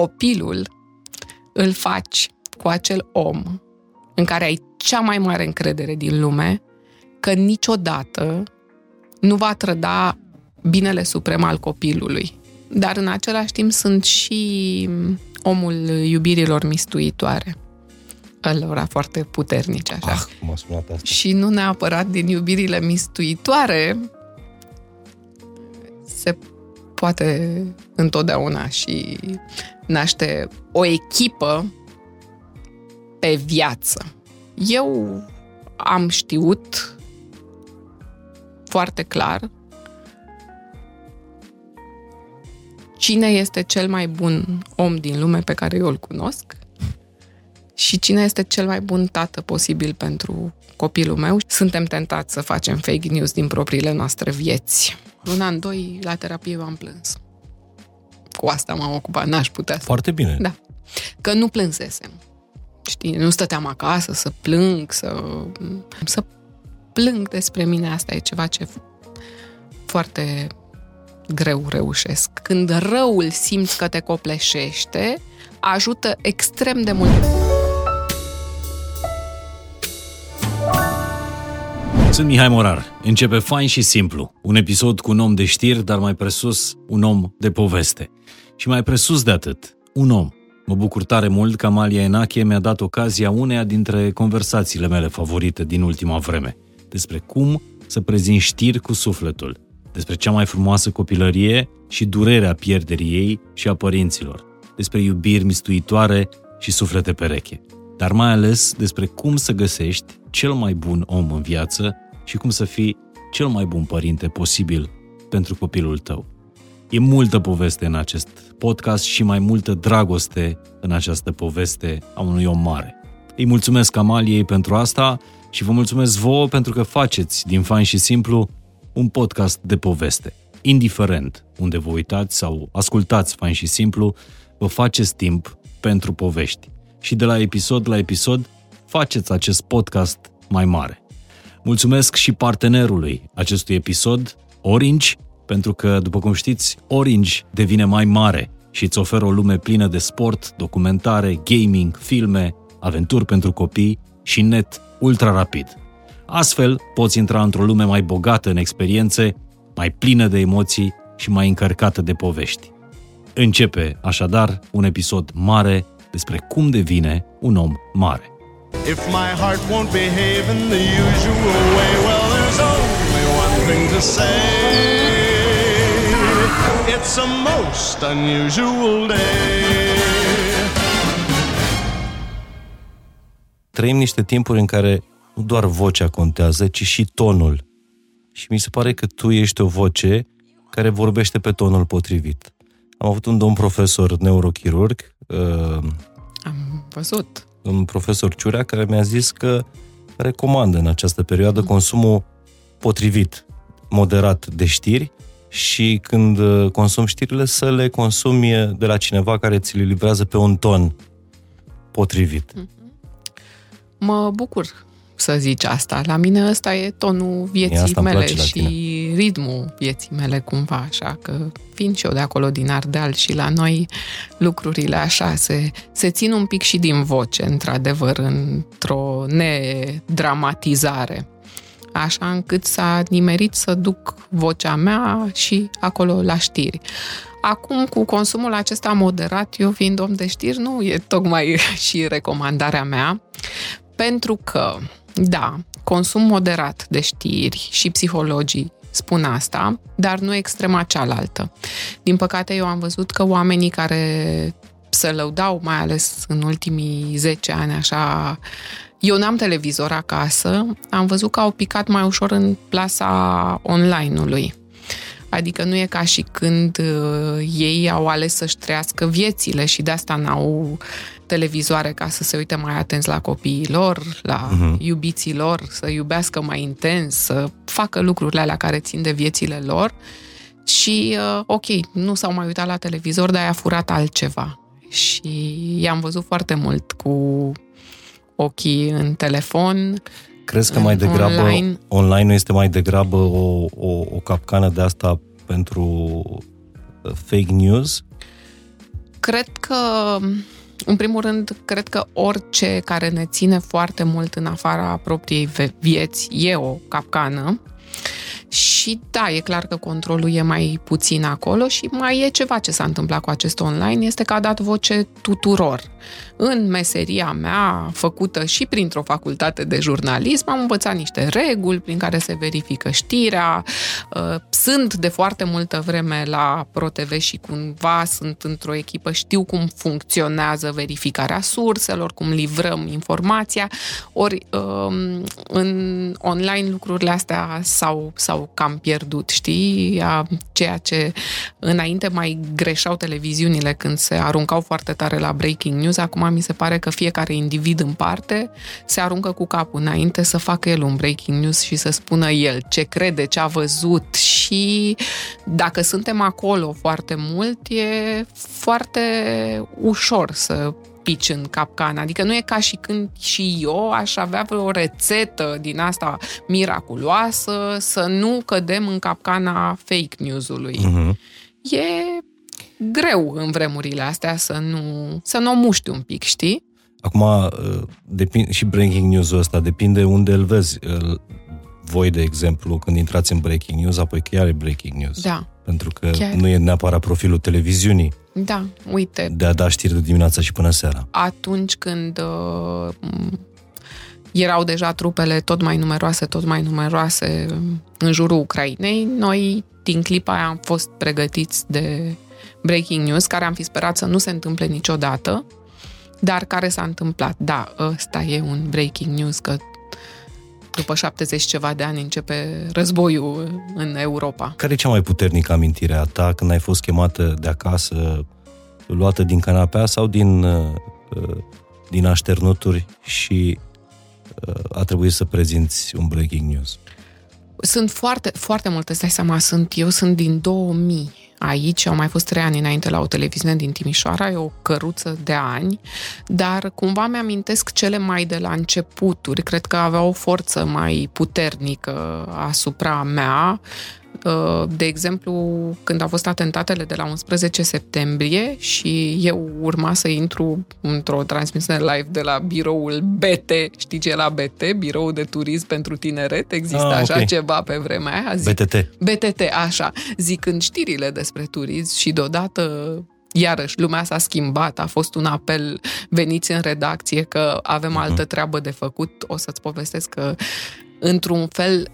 copilul îl faci cu acel om în care ai cea mai mare încredere din lume că niciodată nu va trăda binele suprem al copilului. Dar în același timp sunt și omul iubirilor mistuitoare. Ălora foarte puternici, așa. Ah, cum a sunat asta. Și nu neapărat din iubirile mistuitoare se poate întotdeauna și naște o echipă pe viață. Eu am știut foarte clar cine este cel mai bun om din lume pe care eu îl cunosc și cine este cel mai bun tată posibil pentru copilul meu. Suntem tentați să facem fake news din propriile noastre vieți. Un an, doi, la terapie am plâns. Cu asta m-am ocupat, n-aș putea să... Foarte bine. Da. Că nu plânsesem. Știi, nu stăteam acasă să plâng, să... Să plâng despre mine, asta e ceva ce foarte greu reușesc. Când răul simți că te copleșește, ajută extrem de mult. Sunt Mihai Morar. Începe fain și simplu. Un episod cu un om de știri, dar mai presus un om de poveste. Și mai presus de atât, un om. Mă bucur tare mult că Amalia Enache mi-a dat ocazia uneia dintre conversațiile mele favorite din ultima vreme. Despre cum să prezint știri cu sufletul. Despre cea mai frumoasă copilărie și durerea pierderii ei și a părinților. Despre iubiri mistuitoare și suflete pereche. Dar mai ales despre cum să găsești cel mai bun om în viață și cum să fii cel mai bun părinte posibil pentru copilul tău. E multă poveste în acest podcast și mai multă dragoste în această poveste a unui om mare. Îi mulțumesc Amaliei pentru asta și vă mulțumesc vouă pentru că faceți din Fain și Simplu un podcast de poveste. Indiferent unde vă uitați sau ascultați Fain și Simplu, vă faceți timp pentru povești. Și de la episod la episod faceți acest podcast mai mare. Mulțumesc și partenerului acestui episod, Orange, pentru că, după cum știți, Orange devine mai mare și îți oferă o lume plină de sport, documentare, gaming, filme, aventuri pentru copii și net ultra rapid. Astfel, poți intra într-o lume mai bogată în experiențe, mai plină de emoții și mai încărcată de povești. Începe, așadar, un episod mare despre cum devine un om mare. If my heart won't behave in the usual way, well, there's only one thing to say. It's a most unusual day. Trăim niște timpuri în care nu doar vocea contează, ci și tonul. Și mi se pare că tu ești o voce care vorbește pe tonul potrivit. Am avut un domn profesor neurochirurg. Uh, Am văzut. Un profesor Ciurea care mi-a zis că recomandă în această perioadă consumul potrivit, moderat de știri și când uh, consumi știrile să le consumi de la cineva care ți le livrează pe un ton potrivit. Mă bucur să zici asta. La mine ăsta e tonul vieții asta mele și ritmul vieții mele cumva, așa că fiind și eu de acolo din Ardeal și la noi lucrurile așa se, se țin un pic și din voce, într-adevăr, într-o nedramatizare așa încât s-a nimerit să duc vocea mea și acolo la știri. Acum, cu consumul acesta moderat, eu fiind om de știri, nu e tocmai și recomandarea mea, pentru că da, consum moderat de știri și psihologii spun asta, dar nu extrema cealaltă. Din păcate, eu am văzut că oamenii care se lăudau, mai ales în ultimii 10 ani, așa, eu n-am televizor acasă, am văzut că au picat mai ușor în plasa online-ului. Adică nu e ca și când uh, ei au ales să-și trăiască viețile și de asta n-au televizoare ca să se uite mai atenți la copiii lor, la uh-huh. iubiții lor, să iubească mai intens, să facă lucrurile alea care țin de viețile lor. Și, uh, ok, nu s-au mai uitat la televizor, dar i-a furat altceva. Și i-am văzut foarte mult cu ochii în telefon, Crezi că mai degrabă online, online este mai degrabă o, o, o capcană de asta pentru uh, fake news? cred că, în primul rând, cred că orice care ne ține foarte mult în afara propriei vieți e o capcană. Și da, e clar că controlul e mai puțin acolo și mai e ceva ce s-a întâmplat cu acest online, este că a dat voce tuturor. În meseria mea, făcută și printr-o facultate de jurnalism, am învățat niște reguli prin care se verifică știrea. Uh, sunt de foarte multă vreme la ProTV și cumva sunt într-o echipă, știu cum funcționează verificarea surselor, cum livrăm informația, ori um, în online lucrurile astea s-au, s-au cam pierdut, știi? Ceea ce înainte mai greșeau televiziunile când se aruncau foarte tare la breaking news, acum mi se pare că fiecare individ în parte se aruncă cu capul înainte să facă el un breaking news și să spună el ce crede, ce a văzut și dacă suntem acolo foarte mult, e foarte ușor să pici în capcană. Adică nu e ca și când și eu aș avea o rețetă din asta miraculoasă să nu cădem în capcana fake news-ului. Uh-huh. E greu în vremurile astea să nu, să nu o muști un pic, știi? Acum, uh, depinde, și breaking news-ul ăsta depinde unde îl vezi. Voi, de exemplu, când intrați în breaking news, apoi chiar e breaking news. Da. Pentru că chiar. nu e neapărat profilul televiziunii. Da, uite. De a da știri de dimineața și până seara. Atunci când uh, erau deja trupele tot mai numeroase, tot mai numeroase în jurul Ucrainei, noi din clipa aia am fost pregătiți de breaking news, care am fi sperat să nu se întâmple niciodată, dar care s-a întâmplat. Da, ăsta e un breaking news, că după 70 ceva de ani începe războiul în Europa. Care e cea mai puternică amintire a ta când ai fost chemată de acasă, luată din canapea sau din, uh, din așternuturi și uh, a trebuit să prezinți un breaking news? Sunt foarte, foarte multe, stai seama, sunt, eu sunt din 2000 aici, au mai fost trei ani înainte la o televiziune din Timișoara, e o căruță de ani, dar cumva mi-amintesc cele mai de la începuturi, cred că avea o forță mai puternică asupra mea, Uh, de exemplu, când au fost atentatele de la 11 septembrie și eu urma să intru într-o transmisiune live de la biroul BT, știi ce e la BT? Biroul de turism pentru tineret, există ah, așa okay. ceva pe vremea aia. Zic, BTT. BTT, așa, zicând știrile despre turism și deodată iarăși, lumea s-a schimbat, a fost un apel, veniți în redacție că avem uh-huh. altă treabă de făcut, o să-ți povestesc că într-un fel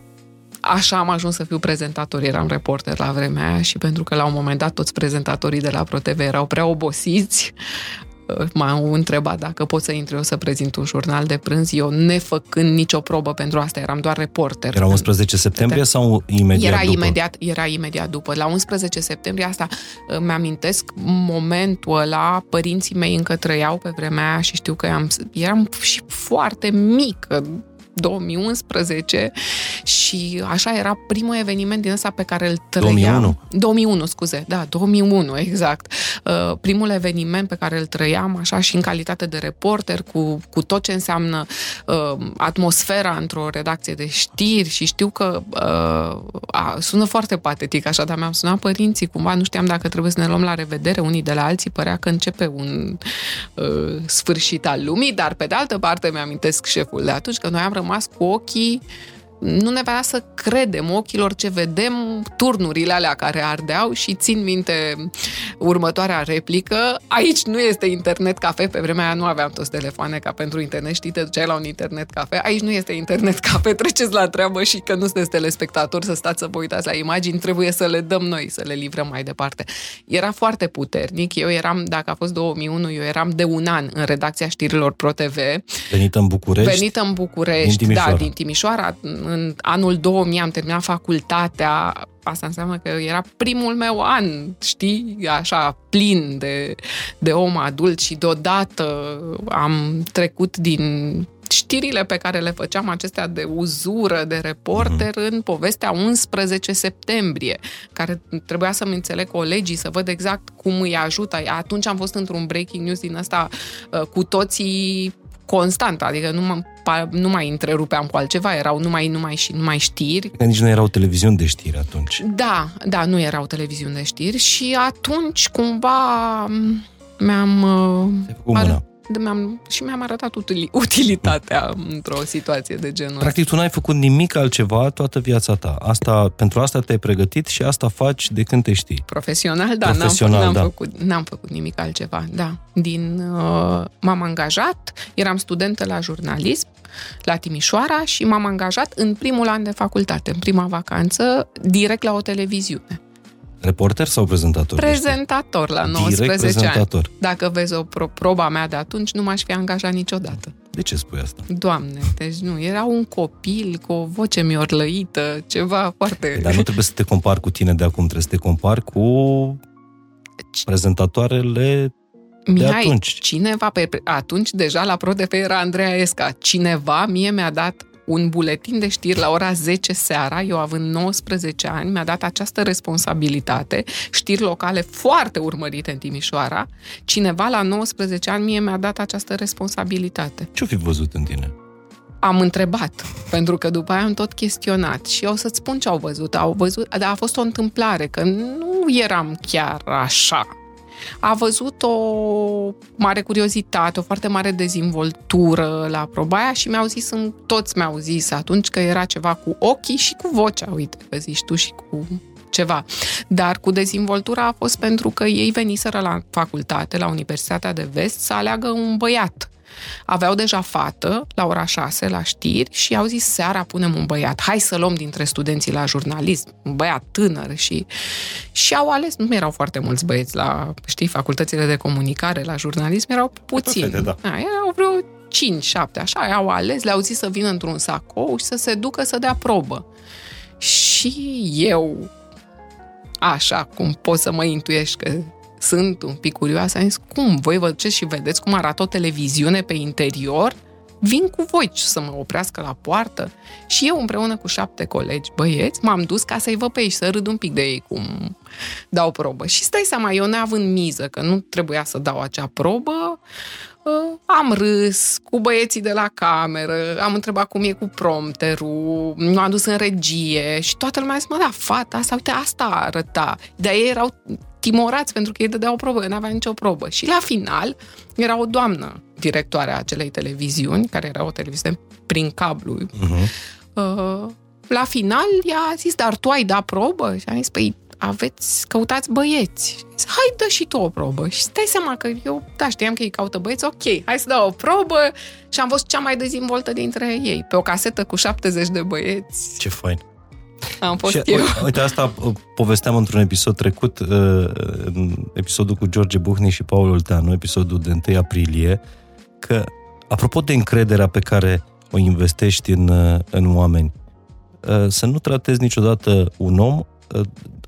așa am ajuns să fiu prezentator, eram reporter la vremea aia și pentru că la un moment dat toți prezentatorii de la ProTV erau prea obosiți, uh, m-au întrebat dacă pot să intru eu să prezint un jurnal de prânz, eu nefăcând nicio probă pentru asta, eram doar reporter. Era 11 septembrie sau imediat era după? Imediat, era imediat după. La 11 septembrie asta uh, mi-amintesc momentul ăla, părinții mei încă trăiau pe vremea aia și știu că eram, eram și foarte mică, 2011 și așa era primul eveniment din ăsta pe care îl trăiam. 2001? 2001, scuze, da, 2001, exact. Uh, primul eveniment pe care îl trăiam așa și în calitate de reporter cu, cu tot ce înseamnă uh, atmosfera într-o redacție de știri și știu că uh, a, sună foarte patetic așa, dar mi-am sunat părinții, cumva nu știam dacă trebuie să ne luăm la revedere unii de la alții, părea că începe un uh, sfârșit al lumii, dar pe de altă parte mi-amintesc șeful de atunci că noi am rămas cu ochii nu ne vrea să credem ochilor ce vedem, turnurile alea care ardeau și țin minte următoarea replică. Aici nu este internet cafe, pe vremea aia nu aveam toți telefoane ca pentru internet, știi, te duceai la un internet cafe. Aici nu este internet cafe, treceți la treabă și că nu sunteți telespectatori să stați să vă uitați la imagini, trebuie să le dăm noi, să le livrăm mai departe. Era foarte puternic. Eu eram, dacă a fost 2001, eu eram de un an în redacția știrilor ProTV. Venită în București? Venită în București, din da, din Timișoara, în anul 2000 am terminat facultatea, asta înseamnă că era primul meu an, știi, așa, plin de, de om adult și deodată am trecut din știrile pe care le făceam acestea de uzură, de reporter, mm-hmm. în povestea 11 septembrie, care trebuia să-mi înțeleg colegii, să văd exact cum îi ajută. Atunci am fost într-un breaking news din ăsta uh, cu toții constant, adică nu, mă, nu mai întrerupeam cu altceva, erau numai, numai și numai știri. Că nici nu erau televiziuni de știri atunci. Da, da, nu erau televiziuni de știri și atunci cumva Mi-am... uh, Ți-ai făcut Are- mâna. mi-am, și mi-am arătat utili, utilitatea într-o situație de genul ăsta. Practic, tu n-ai făcut nimic altceva toată viața ta. Asta, pentru asta te-ai pregătit și asta faci de când te știi. Profesional, da, Profesional, n-am, fă- n-am, da. Făcut, n-am făcut nimic altceva, da. Din, uh, m-am angajat, eram studentă la jurnalism la Timișoara și m-am angajat în primul an de facultate, în prima vacanță, direct la o televiziune. Reporter sau prezentator? Prezentator la Direct 19 ani. prezentator. Dacă vezi o pro- proba mea de atunci, nu m-aș fi angajat niciodată. De ce spui asta? Doamne, deci nu, era un copil cu o voce miorlăită, ceva foarte... Dar nu trebuie să te compari cu tine de acum, trebuie să te compari cu prezentatoarele Mihai, atunci. cineva, pe, pe- atunci deja la ProTV era Andreea Esca, cineva mie mi-a dat un buletin de știri la ora 10 seara, eu având 19 ani, mi-a dat această responsabilitate, știri locale foarte urmărite în Timișoara, cineva la 19 ani mie mi-a dat această responsabilitate. Ce-o fi văzut în tine? Am întrebat, pentru că după aia am tot chestionat și o să-ți spun ce au văzut. Au văzut, dar a fost o întâmplare, că nu eram chiar așa. A văzut o mare curiozitate, o foarte mare dezvoltură la proba aia și mi-au zis, în- toți mi-au zis atunci că era ceva cu ochii și cu vocea, uite, că zici tu și cu ceva. Dar cu dezvoltura a fost pentru că ei veniseră la facultate, la Universitatea de Vest, să aleagă un băiat. Aveau deja fată la ora 6 la știri și au zis seara punem un băiat. Hai să luăm dintre studenții la jurnalism, un băiat tânăr și și au ales, nu erau foarte mulți băieți la, știi, facultățile de comunicare, la jurnalism, erau puțini. fete, da. A, erau vreo 5, 7, așa, au ales, le-au zis să vină într-un sacou și să se ducă să dea probă. Și eu, așa cum poți să mă intuiești că sunt un pic curioasă, am zis, cum, voi vă duceți și vedeți cum arată o televiziune pe interior? Vin cu voi să mă oprească la poartă și eu împreună cu șapte colegi băieți m-am dus ca să-i văd pe ei și să râd un pic de ei cum dau probă. Și stai seama, eu neavând miză că nu trebuia să dau acea probă, uh, am râs cu băieții de la cameră, am întrebat cum e cu prompterul, m-am dus în regie și toată lumea a zis, mă, da, fata asta, uite, asta arăta. Dar ei erau timorați pentru că ei dădeau probă, eu n-avea nicio probă. Și la final era o doamnă directoarea acelei televiziuni, care era o televiziune prin cablu. Uh-huh. Uh, la final ea a zis, dar tu ai dat probă? Și am zis, păi aveți, căutați băieți. Și a zis, hai, dă și tu o probă. Și stai seama că eu, da, știam că ei caută băieți, ok, hai să dau o probă și am fost cea mai dezvoltă dintre ei. Pe o casetă cu 70 de băieți Ce fain. Am fost și, eu. Uite, asta uh, povesteam într-un episod trecut, uh, în episodul cu George Buhni și Paul Olteanu, episodul de 1 aprilie, că, apropo de încrederea pe care o investești în, uh, în oameni, uh, să nu tratezi niciodată un om uh,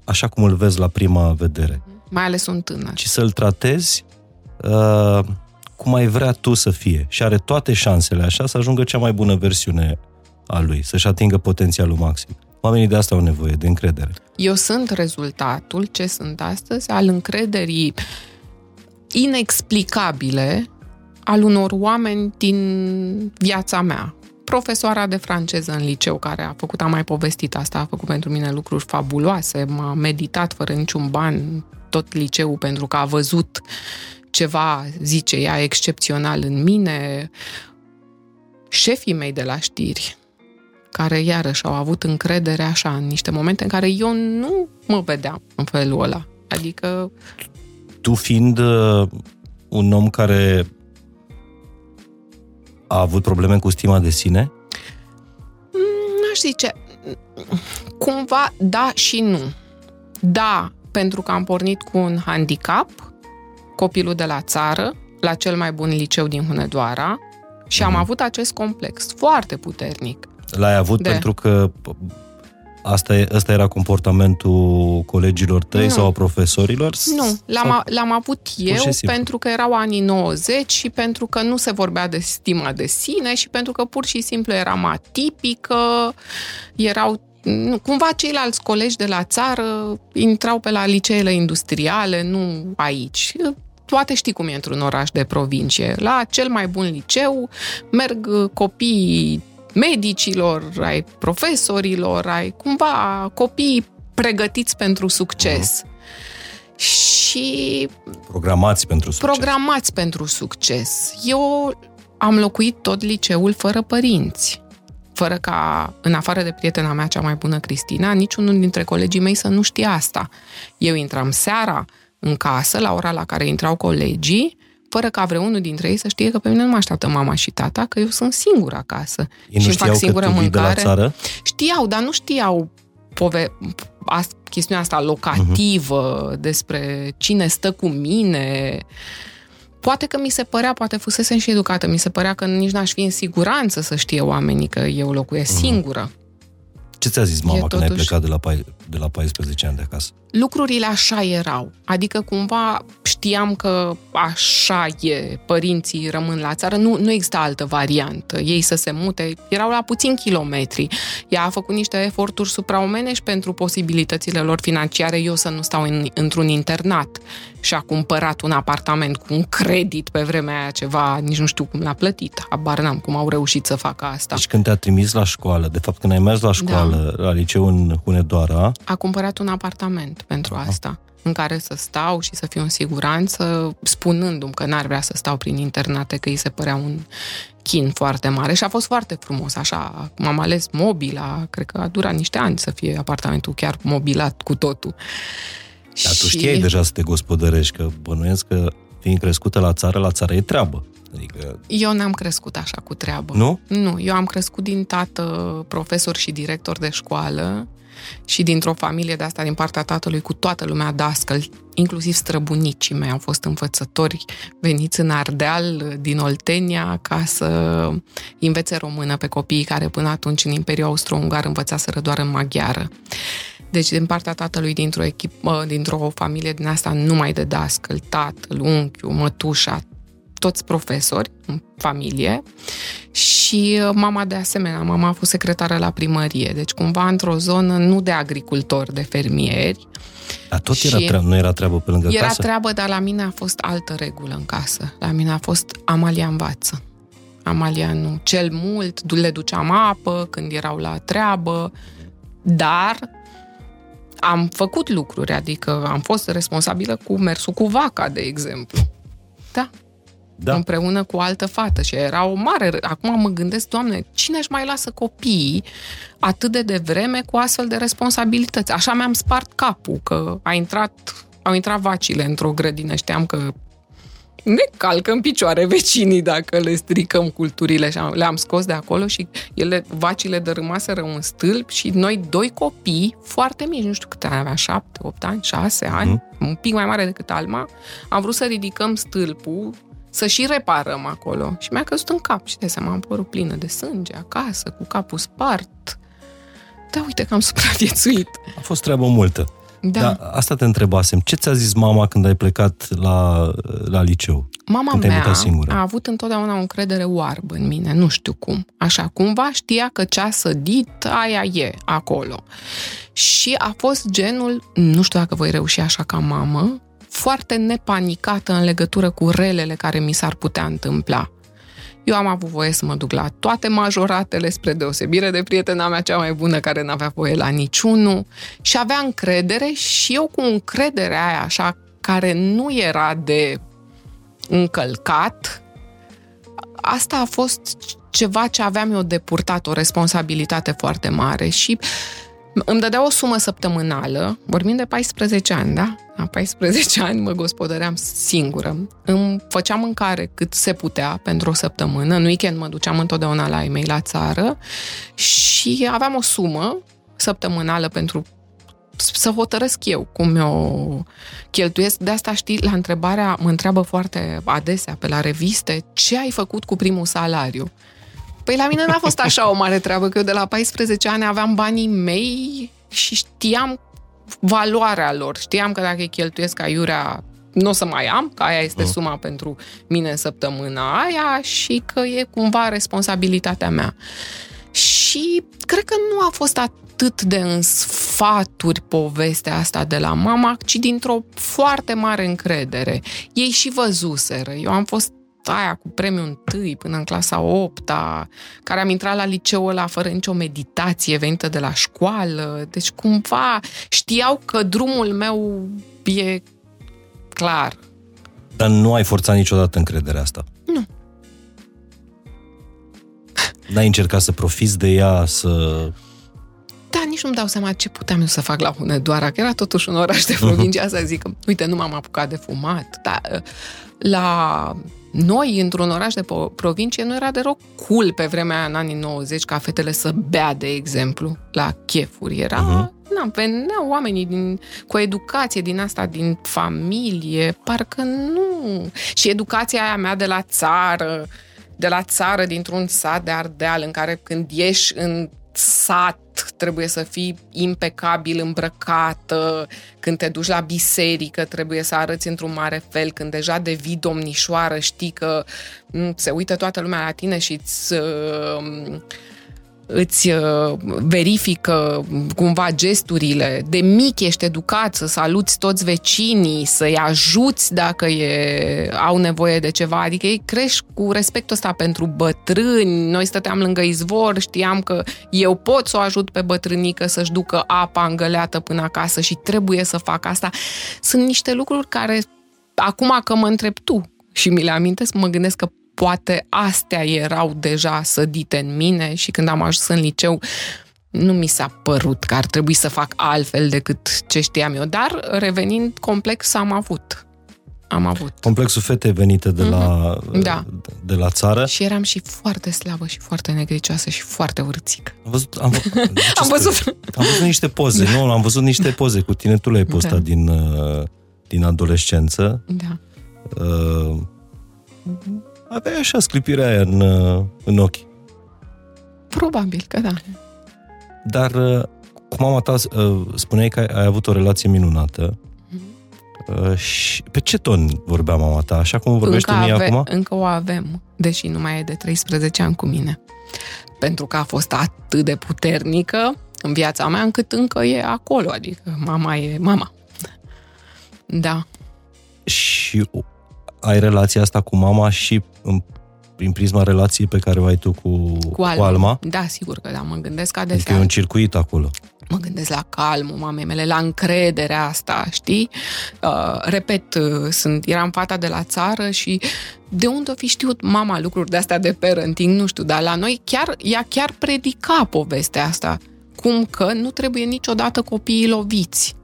așa cum îl vezi la prima vedere, Mai ales un tânăr. ci să-l tratezi uh, cum ai vrea tu să fie. Și are toate șansele așa să ajungă cea mai bună versiune a lui, să-și atingă potențialul maxim. Oamenii de asta au nevoie, de încredere. Eu sunt rezultatul, ce sunt astăzi, al încrederii inexplicabile al unor oameni din viața mea. Profesoara de franceză în liceu, care a făcut, am mai povestit asta, a făcut pentru mine lucruri fabuloase, m-a meditat fără niciun ban tot liceul pentru că a văzut ceva, zice ea, excepțional în mine. Șefii mei de la știri, care iarăși au avut încredere așa în niște momente în care eu nu mă vedeam în felul ăla. Adică Tu fiind uh, un om care a avut probleme cu stima de sine, n-aș zice, cumva da și nu. Da, pentru că am pornit cu un handicap, copilul de la țară, la cel mai bun liceu din Hunedoara, și am avut acest complex foarte puternic. L-ai avut De. pentru că asta, e, asta era comportamentul colegilor tăi Nu. sau a profesorilor? Nu, l-am, Sau- a- l-am avut eu și simplu. pentru că erau anii 90 și pentru că nu se vorbea de stima de sine și pentru că pur și simplu eram atipică, erau nu, cumva ceilalți colegi de la țară intrau pe la liceele industriale, nu aici. Toate știi cum e într-un oraș de provincie. La cel mai bun liceu merg copiii medicilor, ai profesorilor, ai cumva copii pregătiți pentru succes. și Programați pentru succes. programați pentru succes. Eu am locuit tot liceul fără părinți. Fără ca, în afară de prietena mea cea mai bună, Cristina, niciunul dintre colegii mei să nu știe asta. Eu intram seara în casă, la ora la care intrau colegii, fără ca vreunul dintre ei să știe că pe mine nu mă așteaptă mama și tata, că eu sunt singură acasă. Ei nu și îmi știau fac singură că tu vii de la mâncare. țară? Știau, dar nu știau pove- as- chestiunea asta locativă, uh-huh. despre cine stă cu mine. Poate că mi se părea, poate fusesem și educată, mi se părea că nici n-aș fi în siguranță să știe oamenii că eu locuiesc uh-huh. singură. Ce ți-a zis mama E când ai totuși- plecat de la, pai- de la 14 ani de acasă? lucrurile așa erau. Adică cumva știam că așa e, părinții rămân la țară, nu, nu exista altă variantă. Ei să se mute, erau la puțin kilometri. Ea a făcut niște eforturi supraomenești pentru posibilitățile lor financiare, eu să nu stau în, într-un internat și a cumpărat un apartament cu un credit pe vremea aia ceva, nici nu știu cum l-a plătit, habar n-am cum au reușit să facă asta. Deci când te-a trimis la școală, de fapt când ai mers la școală, la liceu în Hunedoara, a cumpărat un apartament pentru asta, în care să stau și să fiu în siguranță, spunându-mi că n-ar vrea să stau prin internate, că îi se părea un chin foarte mare și a fost foarte frumos, așa, m-am ales mobila, cred că a durat niște ani să fie apartamentul chiar mobilat cu totul. dar tu știai deja să te gospodărești, că bănuiesc că fiind crescută la țară, la țară e treabă. Adică, Eu n-am crescut așa cu treabă. nu? Nu, eu am crescut din tată profesor și director de școală și dintr-o familie de asta din partea tatălui cu toată lumea dascăl, inclusiv străbunicii mei au fost învățători veniți în Ardeal din Oltenia ca să învețe română pe copiii care până atunci în Imperiul Austro-Ungar învățaseră doar în maghiară. Deci, din partea tatălui, dintr-o echipă, dintr-o familie din asta numai de dascăl, tatăl, unchiul, mătușa, toți profesori în familie și uh, mama de asemenea, mama a fost secretară la primărie, deci cumva într-o zonă nu de agricultori, de fermieri. Dar tot Și era treabă, nu era treabă pe lângă Era casă? treabă, dar la mine a fost altă regulă în casă. La mine a fost Amalia învață. Amalia nu. Cel mult du- le duceam apă când erau la treabă, dar am făcut lucruri, adică am fost responsabilă cu mersul cu vaca, de exemplu. Da, Da. împreună cu o altă fată și era o mare... Acum mă gândesc, Doamne, cine își mai lasă copiii atât de devreme cu astfel de responsabilități? Așa mi-am spart capul, că a intrat, au intrat vacile într-o grădină, știam că ne calcă în picioare vecinii dacă le stricăm culturile și am- le-am scos de acolo și ele, vacile dărâmaseră un stâlp și noi doi copii foarte mici, nu știu câte ani avea, șapte, opt ani, șase ani, un pic mai mare decât Alma, am vrut să ridicăm stâlpul să și reparăm acolo. Și mi-a căzut în cap și de seama am părul plină de sânge acasă, cu capul spart. Da, uite că am supraviețuit. A fost treabă multă. Da. Dar asta te întrebasem. Ce ți-a zis mama când ai plecat la, la liceu? Mama Când te-ai mea mutat singură. a avut întotdeauna o încredere oarbă în mine, nu știu cum. Așa, cumva știa că ce a sădit, aia e acolo. Și a fost genul, nu știu dacă voi reuși așa ca mamă, foarte nepanicată în legătură cu relele care mi s-ar putea întâmpla. Eu am avut voie să mă duc la toate majoratele, spre deosebire de prietena mea cea mai bună, care n-avea voie la niciunul, și avea încredere și eu cu încrederea aia așa, care nu era de încălcat, asta a fost ceva ce aveam eu de purtat, o responsabilitate foarte mare și îmi dădea o sumă săptămânală, vorbim de 14 ani, da? La 14 ani mă gospodăream singură. Îmi făceam mâncare cât se putea pentru o săptămână. În weekend mă duceam întotdeauna la ei mei la țară și aveam o sumă săptămânală pentru să hotărăsc eu cum o cheltuiesc. De asta, știi, la întrebarea, mă întreabă foarte adesea pe la reviste, ce ai făcut cu primul salariu? Păi la mine n-a fost așa o mare treabă, că eu de la 14 ani aveam banii mei și știam valoarea lor. Știam că dacă îi cheltuiesc aiurea, nu o să mai am, că aia este suma pentru mine în săptămâna aia și că e cumva responsabilitatea mea. Și cred că nu a fost atât de în sfaturi povestea asta de la mama, ci dintr-o foarte mare încredere. Ei și văzuseră. Eu am fost aia cu premiul întâi până în clasa 8 care am intrat la liceul ăla fără nicio meditație venită de la școală. Deci cumva știau că drumul meu e clar. Dar nu ai forțat niciodată încrederea asta. Nu. N-ai încercat să profiți de ea, să... Da, nici nu-mi dau seama ce puteam eu să fac la Hunedoara, că era totuși un oraș de provincie, să zic, uite, nu m-am apucat de fumat, dar la noi, într-un oraș de provincie, nu era deloc cool pe vremea aia, în anii 90, ca fetele să bea, de exemplu, la chefuri. Era... Uh-huh. Na, veneau oamenii din, cu educație din asta, din familie, parcă nu. Și educația aia mea de la țară, de la țară, dintr-un sat de Ardeal, în care când ieși în sat, trebuie să fii impecabil îmbrăcată, când te duci la biserică trebuie să arăți într-un mare fel, când deja devii domnișoară, știi că mm, se uită toată lumea la tine și îți uh, îți uh, verifică cumva gesturile. De mic ești educat să saluți toți vecinii, să-i ajuți dacă e, au nevoie de ceva. Adică ei crești cu respectul ăsta pentru bătrâni. Noi stăteam lângă izvor, știam că eu pot să o ajut pe bătrânică să-și ducă apa îngăleată până acasă și trebuie să fac asta. Sunt niște lucruri care, acum că mă întreb tu și mi le amintesc, mă gândesc că poate astea erau deja sădite în mine și când am ajuns în liceu nu mi s-a părut că ar trebui să fac altfel decât ce știam eu, dar revenind complex am avut. Am avut. Complexul fete venite de, mm-hmm. la, da. de la țară. Și eram și foarte slabă și foarte negricioasă și foarte urțică. Am văzut, am, am văzut. Am văzut niște poze, da. nu? Am văzut niște poze cu tine, tu le-ai postat da. din, uh, din adolescență. Da. Uh, aveai așa sclipirea aia în, uh, în ochi. Probabil că da. Dar uh, cu mama ta uh, spuneai că ai avut o relație minunată. Mm-hmm. Și pe ce ton vorbea mama ta? Așa cum vorbește încă mie ave- acum? Încă o avem, deși nu mai e de 13 ani cu mine. Pentru că a fost atât de puternică în viața mea, încât încă e acolo. Adică mama e mama. Da. Și ai relația asta cu mama și în, prin prisma relației pe care o ai tu cu, cu, Alma. cu Alma? Da, sigur că da, mă gândesc adesea. Adică e un circuit acolo. Mă gândesc la calmul mamei mele, la încrederea asta, știi? Uh, repet, uh, sunt, eram fata de la țară și de unde o fi știut mama lucruri de astea de parenting, nu știu, dar la noi chiar, ea chiar predica povestea asta. Cum că nu trebuie niciodată copiii loviți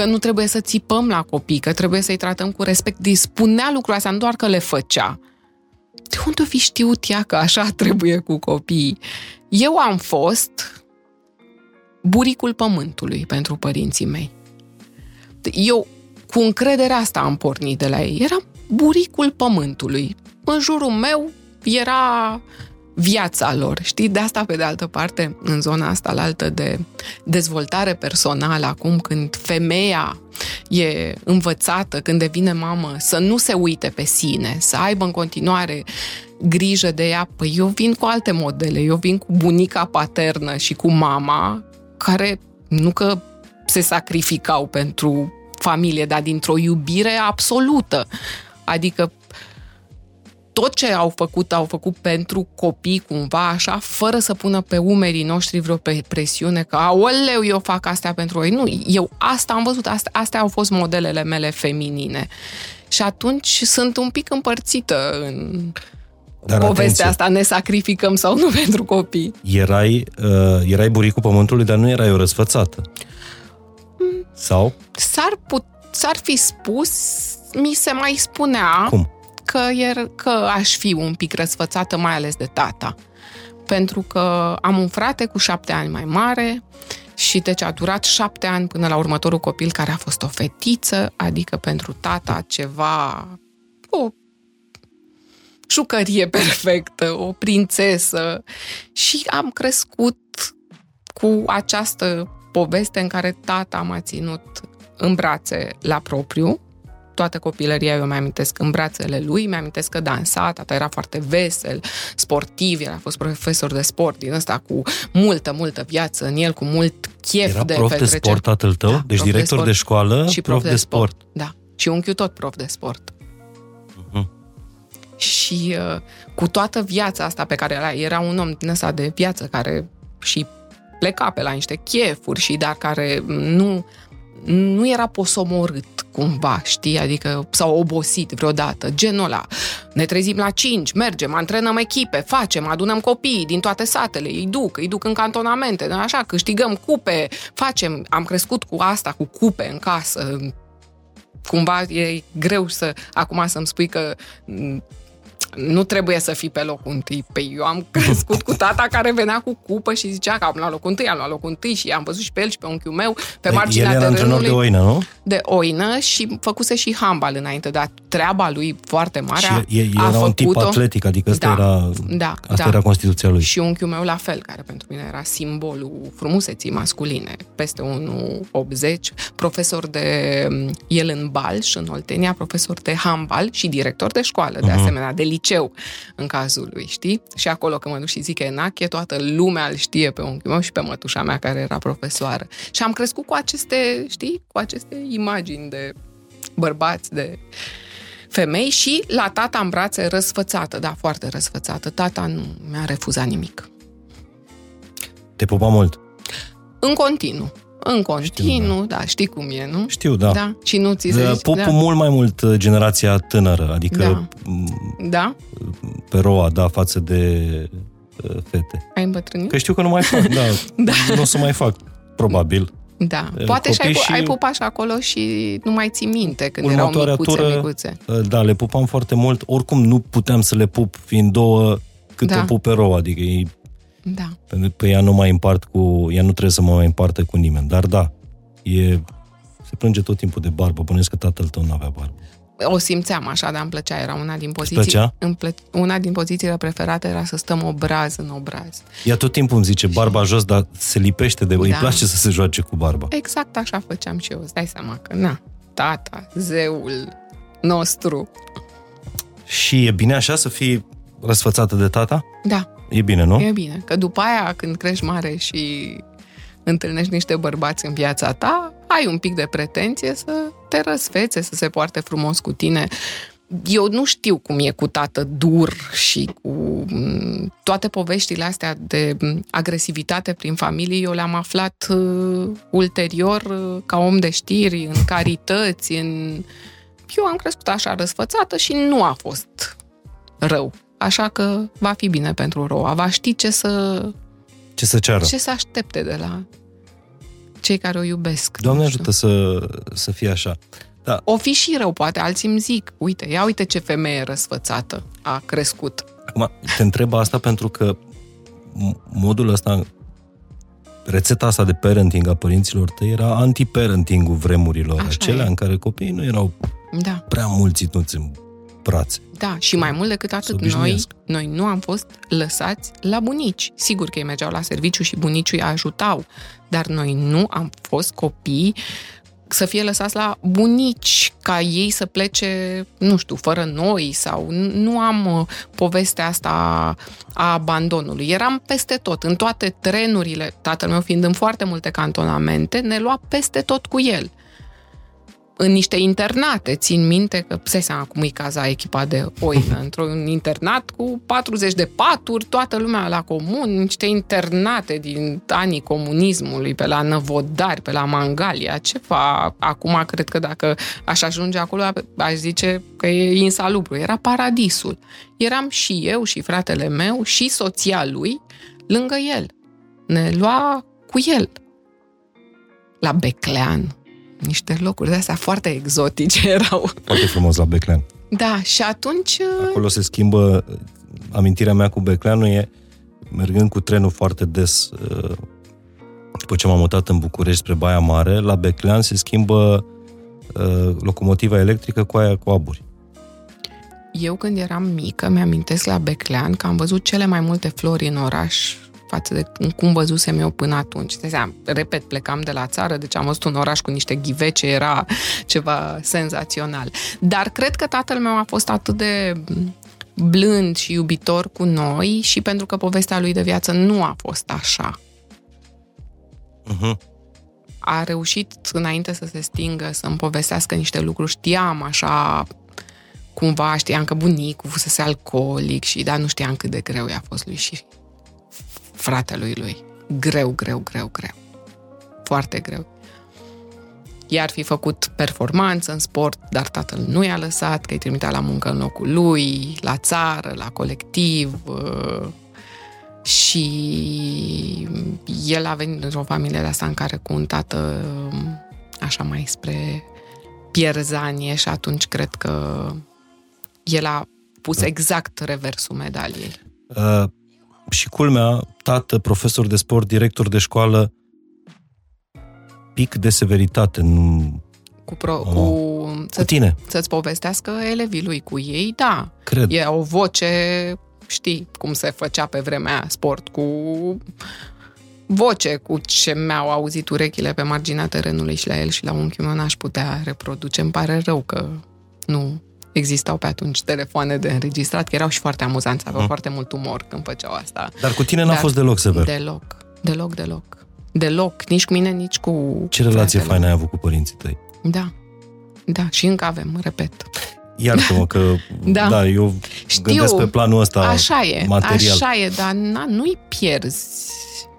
că nu trebuie să țipăm la copii, că trebuie să-i tratăm cu respect. Dispunea lucrul astea, nu doar că le făcea. De unde o fi știut ea că așa trebuie cu copiii? Eu am fost buricul pământului pentru părinții mei. Eu cu încrederea asta am pornit de la ei. Era buricul pământului. În jurul meu era viața lor, știi? De asta, pe de altă parte, în zona asta la altă de dezvoltare personală, acum când femeia e învățată, când devine mamă, să nu se uite pe sine, să aibă în continuare grijă de ea. Păi eu vin cu alte modele, eu vin cu bunica paternă și cu mama, care nu că se sacrificau pentru familie, dar dintr-o iubire absolută. Adică tot ce au făcut, au făcut pentru copii cumva așa, fără să pună pe umerii noștri vreo presiune că, aoleu, eu fac astea pentru ei. Nu, eu asta am văzut, astea, astea au fost modelele mele feminine. Și atunci sunt un pic împărțită în dar povestea atenție. asta, ne sacrificăm sau nu pentru copii. Erai, uh, erai buricul pământului, dar nu erai o răsfățată. Mm. Sau? S-ar, put, s-ar fi spus, mi se mai spunea... Cum? Că, er, că aș fi un pic răsfățată, mai ales de tata. Pentru că am un frate cu șapte ani mai mare și deci a durat șapte ani până la următorul copil care a fost o fetiță, adică pentru tata ceva, o jucărie perfectă, o prințesă și am crescut cu această poveste în care tata m-a ținut în brațe la propriu toată copilăria eu mi-amintesc în brațele lui, mi-amintesc că dansa, tata era foarte vesel, sportiv, el a fost profesor de sport din ăsta cu multă, multă viață în el, cu mult chef era de prof de sport tatăl tău? Da, deci director de, de școală, și prof, prof de, sport. sport. Da, și unchiul tot prof de sport. Uh-huh. Și uh, cu toată viața asta pe care era, era un om din ăsta de viață care și pleca pe la niște chefuri și dar care nu, nu era posomorât cumva, știi? Adică s-au obosit vreodată, genul ăla. Ne trezim la 5, mergem, antrenăm echipe, facem, adunăm copii din toate satele, îi duc, îi duc în cantonamente, așa, câștigăm cupe, facem. Am crescut cu asta, cu cupe în casă, cumva e greu să acum să-mi spui că nu trebuie să fii pe locul întâi. Pe eu am crescut cu tata care venea cu cupă și zicea că am luat locul întâi, am luat locul întâi și am văzut și pe el și pe unchiul meu pe marginea El era antrenor de oină, nu? De oină și făcuse și handbal înainte, dar treaba lui foarte mare și e, era a un tip atletic, adică asta da, era, da, asta da. era constituția lui. Și unchiul meu la fel, care pentru mine era simbolul frumuseții masculine, peste 1,80, profesor de el în Balș, în Oltenia, profesor de handbal și director de școală, de uh-huh. asemenea, de liceu în cazul lui, știi? Și acolo când mă duc și zic că Enache, toată lumea îl știe pe unchiul meu și pe mătușa mea care era profesoară. Și am crescut cu aceste, știi, cu aceste imagini de bărbați, de femei și la tata în brațe răsfățată, da, foarte răsfățată. Tata nu mi-a refuzat nimic. Te pupa mult? În continuu. În continuu, știu, da. da, știi cum e, nu? Știu, da. da. Și nu ți se Pup da. mult mai mult uh, generația tânără, adică da. da? pe roa, da, față de uh, fete. Ai îmbătrânit? Că știu că nu mai fac, da. da. Nu o să mai fac, probabil. Da, poate și ai, și ai pupat și acolo și nu mai ții minte când erau micuțe, tură, micuțe. Da, le pupam foarte mult. Oricum nu puteam să le pup fiind două cât da. o pup pe roa, adică ei da. Pentru că ea nu mai împart cu, ea nu trebuie să mă mai împartă cu nimeni. Dar da, e, se plânge tot timpul de barbă. Bănuiesc că tatăl tău nu avea barbă. O simțeam așa, dar îmi plăcea. Era una din poziții. Îmi plă, una din pozițiile preferate era să stăm obraz în obraz. Ea tot timpul îmi zice barba jos, dar se lipește de... Da. Îi place să se joace cu barba. Exact așa făceam și eu. Îți dai seama că, na, tata, zeul nostru. Și e bine așa să fii răsfățată de tata? Da. E bine, nu? E bine, că după aia când crești mare și întâlnești niște bărbați în viața ta, ai un pic de pretenție să te răsfețe, să se poarte frumos cu tine. Eu nu știu cum e cu tată dur și cu mm, toate poveștile astea de mm, agresivitate prin familie, eu le-am aflat uh, ulterior uh, ca om de știri, în carități, în... Eu am crescut așa răsfățată și nu a fost rău așa că va fi bine pentru Roa. Va ști ce să... Ce să ceară. Ce să aștepte de la cei care o iubesc. Doamne ajută să, să fie așa. Da. O fi și rău, poate alții îmi zic, uite, ia uite ce femeie răsfățată a crescut. Acum, te întreb asta pentru că modul ăsta, rețeta asta de parenting a părinților tăi era anti-parenting-ul vremurilor, Așa acelea e. în care copiii nu erau da. prea mulți ținuți în brațe. Da, și mai mult decât atât, noi, noi nu am fost lăsați la bunici. Sigur că ei mergeau la serviciu și bunicii îi ajutau, dar noi nu am fost copii să fie lăsați la bunici, ca ei să plece, nu știu, fără noi sau nu am uh, povestea asta a abandonului. Eram peste tot, în toate trenurile, tatăl meu fiind în foarte multe cantonamente, ne lua peste tot cu el în niște internate. Țin minte că, să seama cum e caza echipa de oină, într-un internat cu 40 de paturi, toată lumea la comun, niște internate din anii comunismului, pe la Năvodari, pe la Mangalia, ceva. Acum cred că dacă aș ajunge acolo, aș zice că e insalubru. Era paradisul. Eram și eu și fratele meu și soția lui lângă el. Ne lua cu el la Beclean, niște locuri de astea foarte exotice erau. Foarte frumos la Beclean. Da, și atunci... Uh, Acolo se schimbă, amintirea mea cu Becleanul e, mergând cu trenul foarte des, uh, după ce m-am mutat în București spre Baia Mare, la Beclean se schimbă uh, locomotiva electrică cu aia cu aburi. Eu când eram mică, mi-amintesc la Beclean că am văzut cele mai multe flori în oraș față de cum văzusem eu până atunci. De seama, repet, plecam de la țară, deci am văzut un oraș cu niște ghivece, era ceva senzațional. Dar cred că tatăl meu a fost atât de blând și iubitor cu noi și pentru că povestea lui de viață nu a fost așa. Uh-huh. A reușit înainte să se stingă să-mi povestească niște lucruri. Știam așa cumva știam că bunicul fusese alcoolic și dar nu știam cât de greu i-a fost lui și fratelui lui. Greu, greu, greu, greu. Foarte greu. i-ar fi făcut performanță în sport, dar tatăl nu i-a lăsat, că îi trimitea la muncă în locul lui, la țară, la colectiv. uh, Și el a venit într-o familie de asta în care cu un tată um, așa mai spre pierzanie și atunci cred că el a pus exact reversul medaliei. Uh, și culmea, tată, profesor de sport, director de școală, pic de severitate, nu... Cu, pro, Oh. cu, Cu să, tine, să-ți povestească elevii lui cu ei, da. cred. E o voce, știi cum se făcea pe vremea aia, sport, cu voce, cu ce mi-au auzit urechile pe marginea terenului și la el și la unchiul meu n-aș putea reproduce. Îmi pare rău că nu existau pe atunci telefoane de înregistrat, că erau și foarte amuzanți, aveau Mm. foarte mult umor când făceau asta. Dar cu tine n-a Dar- fost deloc sever. Deloc, deloc, deloc. Deloc, nici cu mine, nici cu... Ce relație fratele. faină ai avut cu părinții tăi? Da, da, și încă avem, repet. Iartă-mă că, da, Da. da eu Știu, gândesc pe planul ăsta Așa e, material. așa e, dar na, nu-i pierzi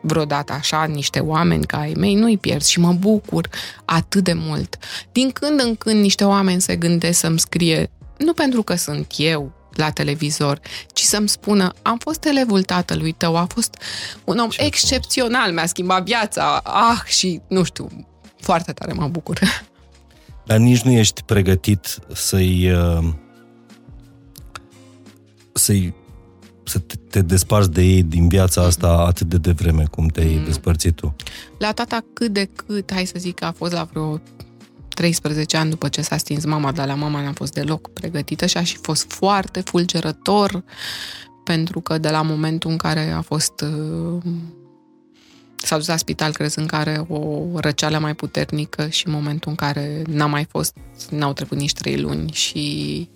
vreodată așa niște oameni ca ai mei, nu-i pierzi și mă bucur atât de mult. Din când în când niște oameni se gândesc să-mi scrie, nu pentru că sunt eu la televizor, ci să-mi spună, am fost elevul tatălui tău, a fost un om Ce excepțional, mi-a schimbat viața, ah, și nu știu, foarte tare mă bucur. Dar nici nu ești pregătit să-i... uh, să-i să te, te desparți de ei din viața asta atât de devreme cum te-ai Mm. despărțit tu. La tata cât de cât, hai să zic că a fost la vreo 13 ani după ce s-a stins mama, dar la mama n-a fost deloc pregătită și a și fost foarte fulgerător pentru că de la momentul în care a fost uh, s-a dus la spital crezând că are o răceală mai puternică și în momentul în care n-a mai fost, n-au trecut nici trei luni și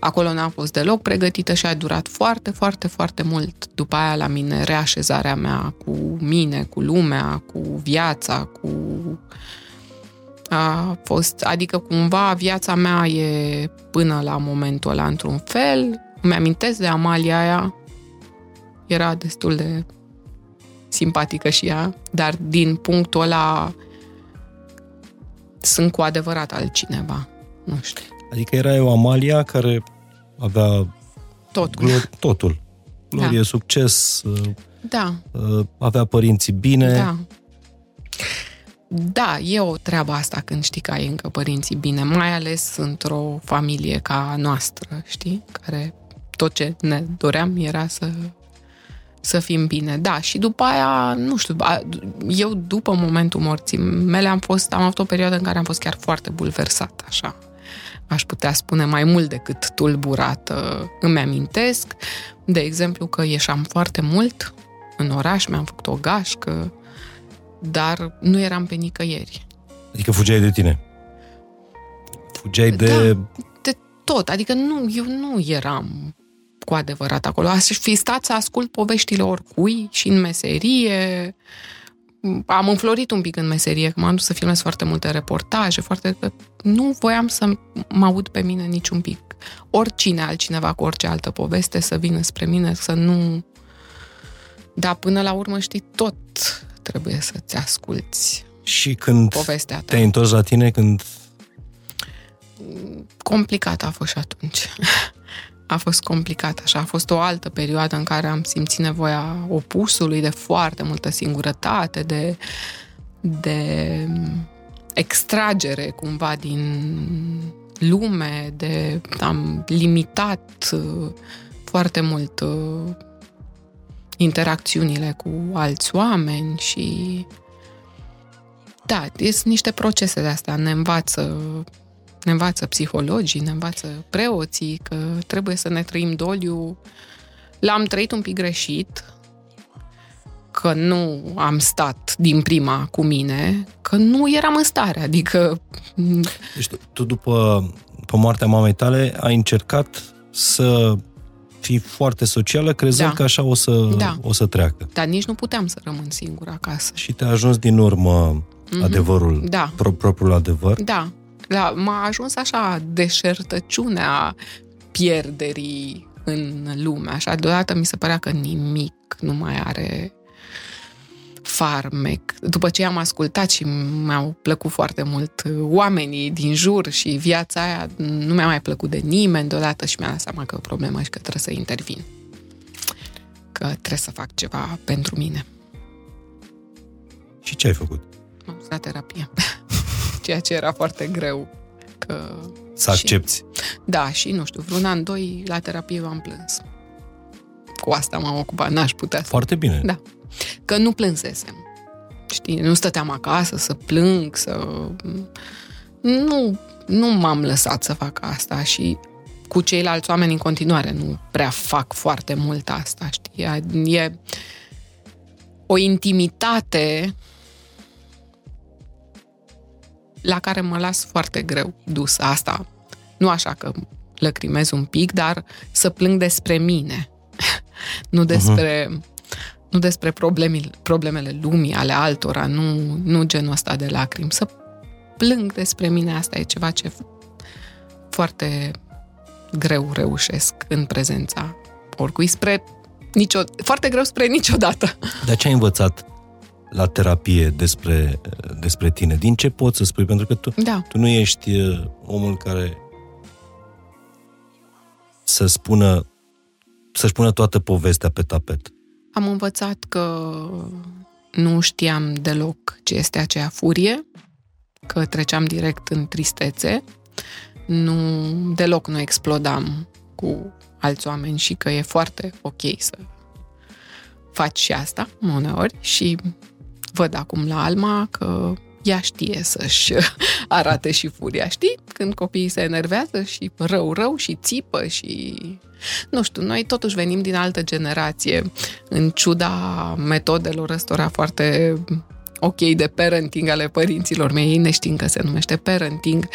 acolo n-a fost deloc pregătită și a durat foarte, foarte, foarte mult. După aia la mine reașezarea mea cu mine, cu lumea, cu viața, cu a fost, adică cumva viața mea e până la momentul ăla într-un fel. Îmi amintesc de Amalia aia, era destul de simpatică și ea, dar din punctul ăla sunt cu adevărat altcineva. Nu știu. Adică era eu Amalia care avea Tot. glor- totul. Glorie, Da. succes, uh, Da, uh, avea părinții bine. da. Da, e o treabă asta când știi că ai încă părinții bine, mai ales într-o familie ca a noastră, știi? Care tot ce ne doream era să, să fim bine. Da, și după aia, nu știu, a- eu după momentul morții mele am fost, am avut o perioadă în care am fost chiar foarte bulversat, așa. Aș putea spune mai mult decât tulburată. Îmi amintesc, de exemplu, că ieșeam foarte mult în oraș, mi-am făcut o gașcă, dar nu eram pe nicăieri. Adică fugeai de tine. Fugeai de... De tot, adică nu, eu nu eram cu adevărat acolo. Aș fi stat să ascult poveștile oricui și în meserie. Am înflorit un pic în meserie, că m-am dus să filmez foarte multe reportaje, foarte... Nu voiam să mă aud pe mine niciun pic. Oricine altcineva cu orice altă poveste să vină spre mine, să nu... Dar până la urmă, știi, tot trebuie să-ți asculți Și când povestea ta. te-ai întors la tine, când complicat a fost și atunci. A fost complicat, așa. A fost o altă perioadă în care am simțit nevoia opusului de foarte multă singurătate, de, de extragere cumva din lume, de am limitat uh, foarte mult uh, interacțiunile cu alți oameni și da, sunt niște procese de astea, ne învață ne învață psihologii, ne învață preoții că trebuie să ne trăim doliu. L-am trăit un pic greșit, că nu am stat din prima cu mine, că nu eram în stare, adică Deci tu, tu după, după moartea mamei tale ai încercat să fii foarte socială, crezând Da. că așa o să, Da. o să treacă. dar nici nu puteam să rămân singură acasă. Și te-a ajuns din urmă Mhm. adevărul, Da. pro, propriul adevăr. Da, la, m-a ajuns așa deșertăciunea pierderii în lume. Așa, deodată mi se părea că nimic nu mai are farmec. După ce am ascultat și mi-au plăcut foarte mult oamenii din jur și viața aia, nu mi-a mai plăcut de nimeni deodată și mi-a dat seama că e o problemă și că trebuie să intervin. Că trebuie să fac ceva pentru mine. Și ce ai făcut? Am dus la terapie. Ceea ce era foarte greu. Că Să accepti. Și, da, și nu știu, vreun an, doi, la terapie v-am plâns. Cu asta m-am ocupat, n-aș putea să... Foarte bine. Da. Că nu plânsesem. Știi, nu stăteam acasă să plâng, să... Nu, nu m-am lăsat să fac asta și cu ceilalți oameni în continuare nu prea fac foarte mult asta, știi? E, e o intimitate la care mă las foarte greu dus. Asta, nu așa că lăcrimez un pic, dar să plâng despre mine. nu despre, uh-huh. Nu despre problemele, problemele lumii, ale altora, nu, nu genul ăsta de lacrimi. Să plâng despre mine, asta e ceva ce foarte greu reușesc în prezența oricui, spre nicio, foarte greu spre niciodată. De ce ai învățat la terapie despre, despre tine? Din ce poți să spui? Pentru că tu, da. tu nu ești uh, omul care să spună să-și pună toată povestea pe tapet. Am învățat că nu știam deloc ce este aceea furie, că treceam direct în tristețe, nu, deloc nu explodam cu alți oameni și că e foarte ok să faci și asta uneori și văd acum la Alma că ea știe să-și arate și furia, știi? Când copiii se enervează și rău, rău și țipă și... Nu știu, noi totuși venim din altă generație, în ciuda metodelor ăstora foarte ok de parenting ale părinților mei, ei ne știm că se numește parenting,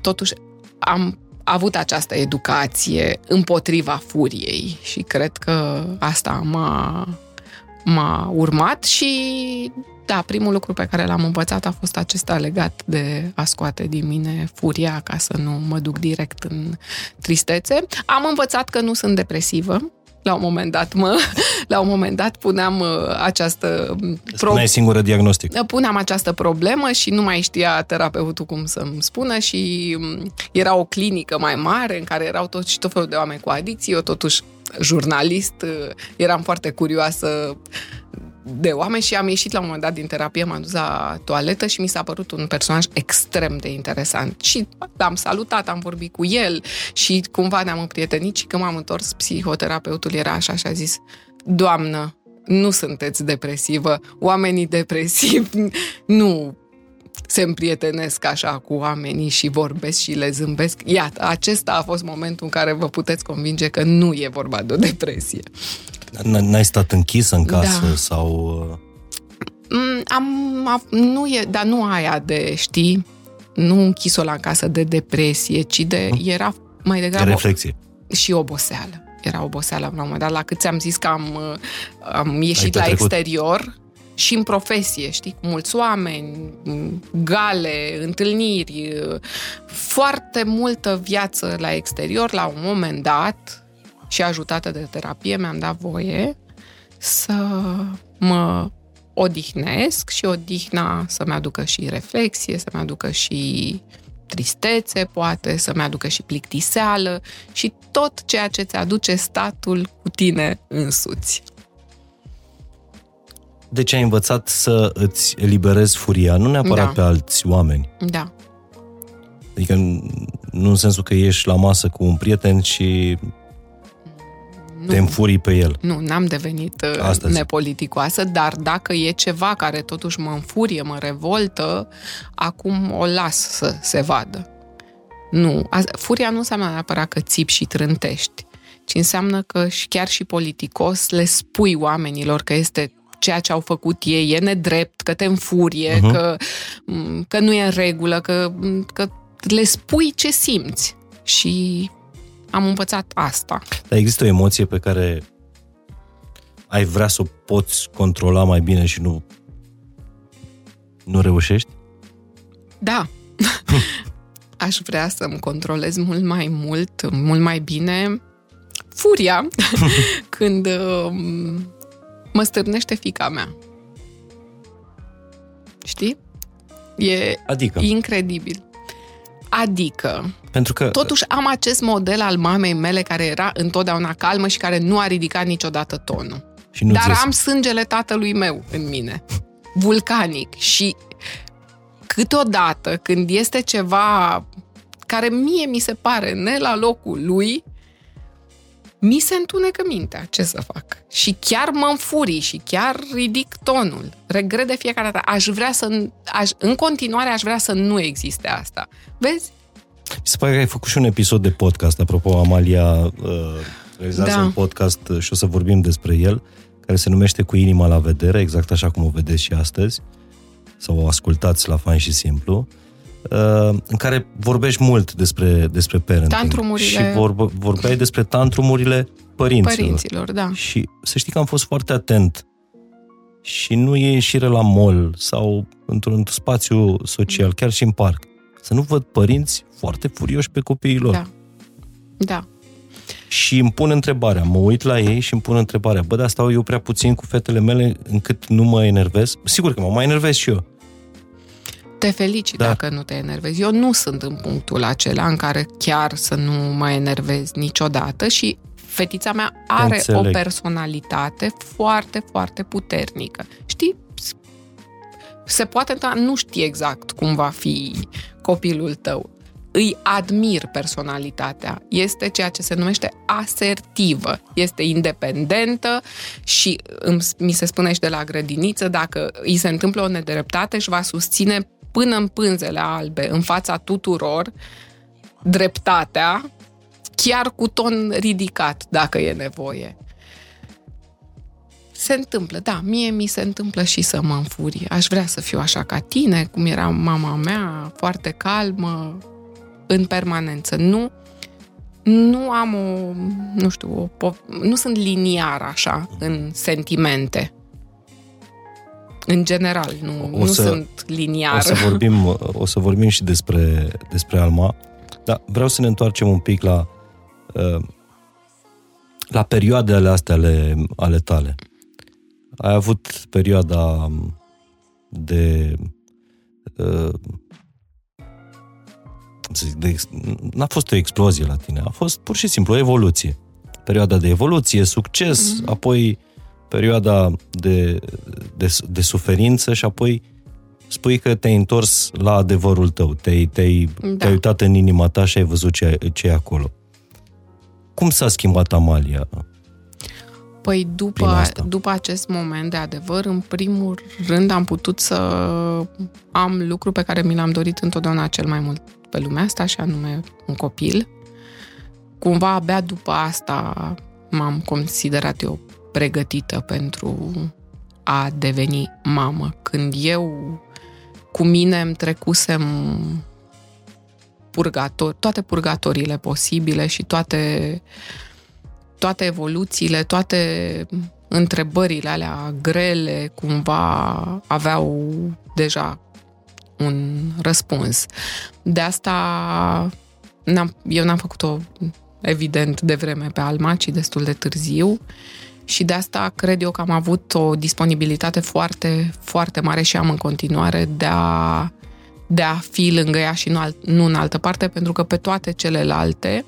totuși am avut această educație împotriva furiei și cred că asta m-a, m-a urmat și da, primul lucru pe care l-am învățat a fost acesta legat de a scoate din mine furia ca să nu mă duc direct în tristețe. Am învățat că nu sunt depresivă, la un moment dat mă, la un moment dat puneam uh, această problemă. singură diagnostic. Puneam această problemă și nu mai știa terapeutul cum să-mi spună și um, era o clinică mai mare în care erau tot și tot felul de oameni cu adicții, eu totuși jurnalist, uh, eram foarte curioasă de oameni și am ieșit la un moment dat din terapie, m-am dus la toaletă și mi s-a părut un personaj extrem de interesant. Și l-am salutat, am vorbit cu el și cumva ne-am împrietenit și când m-am întors, psihoterapeutul era așa și a zis Doamnă, nu sunteți depresivă, oamenii depresivi nu se împrietenesc așa cu oamenii și vorbesc și le zâmbesc. Iată, acesta a fost momentul în care vă puteți convinge că nu e vorba de o depresie. N-ai stat închisă în casă da. sau... Uh? Mm, am, nu e, dar nu aia de, știi, nu închis-o la casă de depresie, ci de, hmm. era mai degrabă... De reflexie. Și oboseală. Era oboseală la un moment dat. La cât ți-am zis că am, uh, am ieșit la exterior și în profesie, știi, cu mulți oameni, gale, întâlniri, uh, foarte multă viață la exterior, la un moment dat, și ajutată de terapie, mi-am dat voie să mă odihnesc și odihna să-mi aducă și reflexie, să-mi aducă și tristețe, poate, să-mi aducă și plictiseală și tot ceea ce ți aduce statul cu tine însuți. Deci ai învățat să îți eliberezi furia, nu neapărat da. pe alți oameni. Da. Adică nu în sensul că ești la masă cu un prieten și nu, te înfurii pe el. Nu, n-am devenit uh, Asta nepoliticoasă, dar dacă e ceva care totuși mă înfurie, mă revoltă, acum o las să se vadă. Nu, furia nu înseamnă neapărat că țip și trântești, ci înseamnă că și chiar și politicos le spui oamenilor că este ceea ce au făcut ei e nedrept, că te înfurie, uh-huh. că, că nu e în regulă, că, că le spui ce simți. Și am învățat asta. Dar există o emoție pe care ai vrea să o poți controla mai bine și nu nu reușești? Da. Aș vrea să-mi controlez mult mai mult, mult mai bine furia când uh, mă stârnește fica mea. Știi? E Adică, incredibil. Adică, pentru că totuși am acest model al mamei mele care era întotdeauna calmă și care nu a ridicat niciodată tonul. și nu Dar ți am sângele tatălui meu în mine, vulcanic. Și câteodată, când este ceva care mie mi se pare ne la locul lui, mi se întunecă mintea ce să fac. Și chiar mă înfurii și chiar ridic tonul. Regret de fiecare dată. Aș vrea să, aș, în continuare aș vrea să nu existe asta. Vezi? Mi se pare că ai făcut și un episod de podcast, apropo, Amalia uh, realizează Da. un podcast uh, și o să vorbim despre el, care se numește Cu inima la vedere, exact așa cum o vedeți și astăzi, sau o ascultați la Fain și Simplu, uh, în care vorbești mult despre, despre parenting. Tantrumurile- Și vorb, vorbeai despre tantrumurile părinților. Părinților, da. Și să știi că am fost foarte atent și nu e ieșire la mall sau într-un spațiu social, chiar și în parc. Să nu văd părinți foarte furioși pe copiii lor. Da. Da. Și îmi pun întrebarea, mă uit la ei și îmi pun întrebarea, bă, dar stau eu prea puțin cu fetele mele încât nu mă enervez? Sigur că mă mai enervez și eu. Te felicit Da. da. dacă nu te enervezi. Eu nu sunt în punctul acela în care chiar să nu mă enervez niciodată și fetița mea are Înțeleg. o personalitate foarte, foarte puternică. Știi? Se poate întâmpla, nu știi exact cum va fi copilul tău. Îi admir personalitatea. Este ceea ce se numește asertivă. Este independentă și îmi, mi se spune și de la grădiniță, dacă îi se întâmplă o nedreptate, își va susține până în pânzele albe, în fața tuturor, dreptatea, chiar cu ton ridicat, dacă e nevoie. Se întâmplă, da, mie mi se întâmplă și să mă înfurie. Aș vrea să fiu așa ca tine, cum era mama mea, foarte calmă, în permanență. Nu, nu am o, nu știu, o, po- nu sunt liniar așa în sentimente. În general, nu, O nu să- sunt liniar. O să vorbim, o să vorbim și despre, despre Alma, dar vreau să ne întoarcem un pic la, uh, la perioadele astea ale, ale tale. Ai avut perioada de uh, cum să zic, de, ex- n-a fost o explozie la tine, a fost pur și simplu o evoluție. Perioada de evoluție, succes, mm-hmm. apoi perioada de, de, de suferință și apoi spui că te-ai întors la adevărul tău, te-ai, te-ai, Da. te-ai uitat în inima ta și ai văzut ce, ce e acolo. Cum s-a schimbat Amalia? Păi Prin după, asta. după acest moment de adevăr, în primul rând am putut să am lucru pe care mi l-am dorit întotdeauna cel mai mult pe lumea asta, și anume un copil. Cumva abia după asta m-am considerat eu pregătită pentru a deveni mamă. Când eu cu mine îmi trecusem purgator, toate purgatorile posibile și toate toate evoluțiile, toate întrebările alea grele cumva aveau deja un răspuns. De asta n-am, eu n-am făcut-o evident de vreme pe Alma, ci destul de târziu și de asta cred eu că am avut o disponibilitate foarte, foarte mare și am în continuare de a, de a fi lângă ea și nu, alt, nu în altă parte, pentru că pe toate celelalte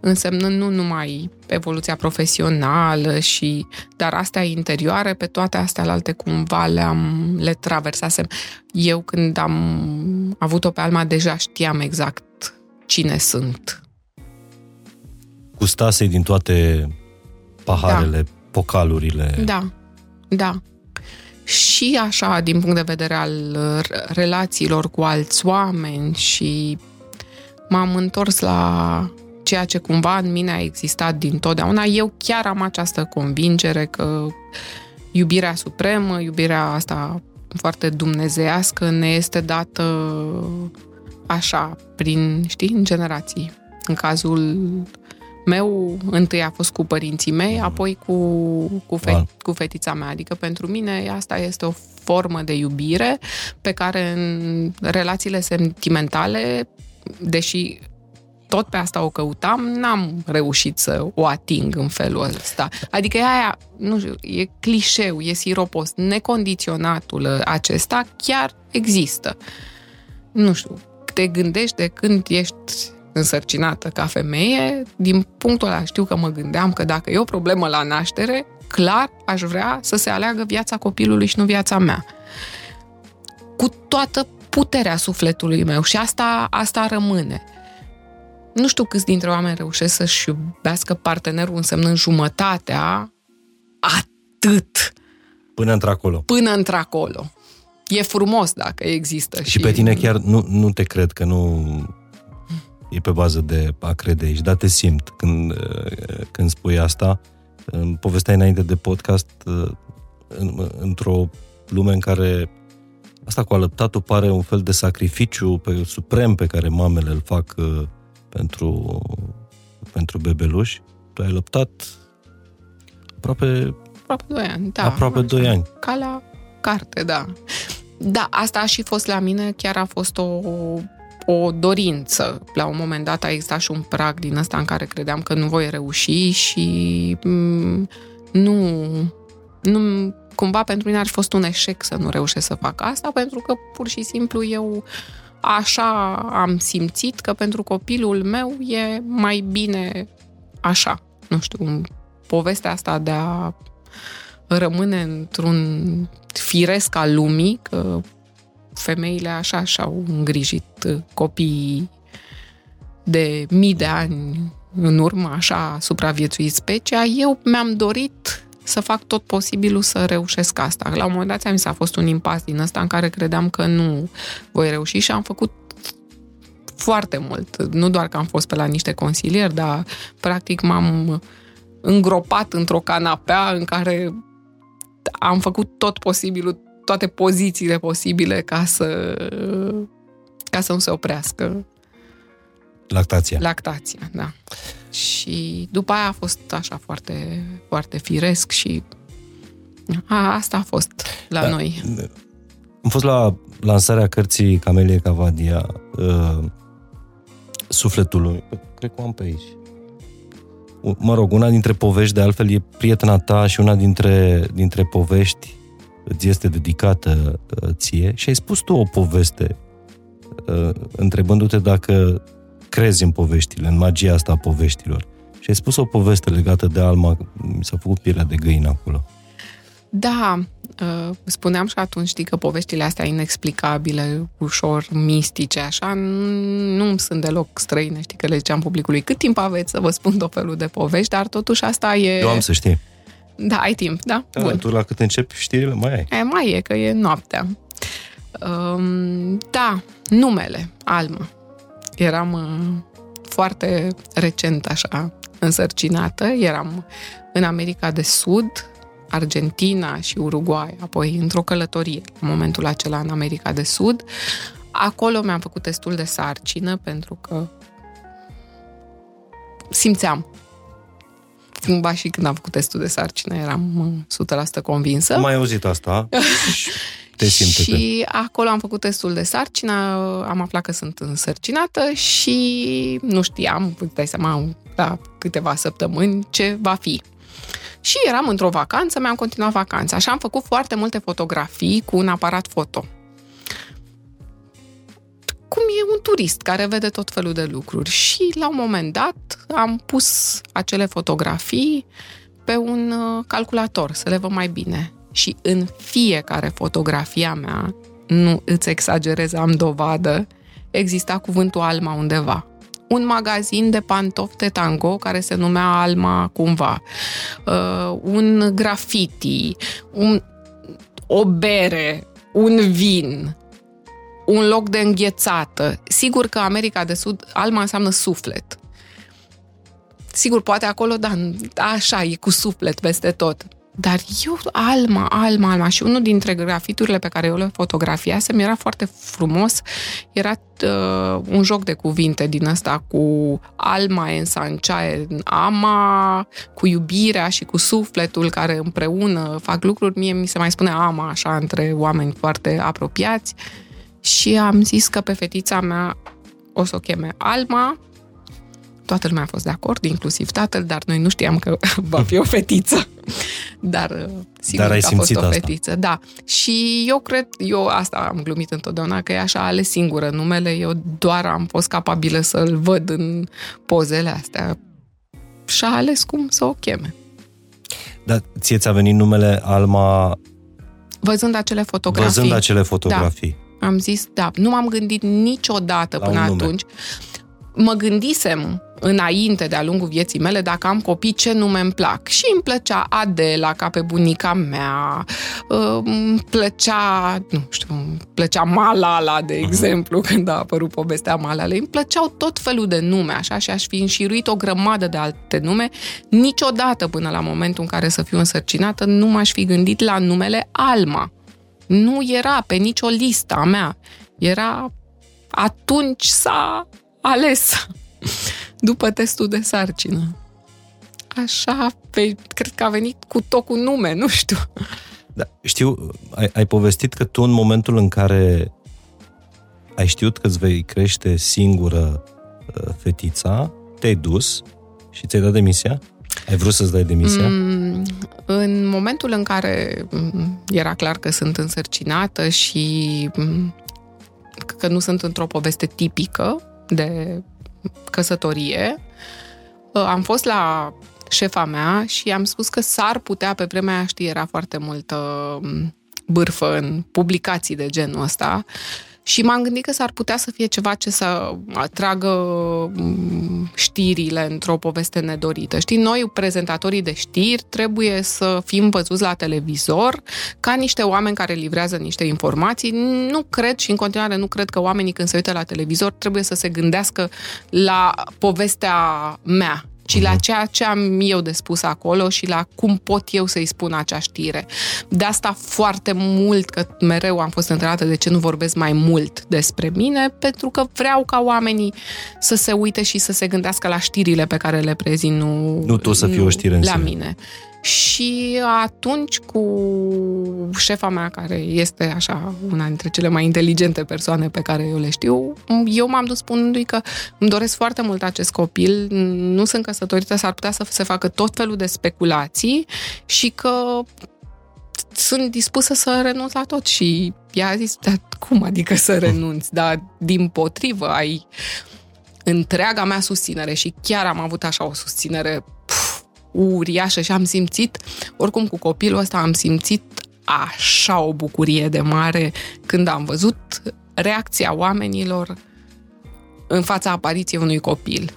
însemnând nu numai evoluția profesională și dar astea interioare, pe toate astea alte cumva le-am, le traversasem. Eu când am avut-o pe Alma deja știam exact cine sunt. Gustasei din toate paharele, da. pocalurile. Da, da. Și așa, din punct de vedere al r- relațiilor cu alți oameni și m-am întors la ceea ce cumva în mine a existat din totdeauna. Eu chiar am această convingere că iubirea supremă, iubirea asta foarte dumnezeiască ne este dată așa, prin, știi, în generații. În cazul meu, întâi a fost cu părinții mei, apoi cu, cu, fe- Wow. cu fetița mea. Adică pentru mine asta este o formă de iubire pe care în relațiile sentimentale, deși tot pe asta o căutam, n-am reușit să o ating în felul ăsta. Adică e aia, nu știu, e clișeu, e siropos. Necondiționatul acesta chiar există. Nu știu, te gândești de când ești însărcinată ca femeie, din punctul ăla știu că mă gândeam că dacă e o problemă la naștere, clar aș vrea să se aleagă viața copilului și nu viața mea. Cu toată puterea sufletului meu și asta, asta rămâne. Nu știu câți dintre oameni reușesc să-și iubească partenerul însemnând jumătatea atât. Până într-acolo. Până într-acolo. E frumos dacă există. Și, și pe tine chiar nu, nu te cred că nu e pe bază de a crede aici, dar te simt când, când spui asta. Povesteai înainte de podcast în, într-o lume în care asta cu alăptatul pare un fel de sacrificiu pe, suprem pe care mamele îl fac uh, pentru, pentru bebeluși. Tu ai alăptat aproape... Aproape 2 ani, da. Aproape 2 ani. Ca la carte, da. Da, asta a și fost la mine, chiar a fost o, o dorință. La un moment dat a existat și un prag din ăsta în care credeam că nu voi reuși și m- nu, nu cumva pentru mine ar fi fost un eșec să nu reușesc să fac asta, pentru că pur și simplu eu așa am simțit că pentru copilul meu e mai bine așa. Nu știu, povestea asta de a rămâne într-un firesc al lumii, că femeile așa și-au îngrijit copiii de mii de ani în urmă, așa supraviețuit specia, eu mi-am dorit să fac tot posibilul să reușesc asta. La un moment dat mi s-a fost un impas din ăsta în care credeam că nu voi reuși și am făcut foarte mult. Nu doar că am fost pe la niște consilieri, dar practic m-am îngropat într-o canapea în care am făcut tot posibilul, toate pozițiile posibile ca să ca să nu se oprească Lactația. Lactația, da. Și după aia a fost așa foarte, foarte firesc și a, asta a fost la da. noi. Am fost la lansarea cărții Camelie Cavadia, uh, Sufletul Cred că am pe aici. Mă rog, una dintre povești, de altfel, e prietena ta și una dintre, dintre povești îți este dedicată uh, ție și ai spus tu o poveste uh, întrebându-te dacă crezi în poveștile, în magia asta a poveștilor. Și ai spus o poveste legată de Alma, mi s-a făcut pielea de găină acolo. Da, uh, spuneam și atunci, știi, că poveștile astea inexplicabile, ușor mistice, așa, nu sunt deloc străine, știi, că le ziceam publicului, cât timp aveți să vă spun tot felul de povești, dar totuși asta e... Eu am să știi. Da, ai timp, da? da Bun. Tu la cât începi știrile, mai ai. E, mai e, că e noaptea. Um, da, numele, Alma eram uh, foarte recent așa însărcinată, eram în America de Sud, Argentina și Uruguay, apoi într-o călătorie, în momentul acela în America de Sud. Acolo mi-am făcut testul de sarcină pentru că simțeam. Cumva și când am făcut testul de sarcină eram 100% uh, convinsă. Am mai auzit asta. te simte Și pe. acolo am făcut testul de sarcină, am aflat că sunt însărcinată și nu știam, dai seama, la câteva săptămâni ce va fi. Și eram într-o vacanță, mi-am continuat vacanța. Așa am făcut foarte multe fotografii cu un aparat foto. Cum e un turist care vede tot felul de lucruri. Și la un moment dat am pus acele fotografii pe un uh, calculator să le văd mai bine și în fiecare fotografia mea, nu îți exagerez, am dovadă, exista cuvântul Alma undeva. Un magazin de pantofi de tango care se numea Alma cumva, uh, un graffiti, un, o bere, un vin, un loc de înghețată. Sigur că America de Sud, Alma înseamnă suflet. Sigur, poate acolo, da, așa, e cu suflet peste tot. Dar eu, Alma, Alma, Alma, și unul dintre grafiturile pe care eu le fotografiasem era foarte frumos, era uh, un joc de cuvinte din asta cu Alma însanceae, Ama, cu iubirea și cu sufletul care împreună fac lucruri. Mie mi se mai spune Ama așa între oameni foarte apropiați și am zis că pe fetița mea o să o cheme Alma toată lumea a fost de acord, inclusiv tatăl, dar noi nu știam că va fi o fetiță. Dar uh, sigur Dar ai că a fost simțit o asta. fetiță, da. Și eu cred, eu asta am glumit întotdeauna, că e așa ales singură numele, eu doar am fost capabilă să-l văd în pozele astea și a ales cum să o cheme. Dar ție ți-a venit numele Alma Văzând acele fotografii. văzând acele fotografii. Am zis, da, nu m-am gândit niciodată La până un nume. atunci. Mă gândisem înainte, de-a lungul vieții mele, dacă am copii, ce nume îmi plac. Și îmi plăcea Adela, ca pe bunica mea, uh, îmi plăcea, nu știu, îmi plăcea Malala, de exemplu, când a apărut povestea Malalei. Îmi plăceau tot felul de nume, așa, și aș fi înșiruit o grămadă de alte nume. Niciodată până la momentul în care să fiu însărcinată, nu m-aș fi gândit la numele Alma nu era pe nicio listă a mea. Era atunci s-a ales după testul de sarcină. Așa, pe, cred că a venit cu tot cu nume, nu știu. Da, știu, ai, ai povestit că tu în momentul în care ai știut că îți vei crește singură uh, fetița, te-ai dus și ți-ai dat demisia? Ai vrut să-ți dai demisia? Mm, în momentul în care mm, era clar că sunt însărcinată și mm, că nu sunt într-o poveste tipică de căsătorie, uh, am fost la șefa mea și am spus că s-ar putea, pe vremea aia știi, era foarte multă mm, bârfă în publicații de genul ăsta și m-am gândit că s-ar putea să fie ceva ce să atragă mm, știrile într-o poveste nedorită. Știi, noi, prezentatorii de știri, trebuie să fim văzuți la televizor ca niște oameni care livrează niște informații. Nu cred și în continuare nu cred că oamenii când se uită la televizor trebuie să se gândească la povestea mea, ci la ceea ce am eu de spus acolo și la cum pot eu să-i spun acea știre. De asta foarte mult, că mereu am fost întrebată de ce nu vorbesc mai mult despre mine, pentru că vreau ca oamenii să se uite și să se gândească la știrile pe care le prezint, nu, Nu tu să fii o știre în la sine. mine. Și atunci cu șefa mea, care este așa una dintre cele mai inteligente persoane pe care eu le știu, eu m-am dus spunându-i că îmi doresc foarte mult acest copil, nu sunt căsătorită, s-ar putea să se facă tot felul de speculații și că sunt dispusă să renunț la tot și ea a zis, dar cum adică să renunți? Dar din potrivă ai întreaga mea susținere și chiar am avut așa o susținere pf, uriașă și am simțit, oricum cu copilul ăsta am simțit așa o bucurie de mare când am văzut reacția oamenilor în fața apariției unui copil.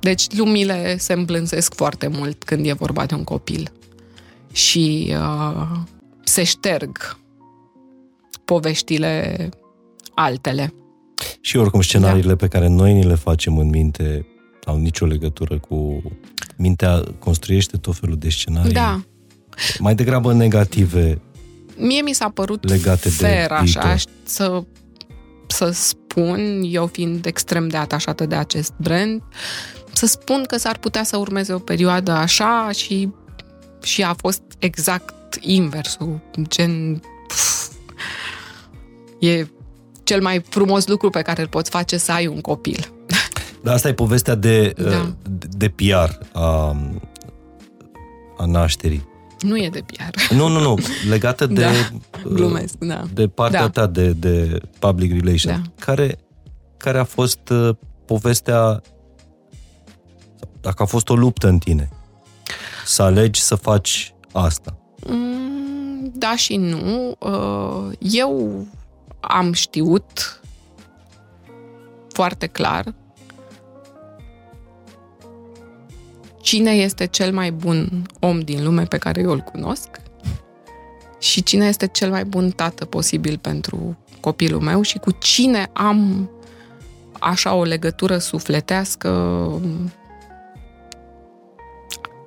Deci lumile se îmblânzesc foarte mult când e vorba de un copil. Și uh, se șterg poveștile altele. Și oricum scenariile pe care noi ni le facem în minte au nicio legătură cu... Mintea construiește tot felul de scenarii. Da. Mai degrabă negative. Mie mi s-a părut Legate de fer așa viitor. să, să spun, eu fiind extrem de atașată de acest brand, să spun că s-ar putea să urmeze o perioadă așa și, și a fost exact inversul. Gen... Pf, e cel mai frumos lucru pe care îl poți face să ai un copil. Dar asta e povestea de, Da. uh, de PR a, a nașterii. Nu e de PR. Nu, nu, nu. Legată de... Da, uh, glumesc, da. De partea Da. ta de, de public relations. Da. Care, care a fost uh, povestea... Dacă a fost o luptă în tine. Să alegi să faci asta. Mm, Da și nu. Uh, Eu am știut foarte clar cine este cel mai bun om din lume pe care eu îl cunosc și cine este cel mai bun tată posibil pentru copilul meu și cu cine am așa o legătură sufletească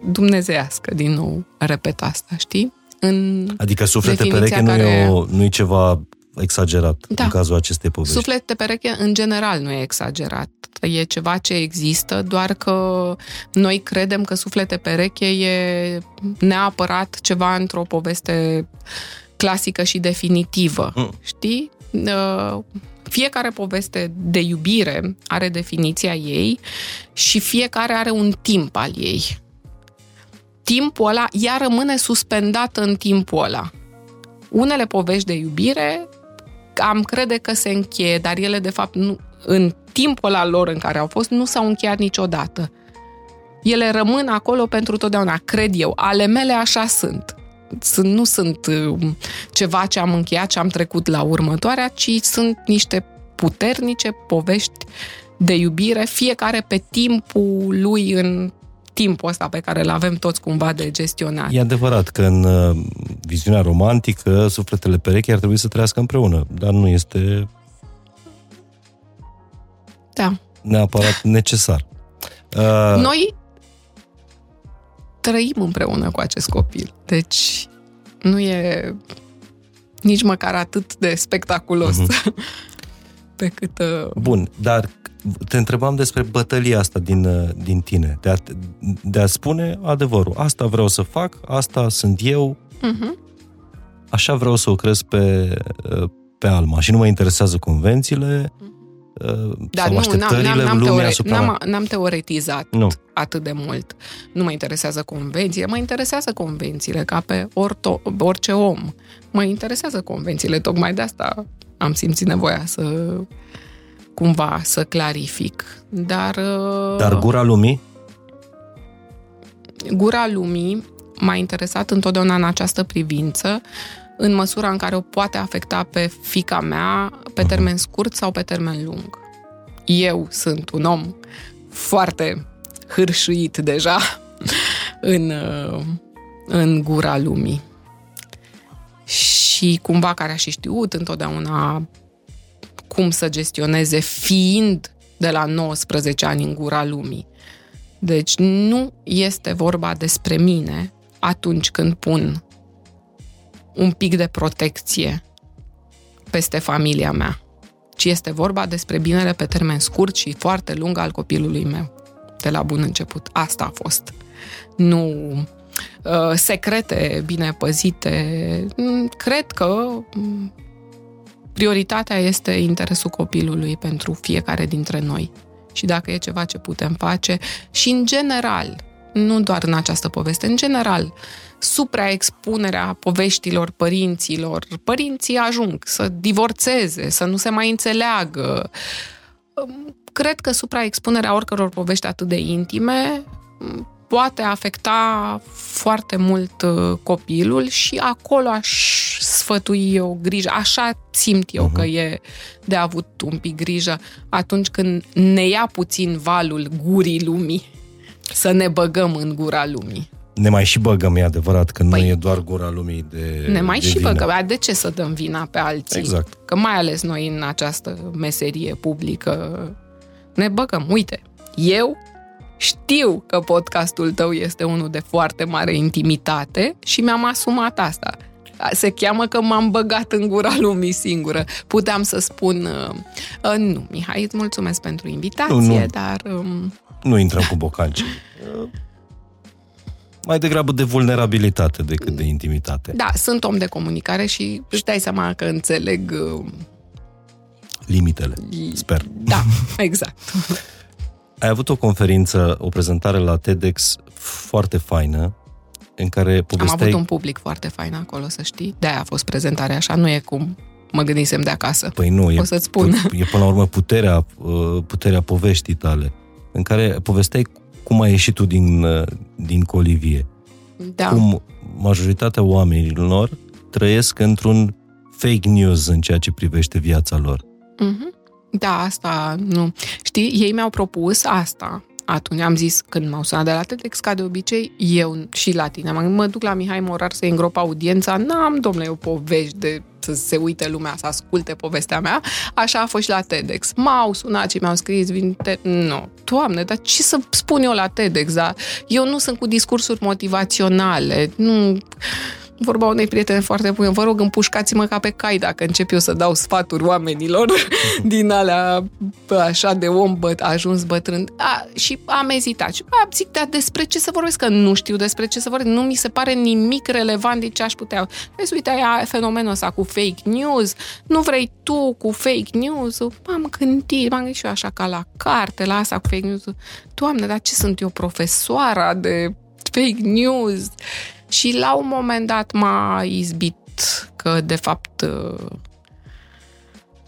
dumnezeiască, din nou, repet asta, știi? În Adică suflete Definiția pereche nu, e care- o, nu e ceva exagerat Da. în cazul acestei povești. Suflet de pereche, în general, nu e exagerat. E ceva ce există, doar că noi credem că suflet de pereche e neapărat ceva într-o poveste clasică și definitivă. Mm. Știi? Uh, fiecare poveste de iubire are definiția ei și fiecare are un timp al ei. Timpul ăla, ea rămâne suspendată în timpul ăla. Unele povești de iubire am crede că se încheie, dar ele de fapt nu, în timpul ăla lor în care au fost nu s-au încheiat niciodată. Ele rămân acolo pentru totdeauna, cred eu. Ale mele așa sunt nu sunt um, ceva ce am încheiat, ce am trecut la următoarea, ci sunt niște puternice povești de iubire, fiecare pe timpul lui în timpul ăsta pe care îl avem toți cumva de gestionat. E adevărat că în uh, viziunea romantică sufletele perechi ar trebui să trăiască împreună, dar nu este da. neapărat necesar. Uh... Noi trăim împreună cu acest copil. Deci nu e nici măcar atât de spectaculos uh-huh. pe cât... Uh... Bun, dar te întrebam despre bătălia asta din, uh, din tine, de a, de a spune adevărul. Asta vreau să fac, asta sunt eu, uh-huh. așa vreau să o cresc pe, uh, pe Alma și nu mă interesează convențiile, uh-huh da, sau nu, așteptările n-am, n-am, lumii teore- asupra... N-am, n-am teoretizat nu. atât de mult. Nu mă interesează convențiile, mă interesează convențiile ca pe orto, orice om. Mă interesează convențiile, tocmai de asta am simțit nevoia să cumva să clarific. Dar... Uh, Dar gura lumii? Gura lumii m-a interesat întotdeauna în această privință, în măsura în care o poate afecta pe fica mea pe mhm. termen scurt sau pe termen lung. Eu sunt un om foarte hârșuit deja în, uh, în gura lumii. Și cumva care a și știut întotdeauna cum să gestioneze fiind de la 19 ani în gura lumii. Deci nu este vorba despre mine atunci când pun un pic de protecție peste familia mea, ci este vorba despre binele pe termen scurt și foarte lung al copilului meu, de la bun început. Asta a fost. Nu uh, secrete bine păzite. Mm, cred că mm, prioritatea este interesul copilului pentru fiecare dintre noi. Și dacă e ceva ce putem face și în general, nu doar în această poveste, în general, supraexpunerea poveștilor părinților. Părinții ajung să divorțeze, să nu se mai înțeleagă. Cred că supraexpunerea oricăror povești atât de intime poate afecta foarte mult uh, copilul și acolo aș sfătui eu grijă. Așa simt eu uh-huh. că e de avut un pic grijă atunci când ne ia puțin valul gurii lumii, să ne băgăm în gura lumii ne mai și băgăm, e adevărat, că păi, nu e doar gura lumii de Ne mai de și vină. băgăm. De ce să dăm vina pe alții? Exact. Că mai ales noi în această meserie publică ne băgăm. Uite, eu știu că podcastul tău este unul de foarte mare intimitate și mi-am asumat asta. Se cheamă că m-am băgat în gura lumii singură. Puteam să spun, uh, uh, nu, Mihai, îți mulțumesc pentru invitație, nu, nu. dar... Um... Nu intrăm cu bocanci. mai degrabă de vulnerabilitate decât de intimitate. Da, sunt om de comunicare și își dai seama că înțeleg... Uh, Limitele, sper. Da, exact. Ai avut o conferință, o prezentare la TEDx foarte faină, în care povesteai... Am avut un public foarte fain acolo, să știi. De-aia a fost prezentarea așa, nu e cum mă gândisem de acasă. Păi nu, o e, să-ți spun. e până la urmă puterea, uh, puterea poveștii tale, în care povesteai cum ai ieșit tu din, uh, din colivie. Da. Cum majoritatea oamenilor trăiesc într-un fake news în ceea ce privește viața lor. Mm-hmm. Da, asta nu. Știi, ei mi-au propus asta. Atunci am zis, când m-au sunat de la TEDx, ca de obicei, eu și la tine. Mă duc la Mihai Morar să îngrop audiența. N-am, domnule, o povești de să se uite lumea, să asculte povestea mea. Așa a fost și la TEDx. M-au sunat și mi-au scris, vin te... Nu, doamne, dar ce să spun eu la TEDx? Da? Eu nu sunt cu discursuri motivaționale, nu vorba unei prietene foarte bune, vă rog, împușcați-mă ca pe cai dacă încep eu să dau sfaturi oamenilor din alea așa de om băt, ajuns bătrân. A, și am ezitat. Și a, zic, dar despre ce să vorbesc? Că nu știu despre ce să vorbesc. Nu mi se pare nimic relevant de ce aș putea. Vezi, uite, aia fenomenul ăsta cu fake news. Nu vrei tu cu fake news? M-am gândit, m-am gândit și eu așa ca la carte, la asta cu fake news. Doamne, dar ce sunt eu, profesoara de fake news? Și la un moment dat m-a izbit că, de fapt, uh,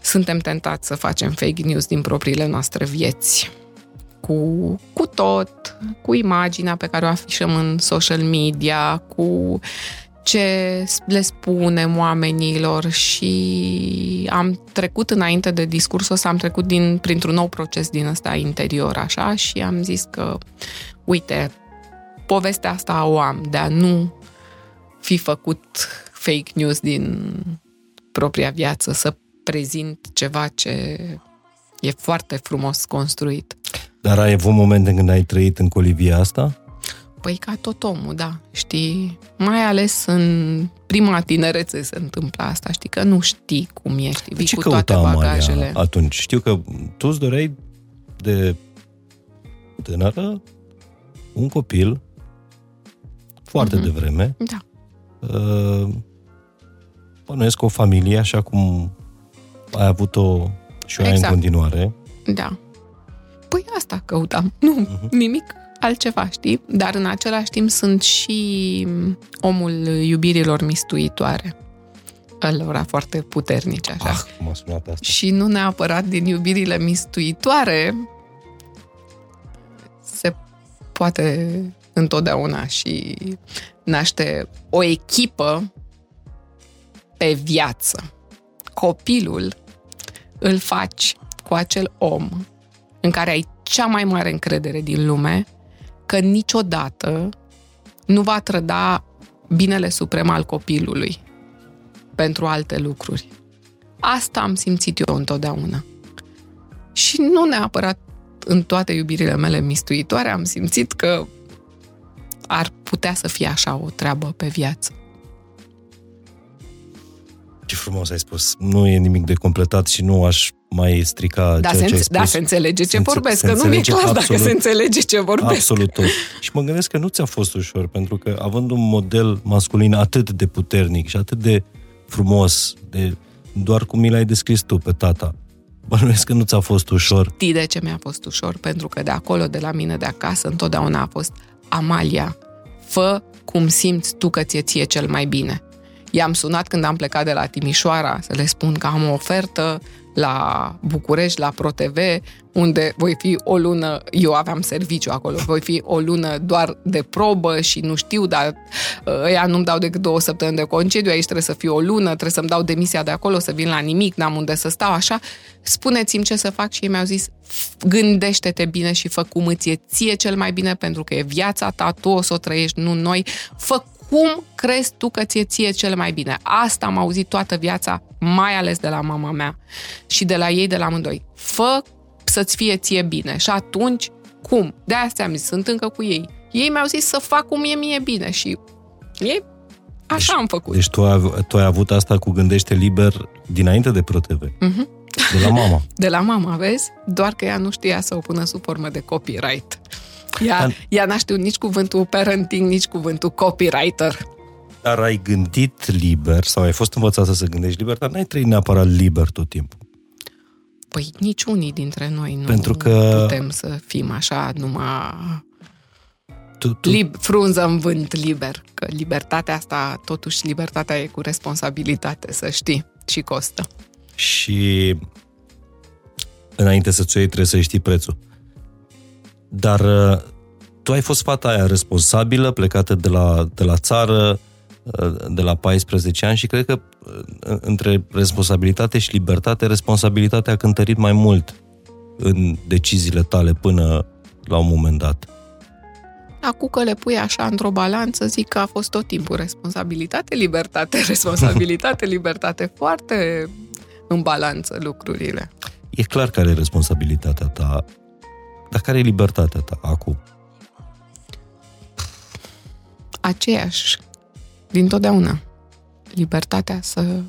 suntem tentați să facem fake news din propriile noastre vieți. Cu, cu tot, cu imaginea pe care o afișăm în social media, cu ce le spunem oamenilor și am trecut înainte de discursul ăsta, am trecut din, printr-un nou proces din ăsta interior, așa, și am zis că, uite, povestea asta o am, de a nu fi făcut fake news din propria viață, să prezint ceva ce e foarte frumos construit. Dar ai avut momente când ai trăit în colivia asta? Păi ca tot omul, da, știi, mai ales în prima tinerețe se întâmplă asta, știi, că nu știi cum ești, vii cu toate bagajele. Amalia atunci? Știu că tu îți doreai de tânără un copil foarte mm-hmm. devreme. Da. Uh, bănuiesc o familie, așa cum ai avut-o și o exact. ai în exact. continuare. Da. Păi asta căutam. Nu, uh-huh. nimic altceva, știi? Dar în același timp sunt și omul iubirilor mistuitoare. Alora foarte puternice, așa. Ah, m-a sunat asta. Și nu neapărat din iubirile mistuitoare se poate întotdeauna și naște o echipă pe viață. Copilul îl faci cu acel om în care ai cea mai mare încredere din lume că niciodată nu va trăda binele suprem al copilului pentru alte lucruri. Asta am simțit eu întotdeauna. Și nu neapărat în toate iubirile mele mistuitoare am simțit că ar putea să fie așa o treabă pe viață. Ce frumos ai spus. Nu e nimic de completat și nu aș mai strica da, ceea se, ce ai spus. Da, se înțelege ce se vorbesc, se că nu mi-e clar absolut, dacă se înțelege ce vorbesc. Absolut tot. Și mă gândesc că nu ți-a fost ușor, pentru că având un model masculin atât de puternic și atât de frumos, de doar cum mi l-ai descris tu pe tata, bănuiesc că nu ți-a fost ușor. Știi de ce mi-a fost ușor? Pentru că de acolo, de la mine, de acasă, întotdeauna a fost Amalia, fă cum simți tu că ți-e ție cel mai bine. I-am sunat când am plecat de la Timișoara să le spun că am o ofertă la București, la ProTV, unde voi fi o lună, eu aveam serviciu acolo, voi fi o lună doar de probă și nu știu, dar uh, ăia nu-mi dau decât două săptămâni de concediu, aici trebuie să fiu o lună, trebuie să-mi dau demisia de acolo, să vin la nimic, n-am unde să stau, așa. Spuneți-mi ce să fac și ei mi-au zis, gândește-te bine și fă cum îți e ție cel mai bine, pentru că e viața ta, tu o să o trăiești, nu noi. Fă cum crezi tu că ție ție cel mai bine? Asta am auzit toată viața, mai ales de la mama mea și de la ei, de la amândoi. Fă să-ți fie ție bine. Și atunci, cum? De asta am zis, sunt încă cu ei. Ei mi-au zis să fac cum e mie bine și ei Așa deci, am făcut. Deci tu ai, tu ai avut asta cu Gândește Liber dinainte de ProTV. Mm-hmm. De la mama. De la mama, vezi? Doar că ea nu știa să o pună sub formă de copyright. Ea, Dar... ea n-a știut nici cuvântul parenting, nici cuvântul copywriter. Dar ai gândit liber sau ai fost învățată să gândești liber, dar n-ai trăit neapărat liber tot timpul. Păi nici unii dintre noi nu Pentru că... putem să fim așa numai tu, tu... Lib, frunză în vânt liber. Că libertatea asta, totuși libertatea e cu responsabilitate, să știi, și costă. Și înainte să-ți o iei, trebuie să știi prețul. Dar uh, tu ai fost fata aia responsabilă, plecată de la, de la țară, uh, de la 14 ani și cred că uh, între responsabilitate și libertate, responsabilitatea a cântărit mai mult în deciziile tale până la un moment dat. Acum că le pui așa într-o balanță, zic că a fost tot timpul responsabilitate, libertate, responsabilitate, libertate, foarte în balanță lucrurile. E clar care e responsabilitatea ta dar care e libertatea ta acum? Aceeași din totdeauna. Libertatea să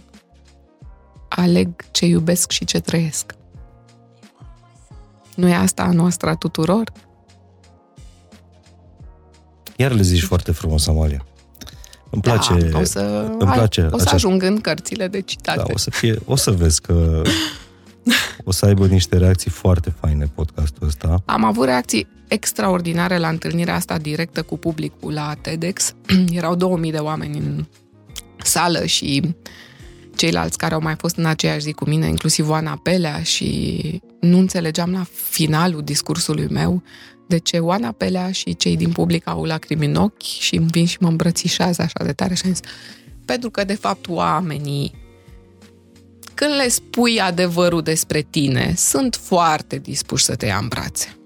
aleg ce iubesc și ce trăiesc. Nu e asta a noastră a tuturor? Iar le zici foarte frumos, Amalia. Îmi place. Da, o să, îmi place o să această- ajung în cărțile de citate. Da, o să fie, o să vezi că o să aibă niște reacții foarte faine podcastul ăsta. Am avut reacții extraordinare la întâlnirea asta directă cu publicul la TEDx. Erau 2000 de oameni în sală și ceilalți care au mai fost în aceeași zi cu mine, inclusiv Oana Pelea și nu înțelegeam la finalul discursului meu de ce Oana Pelea și cei din public au lacrimi în ochi și îmi vin și mă îmbrățișează așa de tare și am zis, pentru că de fapt oamenii când le spui adevărul despre tine, sunt foarte dispuși să te ia în brațe.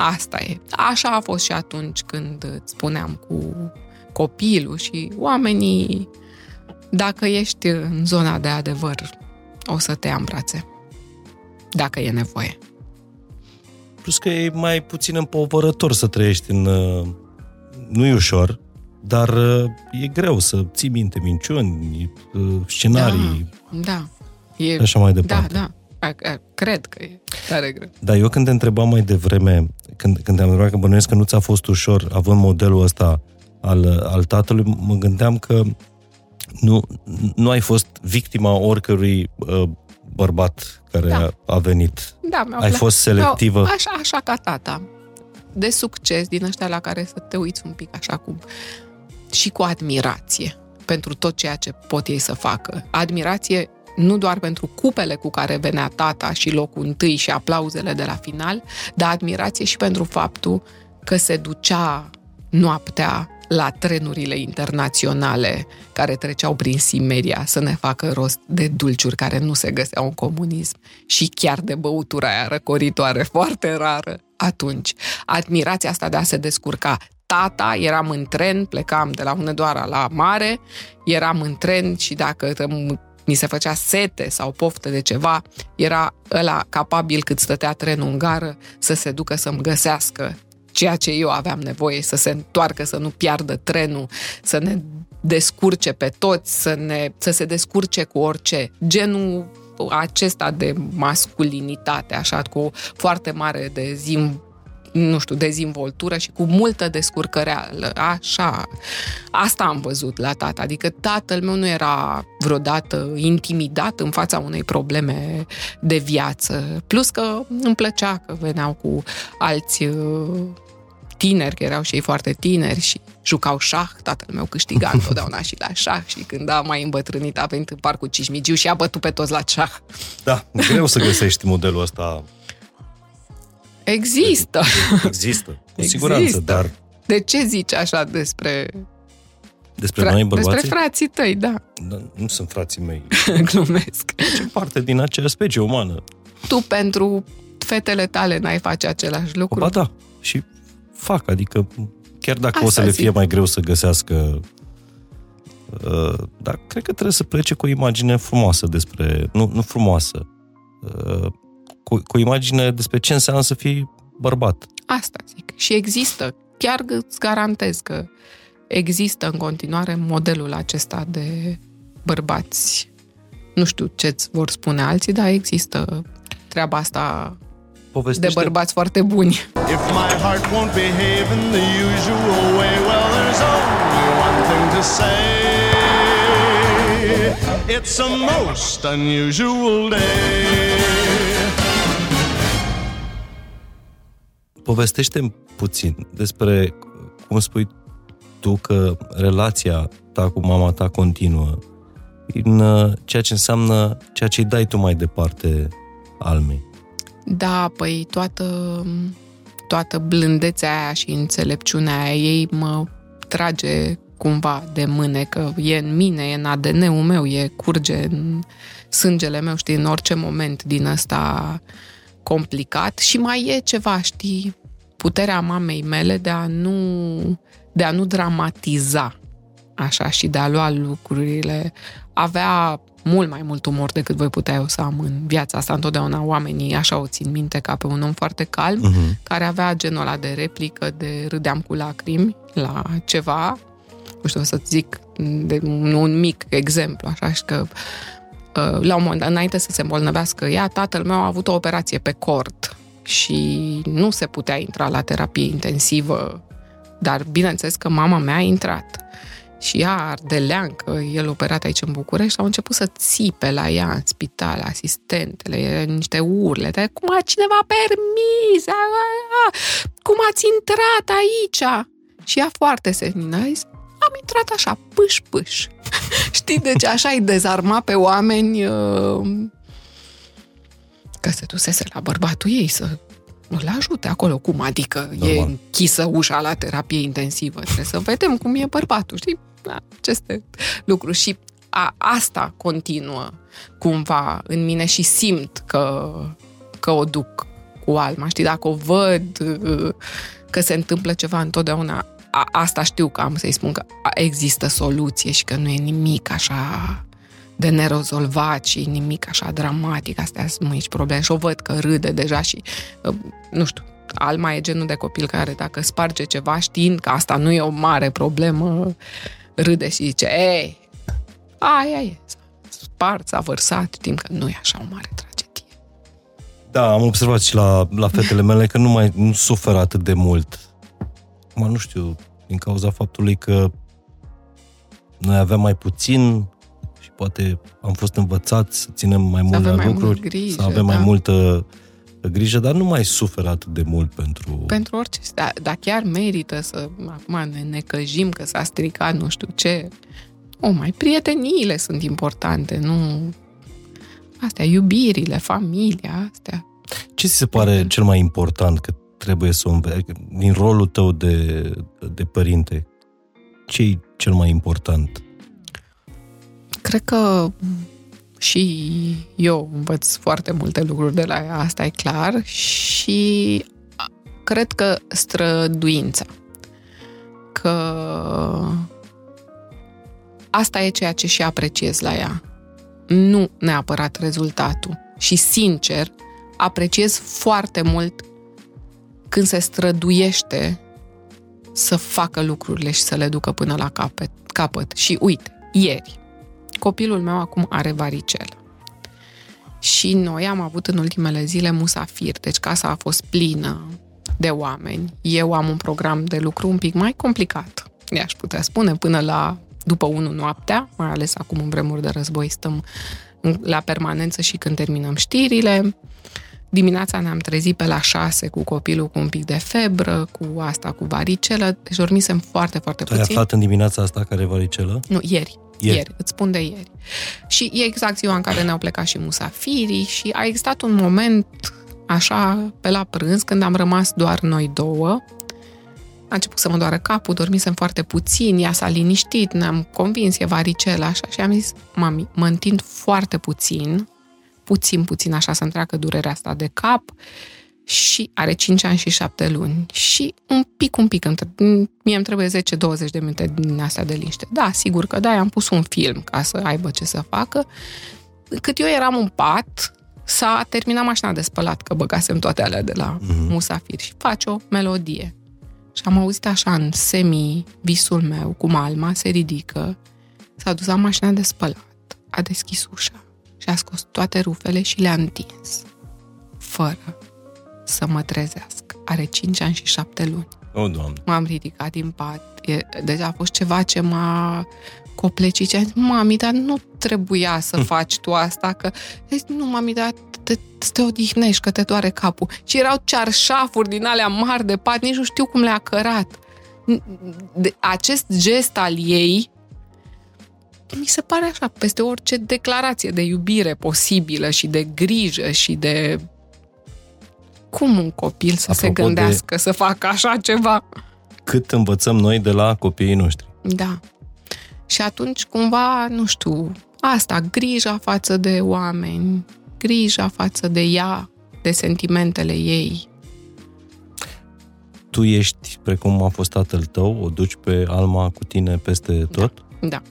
Asta e. Așa a fost și atunci când îți spuneam cu copilul și oamenii, dacă ești în zona de adevăr, o să te ia în brațe. Dacă e nevoie. Plus că e mai puțin împovărător să trăiești în... uh, Nu e ușor, dar uh, e greu să ții minte minciuni, uh, scenarii, Da. E, și așa mai da, departe. da. A- a- Cred că e tare greu. Dar eu când te întrebam mai devreme, când, când te-am întrebat că bănuiesc că nu ți-a fost ușor, având modelul ăsta al, al tatălui, mă gândeam că nu, nu ai fost victima oricărui uh, bărbat care Da. a, a venit. Da, mi-au Ai plăcut. fost selectivă? Mi-au- Așa, așa ca tata. De succes, din ăștia la care să te uiți un pic așa cu... și cu admirație pentru tot ceea ce pot ei să facă. Admirație nu doar pentru cupele cu care venea tata și locul întâi și aplauzele de la final, dar admirație și pentru faptul că se ducea noaptea la trenurile internaționale care treceau prin Simeria să ne facă rost de dulciuri care nu se găseau în comunism și chiar de băutura aia răcoritoare foarte rară atunci. Admirația asta de a se descurca. Tata, eram în tren, plecam de la Hunedoara la mare, eram în tren și dacă răm- mi se făcea sete sau poftă de ceva, era ăla capabil cât stătea trenul în gară să se ducă să-mi găsească ceea ce eu aveam nevoie, să se întoarcă, să nu piardă trenul, să ne descurce pe toți, să, ne, să se descurce cu orice. Genul acesta de masculinitate, așa, cu o foarte mare dezim, nu știu, dezvoltură și cu multă descurcăreală. Așa. Asta am văzut la tata. Adică tatăl meu nu era vreodată intimidat în fața unei probleme de viață. Plus că îmi plăcea că veneau cu alți uh, tineri, că erau și ei foarte tineri și jucau șah. Tatăl meu câștiga întotdeauna și la șah și când a mai îmbătrânit a venit în parcul Cismigiu și a bătut pe toți la șah. Da, greu să găsești modelul ăsta. Există! Există, cu Există. siguranță, dar De ce zici așa despre, despre fra- noi despre bărbații, frații tăi? Da, da, nu sunt frații mei. glumesc. Ce parte din aceeași specie umană. Tu pentru fetele tale n-ai face același lucru? Ba da, și fac, adică chiar dacă o Asta să le zic. fie mai greu să găsească uh, dar cred că trebuie să plece cu o imagine frumoasă despre, nu, nu frumoasă, uh, cu, cu o imagine despre ce înseamnă să fii bărbat. Asta zic. Și există, chiar îți garantez că există în continuare modelul acesta de bărbați. Nu știu ce-ți vor spune alții, dar există treaba asta de Povestește, bărbați foarte buni. If my heart won't behave in the usual way, well, there's only one thing to say. It's a most unusual day. Povestește puțin despre cum spui tu că relația ta cu mama ta continuă în uh, ceea ce înseamnă ceea ce îi dai tu mai departe almei. Da, păi toată, toată blândețea aia și înțelepciunea aia ei mă trage cumva de mâne, că e în mine, e în ADN-ul meu, e curge în sângele meu, știi, în orice moment din ăsta complicat și mai e ceva, știi, puterea mamei mele de a nu, de a nu dramatiza așa și de a lua lucrurile. Avea mult mai mult umor decât voi putea eu să am în viața asta. Întotdeauna oamenii așa o țin minte ca pe un om foarte calm, Uh-huh. care avea genul ăla de replică, de râdeam cu lacrimi la ceva, nu știu să zic de un, un mic exemplu, așa și că uh, la un moment dat, înainte să se îmbolnăvească ea, tatăl meu a avut o operație pe cord și nu se putea intra la terapie intensivă, dar bineînțeles că mama mea a intrat. Și ea, ardeleancă, el operat aici în București, au început să țipe la ea în spital, asistentele, niște urle, de cum a cineva permis, a, a, a, cum ați intrat aici? Și ea foarte senină, a zis, am intrat așa, pâș, pâș. Știi, deci așa îi dezarma pe oameni uh, că se dusese la bărbatul ei să îl ajute acolo. Cum adică Normal. e închisă ușa la terapie intensivă? Trebuie să vedem cum e bărbatul, știi? Da, aceste lucruri. Și a, asta continuă cumva în mine și simt că, că o duc cu alma. Știi, dacă o văd uh, că se întâmplă ceva întotdeauna, a, asta știu că am să-i spun că există soluție și că nu e nimic așa de nerezolvat și nimic așa dramatic. Astea sunt mici probleme și o văd că râde deja și, uh, nu știu, Alma e genul de copil care dacă sparge ceva știind că asta nu e o mare problemă, râde și zice, ei, aia e, spart, s-a vărsat, timp că nu e așa o mare tragedie. Da, am observat și la, la fetele mele că nu mai nu suferă atât de mult. Acum nu știu, din cauza faptului că noi aveam mai puțin și poate am fost învățați să ținem mai mult la lucruri, mult grijă, să avem da. mai multă grijă, dar nu mai suferă atât de mult pentru... Pentru orice, dar da, chiar merită să, acum ne necăjim că s-a stricat nu știu ce. O, mai prieteniile sunt importante, nu... Astea, iubirile, familia, astea. Ce ți se pare cel mai important că trebuie să o înveți, din rolul tău de, de părinte? ce e cel mai important? Cred că și eu învăț foarte multe lucruri de la ea, asta e clar, și cred că străduința. Că asta e ceea ce și apreciez la ea. Nu neapărat rezultatul. Și sincer, apreciez foarte mult când se străduiește să facă lucrurile și să le ducă până la capăt. capăt. Și uite, ieri, copilul meu acum are varicelă. Și noi am avut în ultimele zile musafir, deci casa a fost plină de oameni. Eu am un program de lucru un pic mai complicat, i-aș putea spune, până la după 1 noaptea, mai ales acum în vremuri de război stăm la permanență și când terminăm știrile. Dimineața ne-am trezit pe la 6 cu copilul cu un pic de febră, cu asta, cu varicelă, deci dormisem foarte, foarte Tu ai puțin. aflat în dimineața asta care e varicelă? Nu, ieri. Ieri. Ieri. ieri, îți spun de ieri. Și e exact ziua în care ne-au plecat și musafirii și a existat un moment așa pe la prânz când am rămas doar noi două. A început să mă doară capul, dormisem foarte puțin, ea s-a liniștit, ne-am convins, e varicela, așa, și am zis, mami, mă întind foarte puțin, puțin, puțin, așa să-mi treacă durerea asta de cap și are 5 ani și 7 luni și un pic, un pic, mie îmi trebuie 10-20 de minute din astea de liniște. Da, sigur că da, am pus un film ca să aibă ce să facă. Cât eu eram în pat, s-a terminat mașina de spălat, că băgasem toate alea de la mm-hmm. musafir și face o melodie. Și am auzit așa în semi-visul meu, cum Alma se ridică, s-a dus la mașina de spălat, a deschis ușa și a scos toate rufele și le-a întins. Fără să mă trezească. Are 5 ani și 7 luni. O, Doamne! M-am ridicat din pat. E, deci a fost ceva ce m-a coplecit. Am zis, mami, dar nu trebuia să faci tu asta, că... Deci, nu, mami, dar te, să te odihnești, că te doare capul. Și erau cearșafuri din alea mari de pat, nici nu știu cum le-a cărat. De, acest gest al ei mi se pare așa, peste orice declarație de iubire posibilă și de grijă și de cum un copil să Apropo se gândească de... să facă așa ceva? Cât învățăm noi de la copiii noștri. Da. Și atunci, cumva, nu știu, asta, grija față de oameni, grija față de ea, de sentimentele ei. Tu ești, precum a fost tatăl tău, o duci pe Alma cu tine peste tot? Da. Da,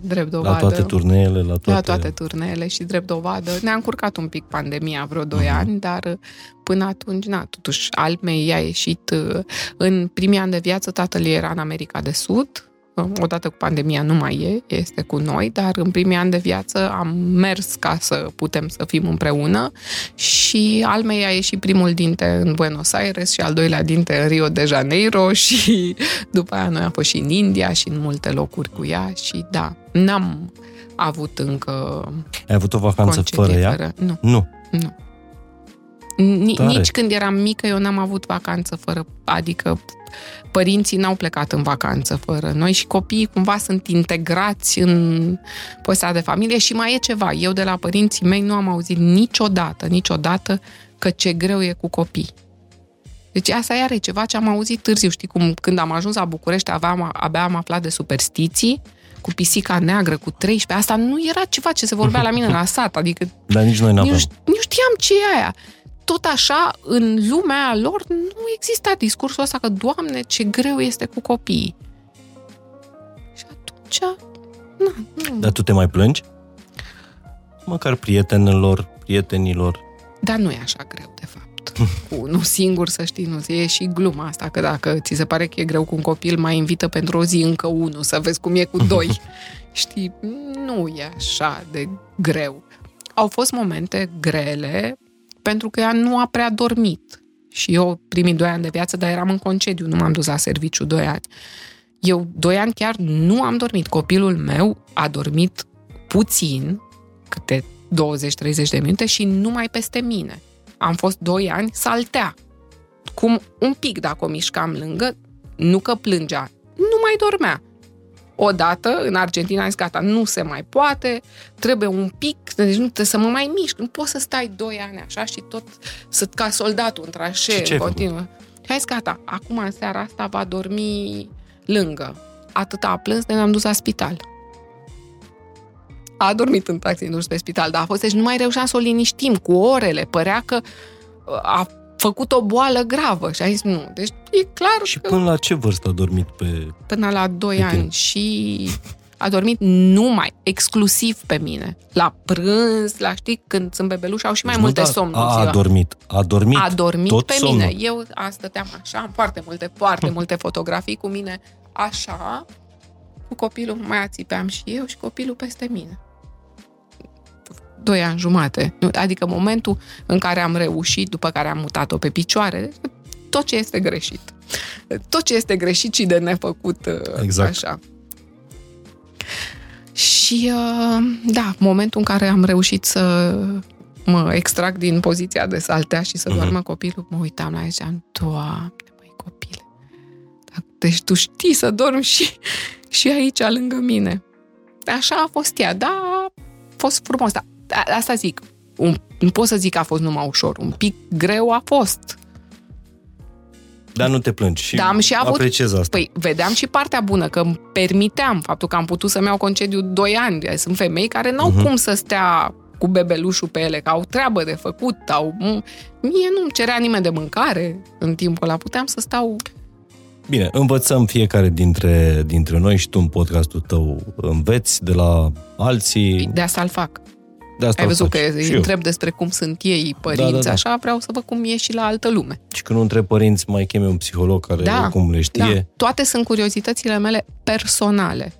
drept dovadă. La toate turneele, la toate... La toate turneele și drept dovadă. Ne-a încurcat un pic pandemia vreo 2 uh-huh. ani, dar până atunci, na, totuși, al mei a ieșit în primii ani de viață, tatăl ei era în America de Sud, odată cu pandemia nu mai e, este cu noi, dar în primii ani de viață am mers ca să putem să fim împreună și al mei a ieșit primul dinte în Buenos Aires și al doilea dinte în Rio de Janeiro și după aia noi am fost și în India și în multe locuri cu ea și da, n-am avut încă Ai avut o vacanță concedii fără ea? Fără, nu, Nu. nu. Ni- Tare. nici când eram mică eu n-am avut vacanță fără, adică părinții n-au plecat în vacanță fără noi și copiii cumva sunt integrați în postea de familie și mai e ceva. Eu de la părinții mei nu am auzit niciodată, niciodată că ce greu e cu copii. Deci asta iar e ceva ce am auzit târziu. Știi cum când am ajuns la București aveam, abia am aflat de superstiții cu pisica neagră, cu 13. Asta nu era ceva ce se vorbea la mine la sat. Adică Dar nici noi nu, n-avem. ș- nu știam ce e aia. Tot așa, în lumea aia lor, nu exista discursul ăsta că, Doamne, ce greu este cu copiii. Și atunci, na, nu. Dar tu te mai plângi? Măcar prietenilor, prietenilor. Dar nu e așa greu, de fapt. Cu unul singur, să știi, nu e și gluma asta, că dacă ți se pare că e greu cu un copil, mai invită pentru o zi încă unul, să vezi cum e cu doi. știi, nu e așa de greu. Au fost momente grele, pentru că ea nu a prea dormit. Și eu primii doi ani de viață, dar eram în concediu, nu m-am dus la serviciu doi ani. Eu doi ani chiar nu am dormit. Copilul meu a dormit puțin, câte 20-30 de minute și numai peste mine. Am fost doi ani saltea. Cum un pic dacă o mișcam lângă, nu că plângea, nu mai dormea. Odată, în Argentina, a zis, gata, nu se mai poate, trebuie un pic, deci nu trebuie să mă mai mișc, nu poți să stai doi ani așa și tot să ca soldatul în Și trașee, ce în ai făcut? continuu. Și a zis, gata, acum în seara asta va dormi lângă. Atâta a plâns de ne-am dus la spital. A dormit în taxi, dus pe spital, dar a fost, deci nu mai reușeam să o liniștim cu orele. Părea că uh, a făcut o boală gravă și a zis nu. Deci e clar Și că până la ce vârstă a dormit pe... până la 2 Pe tine. ani și a dormit numai, exclusiv pe mine. La prânz, la știi, când sunt bebeluși, au și mai Deci nu multe doar somnuri. A, a ziua. dormit. A dormit. A dormit tot pe somnul. mine. Eu a, stăteam așa, am foarte multe, foarte multe fotografii cu mine așa, cu copilul, mai ațipeam și eu și copilul peste mine. Doi ani jumate. Nu, Adică momentul în care am reușit, după care am mutat-o pe picioare, tot ce este greșit. Tot ce este greșit și de nefăcut uh, Exact. așa. Și uh, da, momentul în care am reușit să mă extrag din poziția de saltea și să Mhm. doarmă copilul, mă uitam la el și ziceam, Doamne, măi copile, dar- deci tu știi să dormi și, și aici lângă mine. Așa a fost ea, da, a fost frumos, dar a- asta zic, un, nu pot să zic că a fost numai ușor, un pic greu a fost. Dar nu te plângi. Și Da, am și avut- apreciez asta. Păi, vedeam și partea bună, că îmi permiteam faptul că am putut să-mi iau concediu 2 ani. Sunt femei care n-au Mhm. cum să stea cu bebelușul pe ele, că au treabă de făcut, au... Mie nu-mi cerea nimeni de mâncare în timpul ăla. Puteam să stau... Bine, învățăm fiecare dintre, dintre noi și tu în podcastul tău înveți de la alții. De asta îl fac. De asta Ai îl văzut că faci. îi Și eu. întreb despre cum sunt ei, părinți, Da, da, da. așa, vreau să văd cum e și la altă lume. Și când nu întreb părinți, mai cheme un psiholog care Da, oricum le știe. Da. Toate sunt curiozitățile mele personale.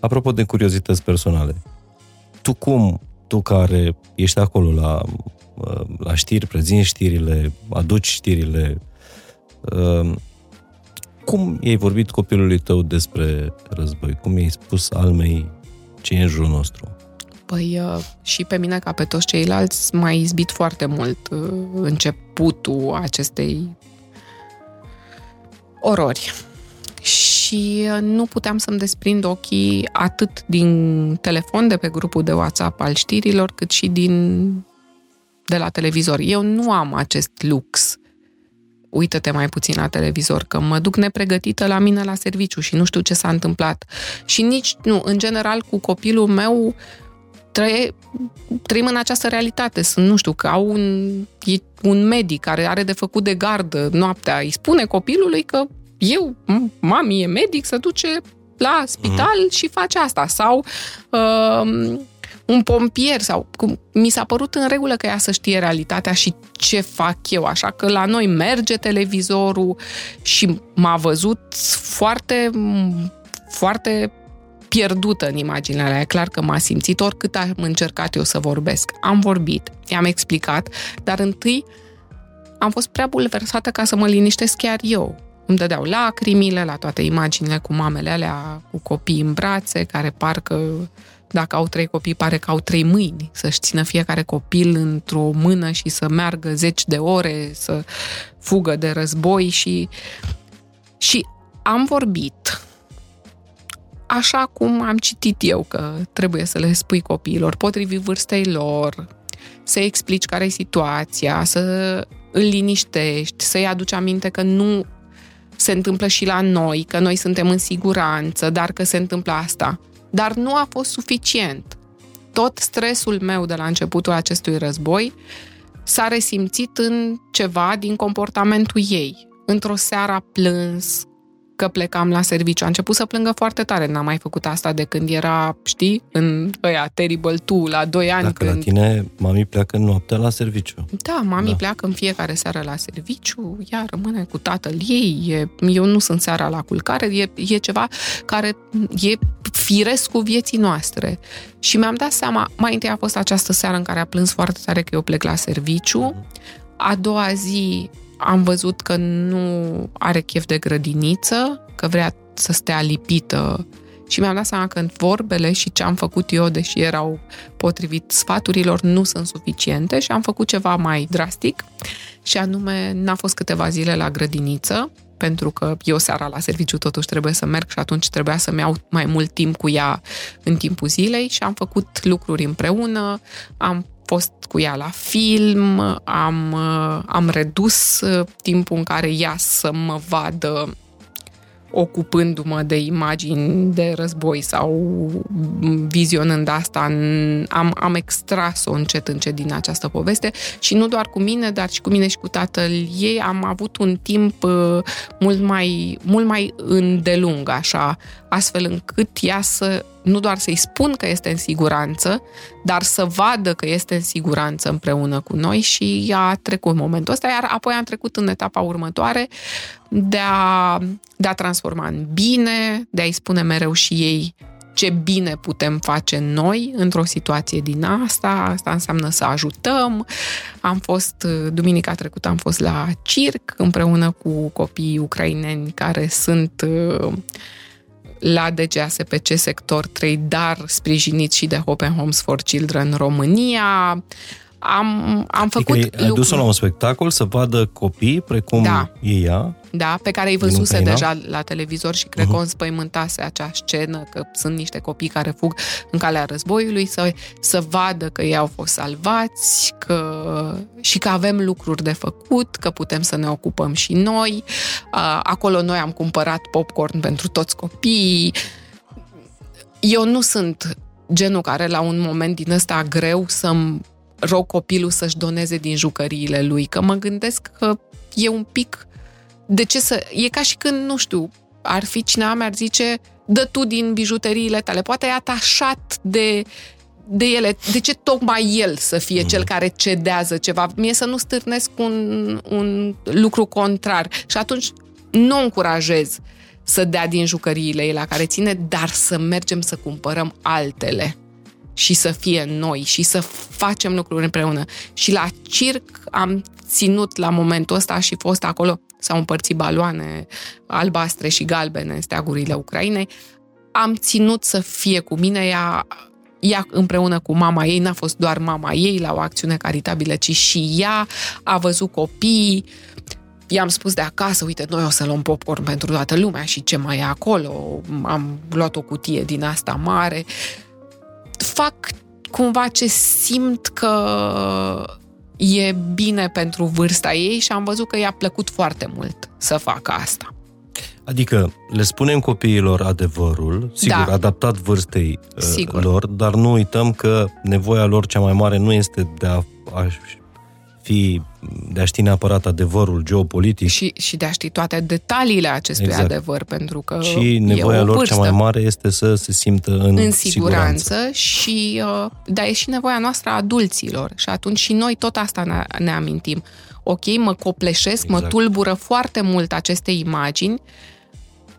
Apropo de curiozități personale, tu cum, tu care ești acolo la, uh, la știri, prezinți știrile, aduci știrile, uh, cum i-ai vorbit copilului tău despre război? Cum i-ai spus almei ce e în jurul nostru? Păi uh, și pe mine, ca pe toți ceilalți, m-a izbit foarte mult uh, începutul acestei orori. Și uh, nu puteam să-mi desprind ochii atât din telefon, de pe grupul de WhatsApp al știrilor, cât și din de la televizor. Eu nu am acest lux. Uită-te mai puțin la televizor, că mă duc nepregătită la mine la serviciu și nu știu ce s-a întâmplat. Și nici, nu, în general, cu copilul meu trăie, trăim în această realitate. Sunt, nu știu, că au un, e un medic care are de făcut de gardă noaptea. Îi spune copilului că eu, m- mami e medic, să duce la spital mm. și face asta. Sau uh, un pompier sau cum, mi s-a părut în regulă că ea să știe realitatea și ce fac eu, așa că la noi merge televizorul și m-a văzut foarte, foarte pierdută în imaginile alea. E clar că m-a simțit oricât am încercat eu să vorbesc. Am vorbit, i-am explicat, dar întâi am fost prea bulversată ca să mă liniștesc chiar eu. Îmi dădeau lacrimile la toate imaginile cu mamele alea, cu copii în brațe, care parcă, dacă au trei copii, pare că au trei mâini, să-și țină fiecare copil într-o mână și să meargă zeci de ore, să fugă de război și... Și am vorbit așa cum am citit eu că trebuie să le spui copiilor, potrivit vârstei lor, să explici care e situația, să îl liniștești, să-i aduci aminte că nu se întâmplă și la noi, că noi suntem în siguranță, dar că se întâmplă asta. Dar nu a fost suficient. Tot stresul meu de la începutul acestui război s-a resimțit în ceva din comportamentul ei. Într-o seară a plâns, că plecam la serviciu. A început să plângă foarte tare. N-am mai făcut asta de când era, știi, în ăia, Terrible 2, la 2 ani. Dacă când... la tine mami pleacă noaptea la serviciu. Da, mami da. pleacă în fiecare seară la serviciu, ea rămâne cu tatăl ei, e, eu nu sunt seara la culcare, e, e ceva care e firesc cu vieții noastre. Și mi-am dat seama, mai întâi a fost această seară în care a plâns foarte tare că eu plec la serviciu, a doua zi am văzut că nu are chef de grădiniță, că vrea să stea lipită. Și mi-am dat seama că în vorbele și ce am făcut eu, deși erau potrivit sfaturilor, nu sunt suficiente și am făcut ceva mai drastic. Și anume n-a fost câteva zile la grădiniță, pentru că eu seara la serviciu totuși trebuie să merg și atunci trebuia să-mi iau mai mult timp cu ea în timpul zilei și am făcut lucruri împreună, am fost cu ea la film, am, am redus uh, timpul în care ea să mă vadă ocupându-mă de imagini de război sau vizionând asta, am, am extras-o încet încet din această poveste și nu doar cu mine, dar și cu mine și cu tatăl ei am avut un timp uh, mult mai, mult mai îndelung, așa, astfel încât ea să nu doar să-i spun că este în siguranță, dar să vadă că este în siguranță împreună cu noi și a trecut momentul ăsta, iar apoi am trecut în etapa următoare de a, de a transforma în bine, de a-i spune mereu și ei ce bine putem face noi într-o situație din asta. Asta înseamnă să ajutăm. Am fost, duminica trecută am fost la circ împreună cu copiii ucraineni care sunt uh, la DGASPC sector 3, dar sprijinit și de Open Homes for Children România. Am, am făcut adică ai dus-o la un spectacol să vadă copii precum da. e ea? Da, pe care îi văzuse deja la televizor și cred uh-huh. că o înspăimântase acea scenă, că sunt niște copii care fug în calea războiului, să, să vadă că ei au fost salvați că, și că avem lucruri de făcut, că putem să ne ocupăm și noi. Acolo noi am cumpărat popcorn pentru toți copiii. Eu nu sunt genul care la un moment din ăsta greu să-mi rog copilul să-și doneze din jucăriile lui, că mă gândesc că e un pic... De ce să... E ca și când, nu știu, ar fi cineva mi-ar zice dă tu din bijuteriile tale. Poate e atașat de, de ele. De ce tocmai el să fie cel care cedează ceva? Mie să nu stârnesc un, un lucru contrar. Și atunci nu încurajez să dea din jucăriile ei la care ține, dar să mergem să cumpărăm altele și să fie noi și să facem lucruri împreună. Și la circ am ținut la momentul ăsta și fost acolo, s-au împărțit baloane albastre și galbene, steagurile Ucrainei, am ținut să fie cu mine ea ea împreună cu mama ei, n-a fost doar mama ei la o acțiune caritabilă, ci și ea a văzut copii, i-am spus de acasă, uite, noi o să luăm popcorn pentru toată lumea și ce mai e acolo, am luat o cutie din asta mare fac cumva ce simt că e bine pentru vârsta ei și am văzut că i-a plăcut foarte mult să facă asta. Adică le spunem copiilor adevărul, sigur, da. adaptat vârstei uh, sigur. lor, dar nu uităm că nevoia lor cea mai mare nu este de a, a ști, de a ști neapărat adevărul geopolitic. Și, și de a ști toate detaliile acestui Exact. adevăr, pentru că și e nevoia o lor vârstă cea mai mare este să se simtă în, în siguranță, și uh, dar e și nevoia noastră a adulților și atunci și noi tot asta ne, ne amintim. Ok, mă copleșesc, mă Exact. tulbură foarte mult aceste imagini,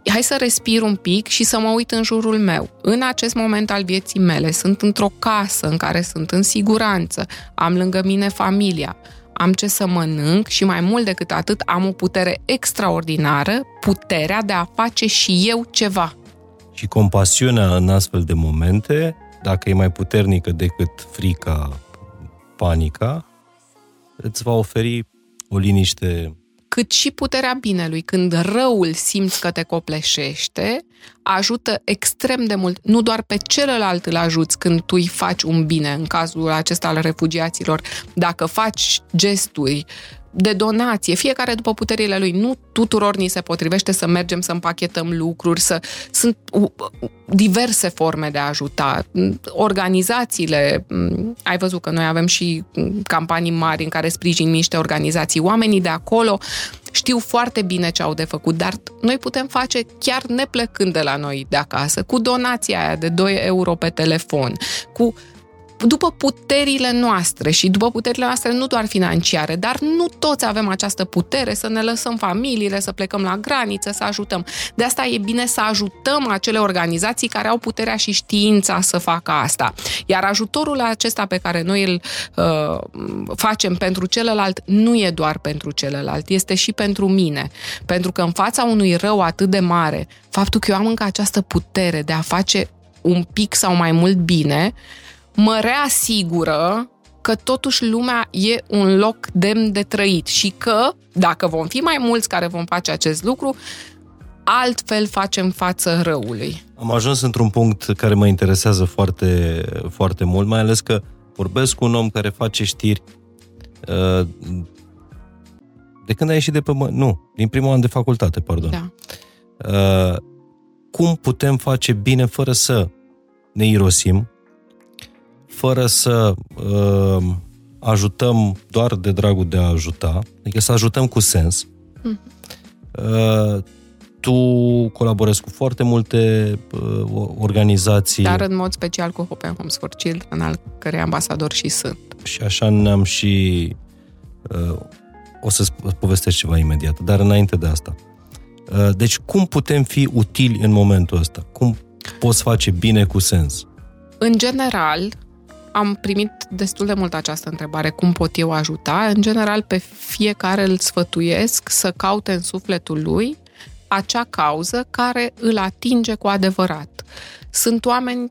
hai să respir un pic și să mă uit în jurul meu. În acest moment al vieții mele sunt într-o casă în care sunt în siguranță, am lângă mine familia, am ce să mănânc și mai mult decât atât am o putere extraordinară, puterea de a face și eu ceva. Și compasiunea în astfel de momente, dacă e mai puternică decât frica, panica, îți va oferi o liniște cât și puterea binelui. Când răul simți că te copleșește, ajută extrem de mult. Nu doar pe celălalt îl ajuți când tu îi faci un bine, în cazul acesta al refugiaților. Dacă faci gesturi de donație, fiecare după puterile lui. Nu tuturor ni se potrivește să mergem să împachetăm lucruri, să sunt uh, diverse forme de a ajuta. Organizațiile, mm, ai văzut că noi avem și mm, campanii mari în care sprijin niște organizații. Oamenii de acolo știu foarte bine ce au de făcut, dar noi putem face chiar neplecând de la noi de acasă, cu donația aia de 2 euro pe telefon, cu după puterile noastre și după puterile noastre nu doar financiare, dar nu toți avem această putere să ne lăsăm familiile, să plecăm la graniță, să ajutăm. De asta e bine să ajutăm acele organizații care au puterea și știința să facă asta. Iar ajutorul acesta pe care noi îl uh, facem pentru celălalt nu e doar pentru celălalt, este și pentru mine. Pentru că în fața unui rău atât de mare, faptul că eu am încă această putere de a face un pic sau mai mult bine, mă reasigură că totuși lumea e un loc demn de trăit și că, dacă vom fi mai mulți care vom face acest lucru, altfel facem față răului. Am ajuns într-un punct care mă interesează foarte, foarte mult, mai ales că vorbesc cu un om care face știri uh, de când a ieșit de pe... Mă... Nu, din primul an de facultate, pardon. Da. Uh, cum putem face bine fără să ne irosim, fără să uh, ajutăm doar de dragul de a ajuta, adică să ajutăm cu sens. Mhm. Uh, tu colaborezi cu foarte multe uh, organizații Dar în mod special cu Open Homes for Children, al cărei ambasador și sunt. și așa ne-am și... Uh, o să povestesc ceva imediat, dar înainte de asta. Uh, deci cum putem fi utili în momentul ăsta? Cum poți face bine cu sens? În general, am primit destul de mult această întrebare, cum pot eu ajuta? În general, pe fiecare îl sfătuiesc să caute în sufletul lui acea cauză care îl atinge cu adevărat. Sunt oameni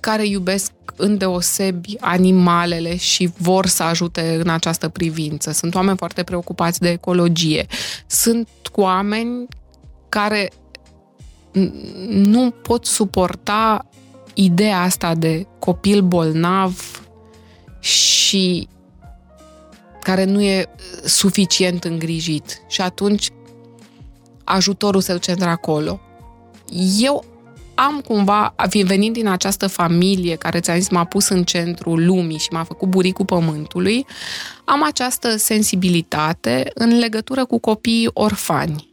care iubesc îndeosebi animalele și vor să ajute în această privință. Sunt oameni foarte preocupați de ecologie. Sunt oameni care nu pot suporta ideea asta de copil bolnav și care nu e suficient îngrijit. Și atunci ajutorul se duce într-acolo. Eu am cumva, venind din această familie care ți-am zis m-a pus în centrul lumii și m-a făcut buricul pământului, am această sensibilitate în legătură cu copiii orfani.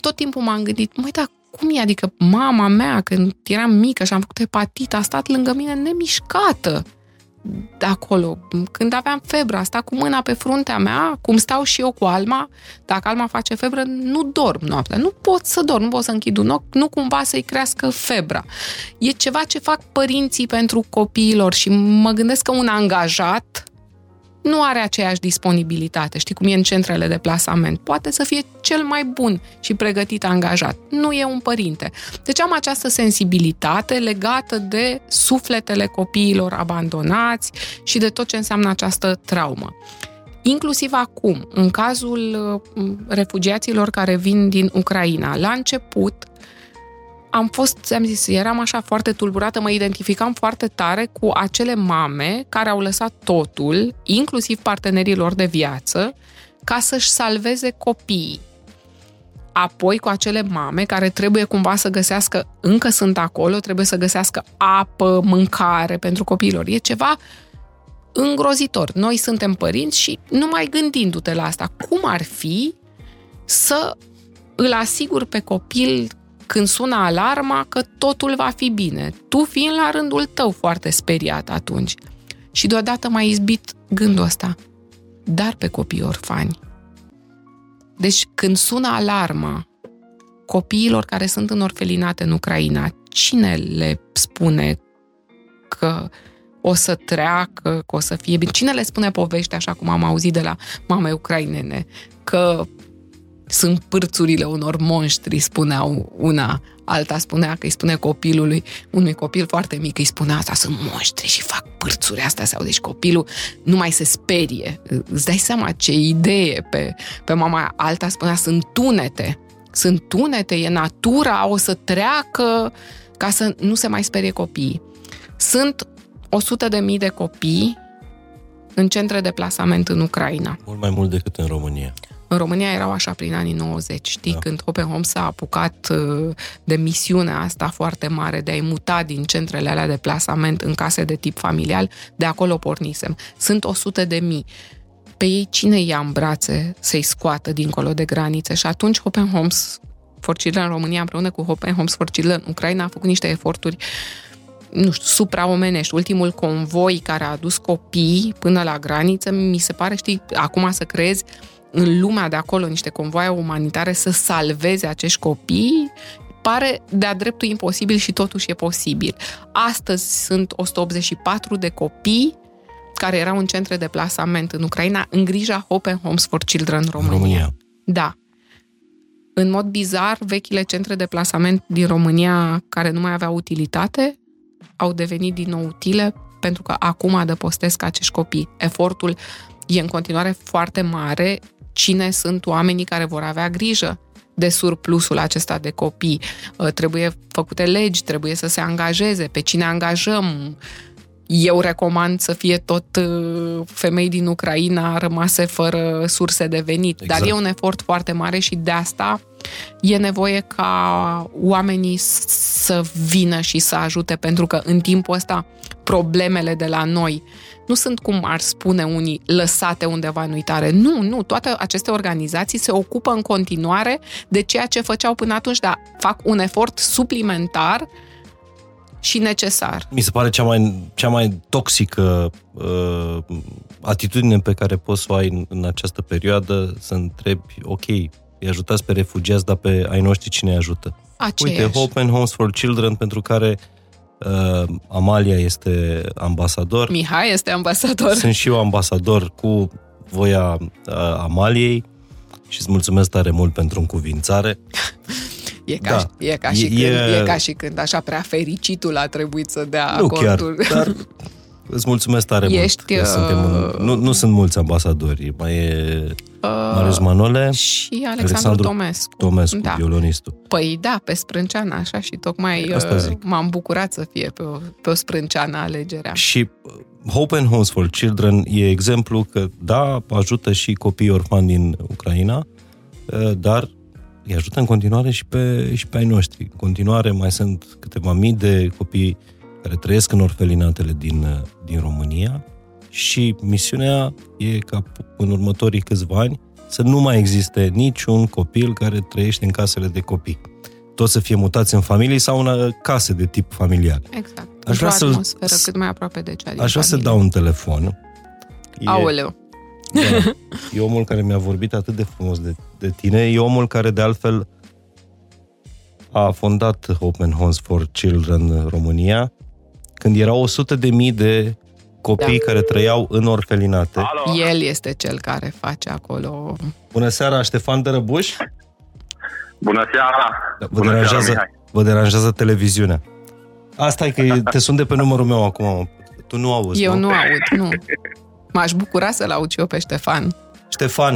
Tot timpul m-am gândit, măi, dar cum e? Adică mama mea, când eram mică și am făcut hepatită, a stat lângă mine nemișcată de acolo. Când aveam febră, a stat cu mâna pe fruntea mea, cum stau și eu cu Alma, dacă Alma face febră, nu dorm noaptea. Nu pot să dorm, nu pot să închid un ochi, nu cumva să-i crească febra. E ceva ce fac părinții pentru copiilor și mă gândesc că un angajat nu are aceeași disponibilitate. Știi cum e în centrele de plasament. Poate să fie cel mai bun și pregătit angajat. Nu e un părinte. Deci am această sensibilitate legată de sufletele copiilor abandonați și de tot ce înseamnă această traumă. Inclusiv acum, în cazul refugiaților care vin din Ucraina, la început, am fost, am zis, eram așa foarte tulburată, mă identificam foarte tare cu acele mame care au lăsat totul, inclusiv partenerilor de viață, ca să-și salveze copiii. Apoi cu acele mame care trebuie cumva să găsească, încă sunt acolo, trebuie să găsească apă, mâncare pentru copiilor. E ceva îngrozitor. Noi suntem părinți și numai gândindu-te la asta, cum ar fi să îl asigur pe copil când sună alarma că totul va fi bine, tu fiind la rândul tău foarte speriat atunci. Și deodată m-a izbit gândul ăsta, dar pe copii orfani. Deci când sună alarma copiilor care sunt în orfelinate în Ucraina, cine le spune că o să treacă, că o să fie bine? Cine le spune povești, așa cum am auzit de la mame ucrainene, că sunt pârțurile unor monștri, spuneau una. Alta spunea că îi spune copilului, unui copil foarte mic, îi spunea asta, sunt monștri și fac pârțuri astea sau deci copilul nu mai se sperie. Îți dai seama ce idee pe, pe mama alta spunea, sunt tunete. Sunt tunete, e natura, o să treacă ca să nu se mai sperie copiii. Sunt 100 de mii de copii în centre de plasament în Ucraina. Mult mai mult decât în România. În România erau așa prin anii 90, știi, da. când Hoppenholm s-a apucat uh, de misiunea asta foarte mare de a-i muta din centrele alea de plasament în case de tip familial, de acolo pornisem. Sunt 100 de mii. Pe ei cine ia în brațe să-i scoată dincolo de granițe? Și atunci Hoppenholms for Children în România împreună cu Hoppenholms for Children în Ucraina a făcut niște eforturi nu știu, supraomenești. Ultimul convoi care a adus copii până la graniță, mi se pare, știi, acum să crezi în lumea de acolo niște convoaie umanitare să salveze acești copii, pare de-a dreptul imposibil și totuși e posibil. Astăzi sunt 184 de copii care erau în centre de plasament în Ucraina, în grija Open Homes for Children în România. România. Da. În mod bizar, vechile centre de plasament din România care nu mai aveau utilitate au devenit din nou utile pentru că acum adăpostesc acești copii. Efortul e în continuare foarte mare cine sunt oamenii care vor avea grijă de surplusul acesta de copii. Uh, trebuie făcute legi, trebuie să se angajeze, pe cine angajăm. Eu recomand să fie tot uh, femei din Ucraina rămase fără surse de venit, exact. dar e un efort foarte mare și de asta e nevoie ca oamenii să vină și să ajute, pentru că în timpul ăsta problemele de la noi nu sunt, cum ar spune unii, lăsate undeva în uitare. Nu, nu, toate aceste organizații se ocupă în continuare de ceea ce făceau până atunci, dar fac un efort suplimentar și necesar. Mi se pare cea mai, cea mai toxică uh, atitudine pe care poți să o ai în, în această perioadă, să întrebi, ok, îi ajutați pe refugiați, dar pe ai noștri cine îi ajută? Aceeași. Uite, Hope and Homes for Children, pentru care uh, Amalia este ambasador. Mihai este ambasador. Sunt și eu ambasador cu voia uh, Amaliei și îți mulțumesc tare mult pentru încuvințare. E ca, Da. și, e, ca și E- când, e- e ca și când așa prea fericitul a trebuit să dea Nu chiar, acordul. dar îți mulțumesc tare Ești, mult. că suntem uh, în, nu, nu sunt mulți ambasadori. Mai e Marius Manole, și Alexandru, Alexandru Tomescu. Tomescu, Da. violonistul. Păi da, pe sprânceană, așa, și tocmai Asta uh, zic. m-am bucurat să fie pe o, pe o sprânceană alegerea. Și uh, Hope and Homes for Children e exemplu că, da, ajută și copiii orfani din Ucraina, uh, dar îi ajută în continuare și pe, și pe ai noștri. În continuare mai sunt câteva mii de copii care trăiesc în orfelinatele din, uh, din România și misiunea e ca în următorii câțiva ani să nu mai existe niciun copil care trăiește în casele de copii. Toți să fie mutați în familii sau în uh, case de tip familial. Exact. Aș Aș vrea vrea să-l- atmosferă cât mai aproape de cea din Aș vrea să familie. dau un telefon. E, Aoleu. Da, e omul care mi-a vorbit atât de frumos de, de tine. E omul care, de altfel, a fondat Open Homes for Children în România, când erau 100 de mii de copii Da. care trăiau în orfelinate. Alo, El este cel care face acolo. Bună seara, Ștefan Dărăbuș! bună seara! Vă bună seara, deranjează, Mihai. vă deranjează televiziunea. Asta e că te sun de pe numărul meu acum. Tu nu auzi, Eu nu? nu aud, nu. M-aș bucura să-l aud și eu pe Ștefan. Ștefan,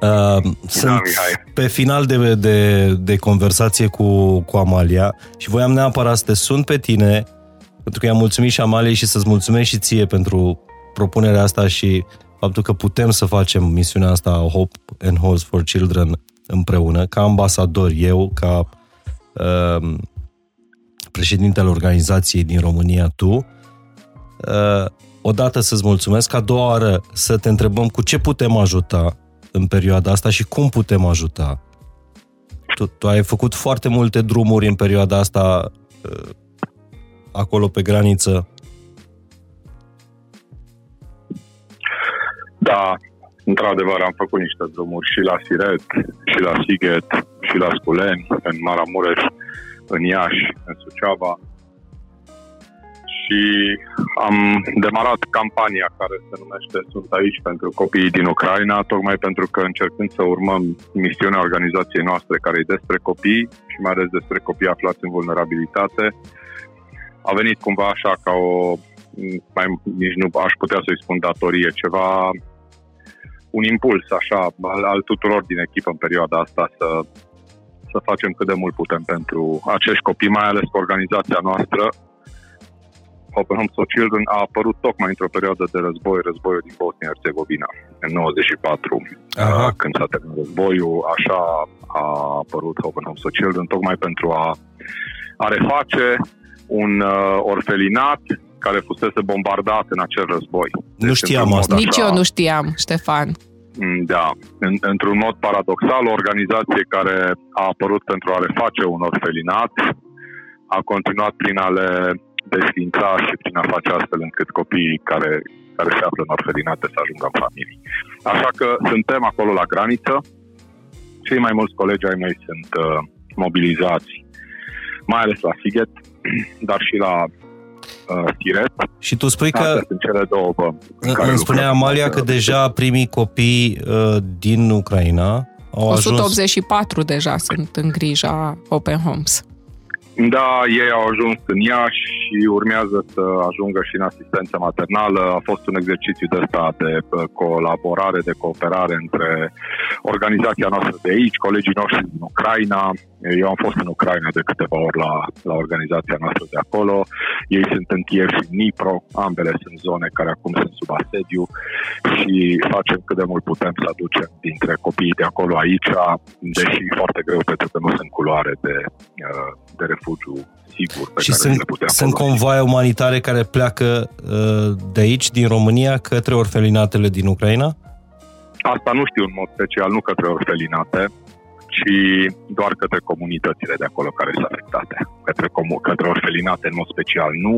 uh, sunt Mihai. pe final de, de, de conversație cu, cu Amalia și voiam neapărat să te sun pe tine pentru că i-am mulțumit și Amaliei și să-ți mulțumesc și ție pentru propunerea asta și faptul că putem să facem misiunea asta Hope and Homes for Children împreună, ca ambasador eu, ca uh, președintele organizației din România tu. Uh, odată să-ți mulțumesc, a doua oară să te întrebăm cu ce putem ajuta în perioada asta și cum putem ajuta. Tu, tu ai făcut foarte multe drumuri în perioada asta uh, acolo pe graniță. Da, într-adevăr am făcut niște drumuri și la Siret, și la Sighet, și la Sculeni, în Maramureș, în Iași, în Suceava. Și am demarat campania care se numește Sunt aici pentru copiii din Ucraina, tocmai pentru că încercând să urmăm misiunea organizației noastre care e despre copii și mai ales despre copii aflați în vulnerabilitate, a venit cumva așa ca o, mai, nici nu aș putea să-i spun datorie, ceva, un impuls așa al, al tuturor din echipă în perioada asta să, să facem cât de mult putem pentru acești copii, mai ales că organizația noastră Open Homes for Children a apărut tocmai într-o perioadă de război, războiul din Bosnia-Herzegovina, în 94. Aha. Când s-a terminat războiul, așa a apărut Open Homes for Children, tocmai pentru a, a reface un uh, orfelinat care fusese bombardat în acel război. Nu deci, știam asta. Așa, Nici eu nu știam, Ștefan. Mm, da, în, într-un mod paradoxal, o organizație care a apărut pentru a reface un orfelinat a continuat prin a le desfința și prin a face astfel încât copiii care, care se află în orfelinate să ajungă în familii. Așa că suntem acolo la graniță. Cei mai mulți colegi ai mei sunt uh, mobilizați, mai ales la Sighet, dar și la uh, Siret. Și tu spui că... sunt cele două bă, Îmi spunea Amalia că deja primii copii uh, din Ucraina au 184 ajuns... deja sunt în grija Open Homes. Da, ei au ajuns în Iași și urmează să ajungă și în asistență maternală. A fost un exercițiu de stat de colaborare, de cooperare între organizația noastră de aici, colegii noștri din Ucraina. Eu am fost în Ucraina de câteva ori la, la organizația noastră de acolo. Ei sunt în Kiev și Nipro, ambele sunt zone care acum sunt sub asediu și facem cât de mult putem să aducem dintre copiii de acolo aici, deși foarte greu pentru că nu sunt culoare de, de refugiu sigur pe și care sunt, le putem sunt folosi. convoaie umanitare care pleacă uh, de aici, din România, către orfelinatele din Ucraina? Asta nu știu în mod special, nu către orfelinate, ci doar către comunitățile de acolo care sunt afectate, către, comu- către orfelinate în mod special. Nu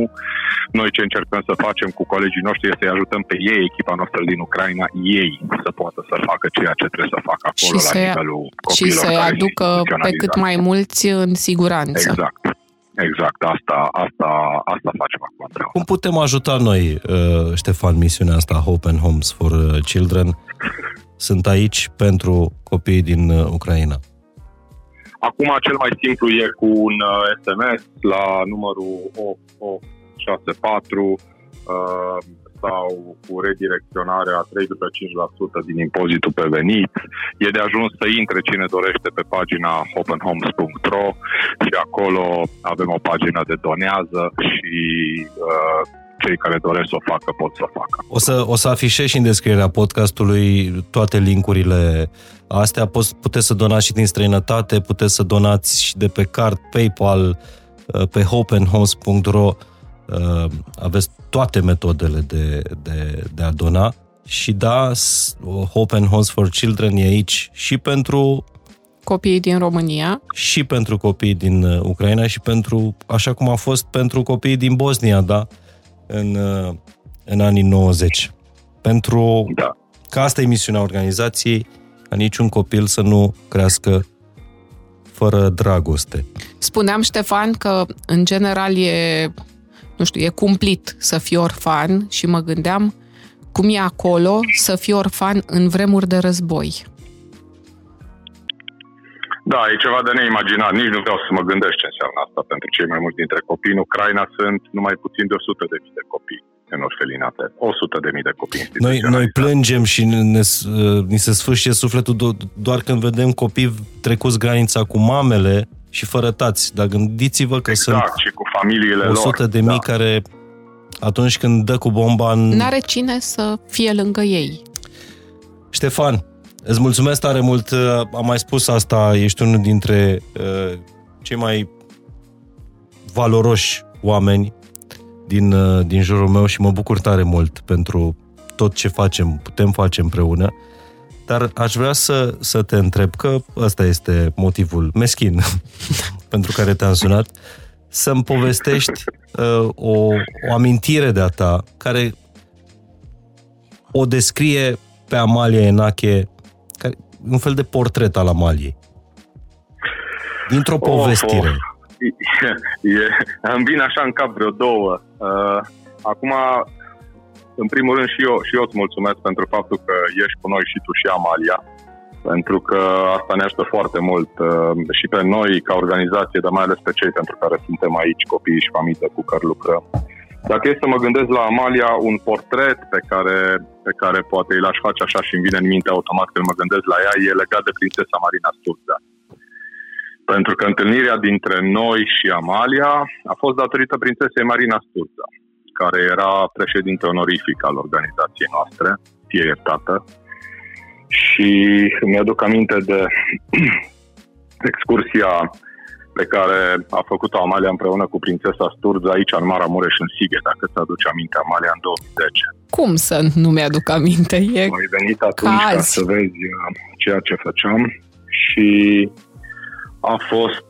noi ce încercăm să facem cu colegii noștri este să-i ajutăm pe ei, echipa noastră din Ucraina, ei să poată să facă ceea ce trebuie să facă acolo și la să nivelul Și să-i aducă pe cât mai mulți în siguranță. Exact. Exact, asta, asta, asta facem acum. Împreună. Cum putem ajuta noi, uh, Ștefan, misiunea asta Hope and Homes for uh, Children? Sunt aici pentru copiii din uh, Ucraina. Acum cel mai simplu e cu un SMS la numărul 864 uh, sau cu redirecționarea 3,5% din impozitul pe venit. E de ajuns să intre cine dorește pe pagina openhomes.ro și acolo avem o pagină de donează și uh, cei care doresc să o facă pot să o facă. O să, o să afișez și în descrierea podcastului toate linkurile astea. Puteți să donați și din străinătate, puteți să donați și de pe card, PayPal, uh, pe hopeandhomes.ro uh, aveți toate metodele de, de, de a dona și da, Hope and Homes for Children e aici și pentru copiii din România și pentru copiii din uh, Ucraina și pentru, așa cum a fost pentru copiii din Bosnia, da, în, în anii 90. Pentru da. că asta e misiunea organizației, ca niciun copil să nu crească fără dragoste. Spuneam, Ștefan, că în general e, nu știu, e cumplit să fii orfan și mă gândeam cum e acolo să fii orfan în vremuri de război. Da, e ceva de neimaginat. Nici nu vreau să mă gândesc ce înseamnă asta pentru cei mai mulți dintre copii. În Ucraina sunt numai puțin de 100 de mii de copii în orfelinate. 100 de mii de copii Noi, noi plângem și ne, ni se sfârșie sufletul do- doar când vedem copii trecuți granița cu mamele și fără tați. Dar gândiți-vă că exact, sunt și cu familiile 100 lor. de mii da. care atunci când dă cu bomba în... N-are cine să fie lângă ei. Ștefan, Îți mulțumesc tare mult, am mai spus asta, ești unul dintre uh, cei mai valoroși oameni din, uh, din jurul meu și mă bucur tare mult pentru tot ce facem, putem face împreună. Dar aș vrea să, să te întreb, că ăsta este motivul meschin pentru care te-am sunat, să-mi povestești uh, o, o amintire de-a ta care o descrie pe Amalia Enache, care, un fel de portret al Amaliei. Dintr-o povestire. Oh, oh. E, îmi vine așa în cap vreo două. Uh, acum, în primul rând și eu, și eu îți mulțumesc pentru faptul că ești cu noi și tu și Amalia, pentru că asta ne ajută foarte mult uh, și pe noi ca organizație, dar mai ales pe cei pentru care suntem aici, copiii și familie cu care lucrăm. Dacă e să mă gândesc la Amalia, un portret pe care, pe care poate îl aș face așa și îmi vine în minte automat când mă gândesc la ea, e legat de prințesa Marina Sturza. Pentru că întâlnirea dintre noi și Amalia a fost datorită prințesei Marina Sturza, care era președinte onorific al organizației noastre, fie iertată. Și mi-aduc aminte de excursia pe care a făcut-o Amalia împreună cu prințesa Sturza aici în Maramureș, în Sighe, dacă ți aduce aminte, Amalia, în 2010. Cum să nu mi-aduc aminte? E Ai venit atunci ca Cazi. să vezi uh, ceea ce făceam și a fost,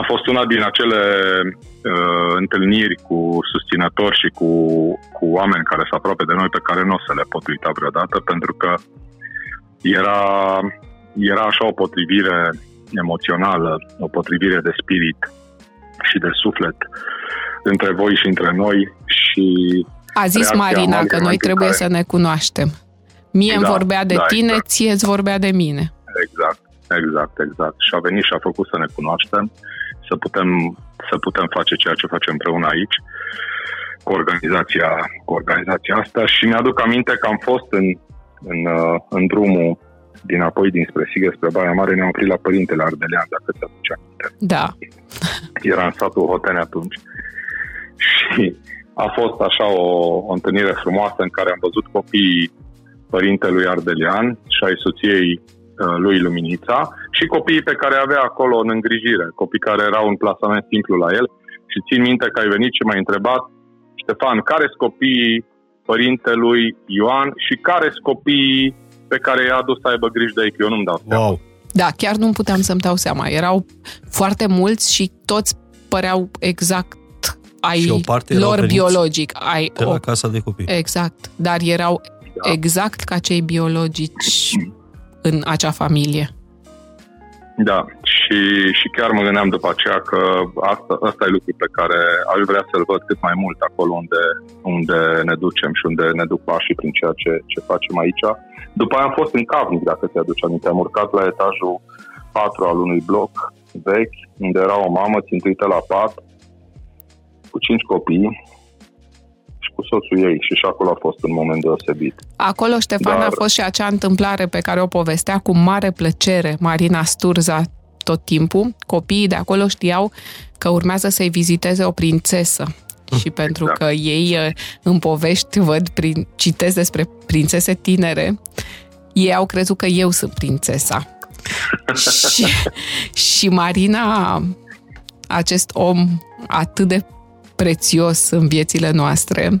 a fost una din acele uh, întâlniri cu susținători și cu, cu oameni care sunt aproape de noi pe care nu o să le pot uita vreodată pentru că era, era așa o potrivire emoțională, o potrivire de spirit și de suflet între voi și între noi și A zis reacția Marina Amaliei că în noi momentul trebuie care- să ne cunoaștem. Mie îmi Da, vorbea de da, tine, exact. ție îți vorbea de mine. Exact, exact, exact. Și a venit și a făcut să ne cunoaștem, să putem, să putem face ceea ce facem împreună aici cu organizația, cu organizația asta și mi-aduc aminte că am fost în, în, uh, în drumul dinapoi dinspre Sighe, spre Baia Mare, ne-am oprit la Părintele Ardelean, dacă ți aduce aminte. Da. Era în satul Hotene atunci. Și a fost așa o, o întâlnire frumoasă în care am văzut copiii părintelui Ardelian și ai soției uh, lui Luminița și copiii pe care avea acolo în îngrijire, copii care erau în plasament simplu la el și țin minte că ai venit și m-ai întrebat Ștefan, care sunt copiii părintelui Ioan și care sunt copiii pe care i-a adus să aibă grijă de ei, că eu nu-mi dau seama. Wow! Da, chiar nu puteam să-mi dau seama. Erau foarte mulți și toți păreau exact ai Și o parte erau lor veniți biologic. Ai, De o, la casa de copii. exact, dar erau Da. exact ca cei biologici în acea familie. Da, și, și chiar mă gândeam după aceea că asta, asta e lucru pe care aș vrea să-l văd cât mai mult acolo unde, unde ne ducem și unde ne duc pașii prin ceea ce, ce facem aici. După aia am fost în Cavnic, dacă ți-aduce aminte. Am urcat la etajul 4 al unui bloc vechi, unde era o mamă țintuită la pat, cu cinci copii și cu soțul ei. Și și acolo a fost un moment deosebit. Acolo, Ștefan, Dar- a fost și acea întâmplare pe care o povestea cu mare plăcere Marina Sturza tot timpul. Copiii de acolo știau că urmează să-i viziteze o prințesă. Și pentru Exact. că ei eh, în povești văd, prin, citesc despre prințese tinere, ei au crezut că eu sunt prințesa. și, și Marina, acest om atât de prețios în viețile noastre,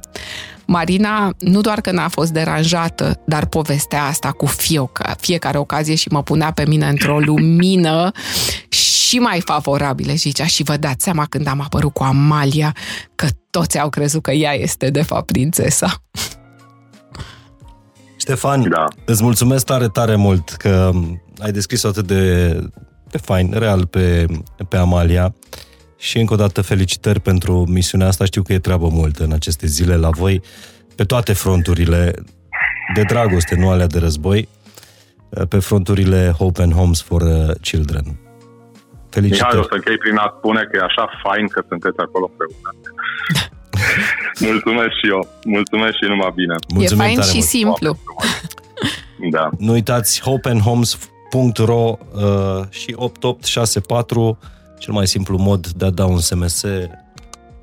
Marina nu doar că n-a fost deranjată, dar povestea asta cu fioca, fiecare ocazie și mă punea pe mine într-o lumină și mai favorabilă și zicea și vă dați seama când am apărut cu Amalia că toți au crezut că ea este de fapt prințesa. Ștefan, Da. îți mulțumesc tare, tare mult că ai descris atât de, de fain, real pe, pe Amalia și încă o dată felicitări pentru misiunea asta. Știu că e treabă multă în aceste zile la voi, pe toate fronturile de dragoste, nu alea de război, pe fronturile Hope and Homes for uh, Children. Mihai, Felicitări! o să închei prin a spune că e așa fain că sunteți acolo împreună. Mulțumesc și eu. Mulțumesc și numai bine. Mulțumim e fain tare și mult. simplu. Da. Nu uitați hopeandhomes.ro uh, și 8864, cel mai simplu mod de a da un SMS,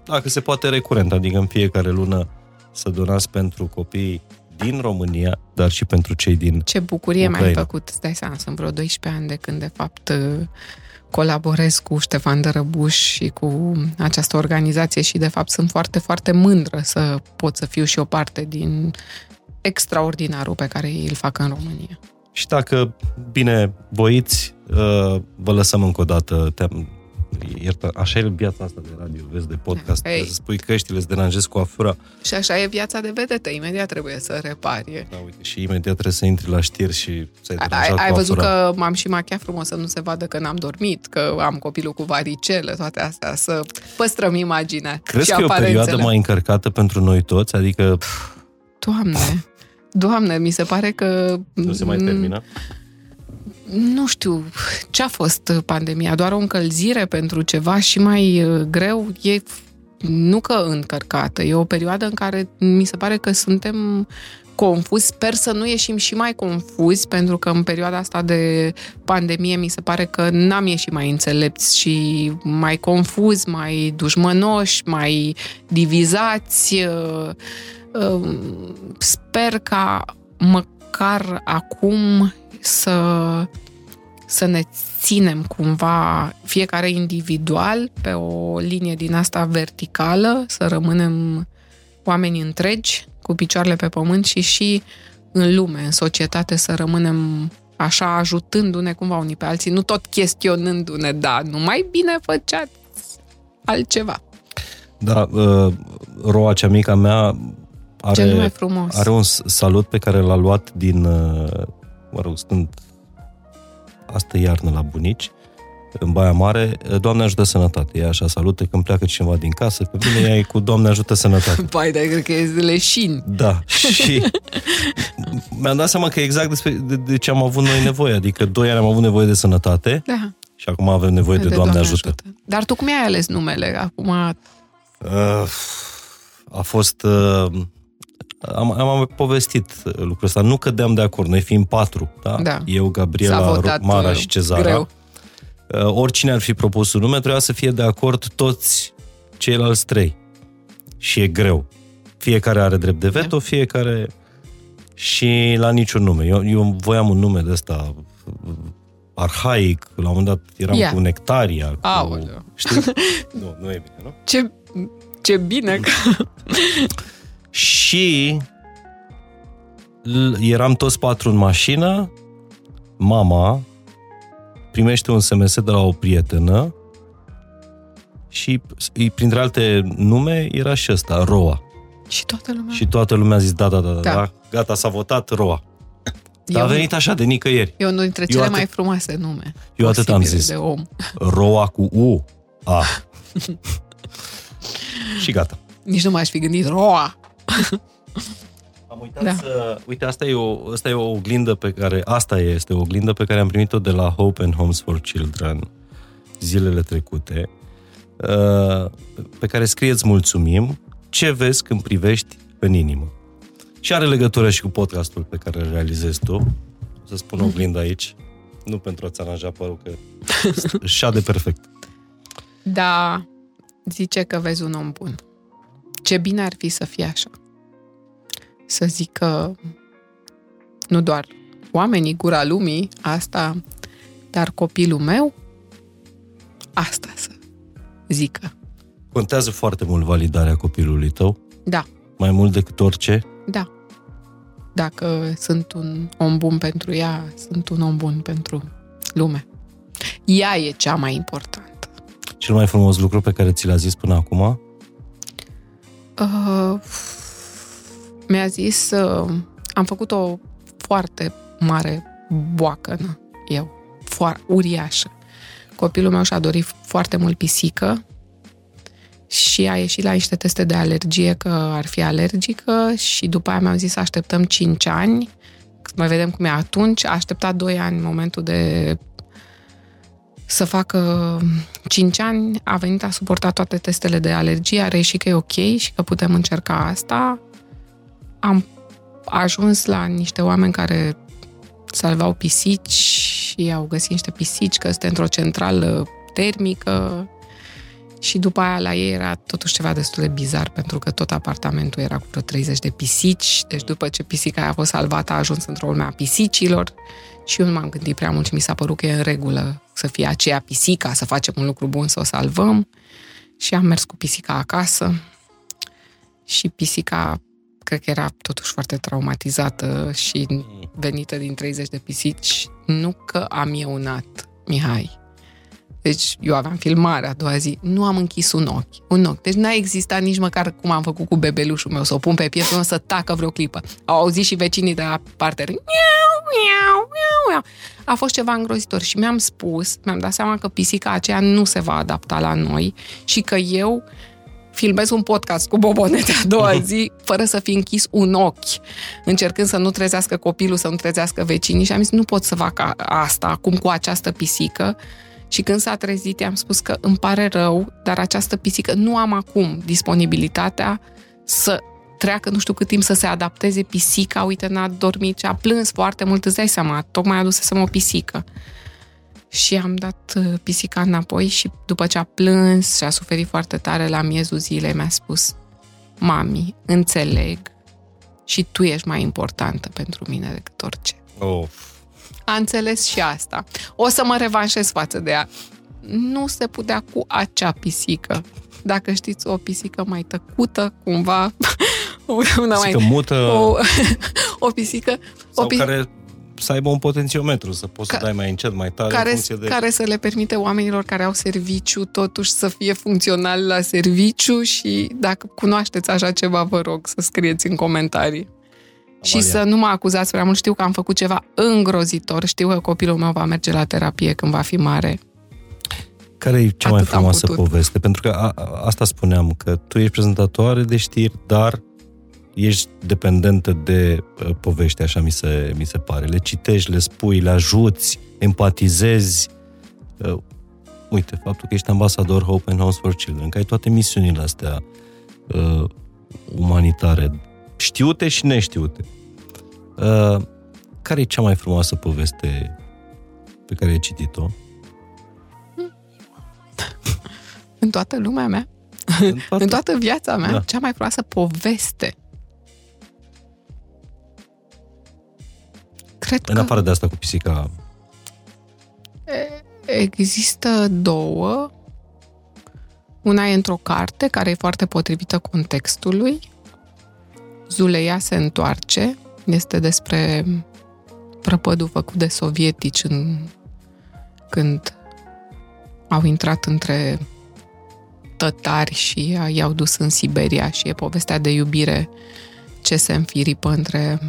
dacă se poate recurent, adică în fiecare lună să donați pentru copii din România, dar și pentru cei din... Ce bucurie mi-ai Ucraina. făcut, îți dai seama, sunt vreo 12 ani de când, de fapt, colaborez cu Ștefan Dărăbuș și cu această organizație și de fapt sunt foarte, foarte mândră să pot să fiu și o parte din extraordinarul pe care îl fac în România. Și dacă bine voiți, uh, vă lăsăm încă o dată. Te-am, iertă, așa e viața asta de radio, vezi, de podcast. Ei. Să spui căștile, să deranjezi coafura. Și așa e viața de vedetă, imediat trebuie să repari. Da, uite, și imediat trebuie să intri la știri și să-i Ai, deranjat ai văzut coafura. că m-am și machiat frumos să nu se vadă că n-am dormit, că am copilul cu varicele, toate astea, să păstrăm imaginea Crezi și că e o perioadă aparențele. mai încărcată pentru noi toți? Adică Doamne, Doamne, mi se pare că... nu se mai termină? Nu știu ce a fost pandemia, doar o încălzire pentru ceva și mai uh, greu. E nu că încărcată, e o perioadă în care mi se pare că suntem confuzi. Sper să nu ieșim și mai confuzi, pentru că în perioada asta de pandemie mi se pare că n-am ieșit mai înțelepți și mai confuzi, mai dușmănoși, mai divizați. Uh, uh, Sper ca măcar acum să, să ne ținem cumva fiecare individual pe o linie din asta verticală, să rămânem oameni întregi, cu picioarele pe pământ și și în lume, în societate, să rămânem așa ajutându-ne cumva unii pe alții, nu tot chestionându-ne, da, nu mai bine făceați altceva. Da, uh, Roa, cea mica mea, Ce nume are, frumos. are un s- salut pe care l-a luat din, uh, mă rog, stând astă iarnă la bunici, în Baia Mare, Doamne ajută sănătate. Ea așa salută când pleacă cineva din casă, pe mine ea e cu Doamne ajută sănătate. Pai, dar cred că e leșin. Da, și mi-am dat seama că exact despre de, de ce am avut noi nevoie. Adică doi ani am avut nevoie de sănătate Da. și acum avem nevoie de, Doamne, ajută. Dar tu cum ai ales numele? Acum, Uh, a fost... Uh, am, am mai povestit lucrul ăsta. Nu cădeam de acord. Noi fiind patru, da? Da. Eu, S-a Gabriela, votat, Mara uh, și Cezara. greu. Uh, oricine ar fi propus un nume, trebuia să fie de acord toți ceilalți trei. Și e greu. Fiecare are drept de veto, fiecare... Și la niciun nume. Eu, eu voiam un nume de ăsta uh, arhaic, la un moment dat eram Ia. cu Nectaria. Cu, Aoleu. știi? nu, nu e bine, nu? ce, ce bine că... Și l- eram toți patru în mașină, mama primește un SMS de la o prietenă și îi- printre alte nume era și ăsta, Roa. Și toată lumea. Și toată lumea a zis da, da, da, da, Da. da. gata, s-a votat Roa. Dar a Eu- venit așa de nicăieri. E unul dintre Eu cele atât- mai frumoase nume. Eu atât am posibile zis. De om. Roa cu U. A. și gata. Nici nu m-aș fi gândit. Roa! Am uitat Da. da. să... Uite, asta e, o, asta e o oglindă pe care... Asta este o oglindă pe care am primit-o de la Hope and Homes for Children zilele trecute, uh, pe care scrieți mulțumim ce vezi când privești în inimă. Și are legătură și cu podcastul pe care îl realizezi tu. O să spun oglinda aici. Nu pentru a-ți aranja părul, că își șade perfect. Da, zice că vezi un om bun. Ce bine ar fi să fie așa. Să zică nu doar oamenii, gura lumii, asta, dar copilul meu, asta să zică. Contează foarte mult validarea copilului tău, Da, mai mult decât orice. da. Dacă sunt un om bun pentru ea, sunt un om bun pentru lume. Ea e cea mai importantă. Cel mai frumos lucru pe care ți l-a zis până acum? Uh, mi-a zis, uh, am făcut o foarte mare boacănă, eu, foar, uriașă. Copilul meu și-a dorit foarte mult pisică și a ieșit la niște teste de alergie că ar fi alergică și după aia mi-au zis să așteptăm 5 ani, mai vedem cum e atunci. A așteptat 2 ani în momentul de să facă 5 ani, a venit, a suportat toate testele de alergie, a reieșit că e ok și că putem încerca asta. Am ajuns la niște oameni care salveau pisici și au găsit niște pisici, că este într-o centrală termică Și după aia la ei era totuși ceva destul de bizar, pentru că tot apartamentul era cu vreo 30 de pisici, deci după ce pisica aia a fost salvată a ajuns într-o lume a pisicilor și eu nu m-am gândit prea mult și mi s-a părut că e în regulă să fie aceea pisica, să facem un lucru bun, să o salvăm. Și am mers cu pisica acasă și pisica cred că era totuși foarte traumatizată și venită din 30 de pisici. Nu că am ieunat, Mihai. Deci eu aveam filmarea a doua zi, nu am închis un ochi. Un ochi. Deci n-a existat nici măcar cum am făcut cu bebelușul meu, să o pun pe piept până să tacă vreo clipă. Au auzit și vecinii de la parter. Miau, miau, miau, miau. A fost ceva îngrozitor și mi-am spus, mi-am dat seama că pisica aceea nu se va adapta la noi și că eu filmez un podcast cu bobonete a doua zi, fără să fi închis un ochi, încercând să nu trezească copilul, să nu trezească vecinii și am zis, nu pot să fac asta acum cu această pisică. Și când s-a trezit, i-am spus că îmi pare rău, dar această pisică nu am acum disponibilitatea să treacă nu știu cât timp să se adapteze pisica, uite, n-a dormit și a plâns foarte mult, îți dai seama, tocmai adusesem o pisică. Și am dat uh, pisica înapoi și după ce a plâns și a suferit foarte tare la miezul zilei, mi-a spus Mami, înțeleg și tu ești mai importantă pentru mine decât orice. Oh. A înțeles și asta. O să mă revanșez față de ea. Nu se putea cu acea pisică. Dacă știți, o pisică mai tăcută, cumva, una Pisică mai... mută O, o pisică... sau o pi- care să aibă un potențiometru, să poți Ca- să dai mai încet, mai tare, în care, funcție de... care să le permite oamenilor care au serviciu totuși să fie funcționali la serviciu și dacă cunoașteți așa ceva, vă rog să scrieți în comentarii. Și Amalia. să nu mă acuzați prea mult, știu că am făcut ceva îngrozitor, știu că copilul meu va merge la terapie când va fi mare. Care e cea mai Atât am frumoasă putut. poveste? Pentru că a, a- asta spuneam, că tu ești prezentatoare de știri, dar ești dependentă de uh, povești, așa mi se, mi se pare. Le citești, le spui, le ajuți, empatizezi. Uh, uite, faptul că ești ambasador Hope and House for Children, că ai toate misiunile astea uh, umanitare, știute și neștiute. Uh, care e cea mai frumoasă poveste pe care ai citit-o? În toată lumea mea, În toată în toată viața mea, Da. cea mai frumoasă poveste. Cred În că afară de asta cu pisica, există două. Una e într-o carte care e foarte potrivită contextului. Zuleia se întoarce. Este despre prăpădul făcut de sovietici în, când au intrat între tătari și i-au dus în Siberia și e povestea de iubire ce se înfiripă între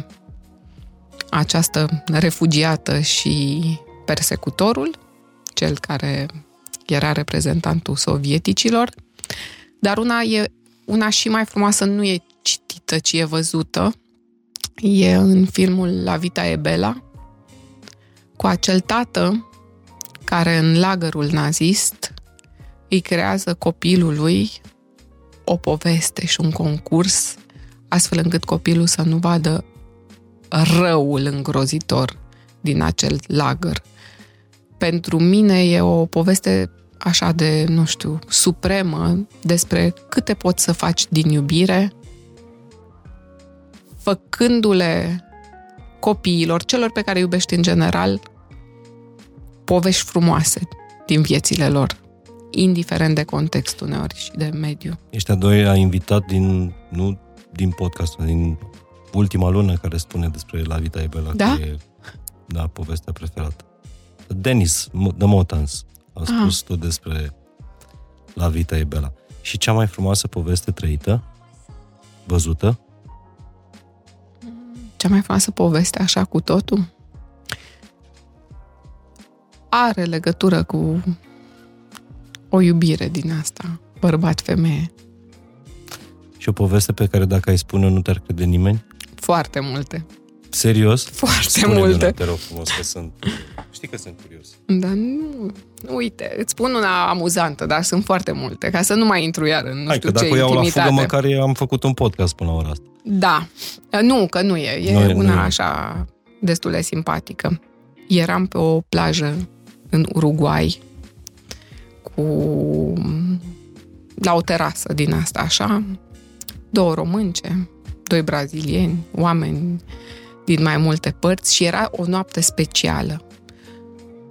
această refugiată și persecutorul, cel care era reprezentantul sovieticilor. Dar una e una și mai frumoasă nu e citită, ci e văzută. E în filmul La Vita e Bella, cu acel tată care în lagărul nazist îi creează copilului o poveste și un concurs, astfel încât copilul să nu vadă răul îngrozitor din acel lagăr. Pentru mine e o poveste așa de, nu știu, supremă despre câte poți să faci din iubire, făcându-le copiilor, celor pe care îi iubești în general, povești frumoase din viețile lor, indiferent de context uneori și de mediu. ești a doilea invitat din, nu din podcastul, din ultima lună care spune despre La Vita e Bella, Da? că e da, povestea preferată. Denis The Motans a spus tot despre La Vita e Bella. Și cea mai frumoasă poveste trăită, văzută, Cea mai frumoasă poveste așa cu totul are legătură cu o iubire din asta, bărbat-femeie. și o poveste pe care dacă ai spune nu te-ar crede nimeni. Foarte multe. Serios? Foarte Spune-mi multe. una, te rog frumos, că sunt... Știi că sunt curios. Dar nu... Uite, îți spun una amuzantă, dar sunt foarte multe, ca să nu mai intru iar în nu Hai știu că ce dacă o iau la intimitate. fugă, măcar am făcut un podcast până la ora asta. Da. Nu, că nu e. E Nu e, nu una e. așa destul de simpatică. Eram pe o plajă în Uruguay cu la o terasă din asta, așa, două românce, doi brazilieni, oameni din mai multe părți și era o noapte specială.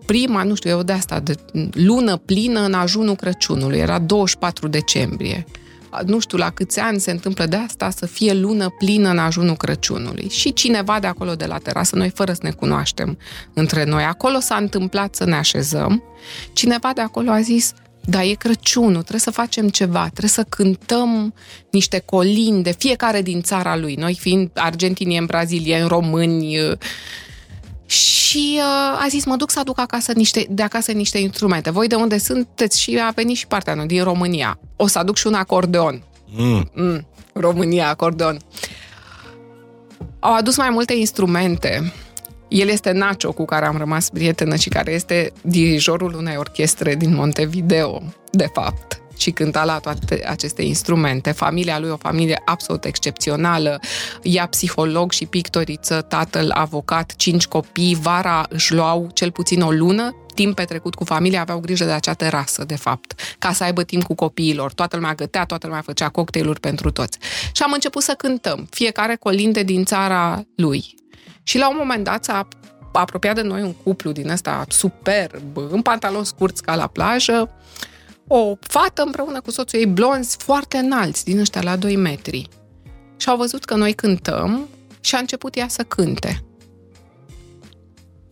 Prima, nu știu, eu de asta, de lună plină în ajunul Crăciunului, era 24 decembrie. Nu știu la câți ani se întâmplă de asta să fie lună plină în ajunul Crăciunului. Și cineva de acolo, de la terasă, noi fără să ne cunoaștem între noi, acolo s-a întâmplat să ne așezăm, cineva de acolo a zis, da, e Crăciunul, trebuie să facem ceva, trebuie să cântăm niște colinde, fiecare din țara lui, noi fiind argentinieni, brazilieni, români, uh, și uh, a zis, mă duc să aduc acasă niște, de acasă niște instrumente. Voi de unde sunteți? Și a venit și partea din România. O să aduc și un acordeon. Mm. Mm, România, acordeon. Au adus mai multe instrumente. El este Nacho, cu care am rămas prietenă și care este dirijorul unei orchestre din Montevideo, de fapt și cânta la toate aceste instrumente. Familia lui o familie absolut excepțională. Ea psiholog și pictoriță, tatăl avocat, cinci copii. Vara își luau cel puțin o lună timp petrecut cu familia, aveau grijă de acea terasă, de fapt, ca să aibă timp cu copiilor. Toată lumea gătea, toată lumea făcea cocktailuri pentru toți. Și am început să cântăm, fiecare colinde din țara lui. Și la un moment dat s-a apropiat de noi un cuplu din ăsta superb, în pantaloni scurți ca la plajă, o fată împreună cu soțul ei blonzi foarte înalți, din ăștia la 2 metri. Și au văzut că noi cântăm și a început ea să cânte.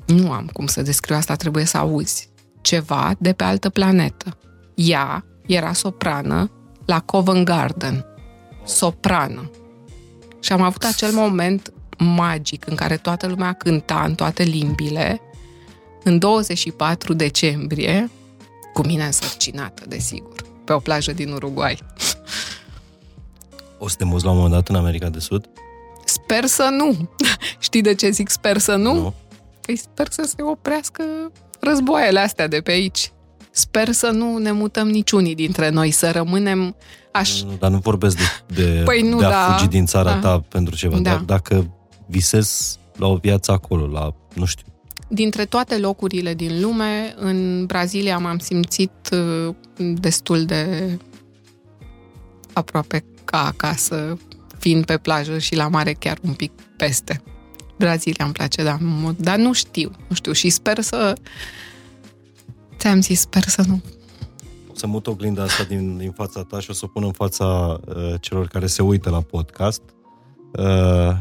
Nu am cum să descriu asta, trebuie să auzi. Ceva de pe altă planetă. Ea era soprană la Covent Garden. Soprană. Și am avut acel moment magic în care toată lumea cânta în toate limbile, în 24 decembrie, cu mine însărcinată, desigur, pe o plajă din Uruguay. O să te muți la un moment dat în America de Sud? Sper să nu. Știi de ce zic sper să nu? Nu. Păi sper să se oprească războaiele astea de pe aici. Sper să nu ne mutăm niciunii dintre noi, să rămânem aș... Nu, dar nu vorbesc de, de, Păi nu, de a da. fugi din țara Da. ta pentru ceva. Da. Dar dacă visezi la o viață acolo, la, nu știu, Dintre toate locurile din lume, în Brazilia m-am simțit uh, destul de aproape ca acasă, fiind pe plajă și la mare chiar un pic peste. Brazilia îmi place, da, mult, dar nu știu, nu știu și sper să... Ți-am zis, sper să nu. o să mut oglinda asta din, din fața ta și o să o pun în fața uh, celor care se uită la podcast. Uh,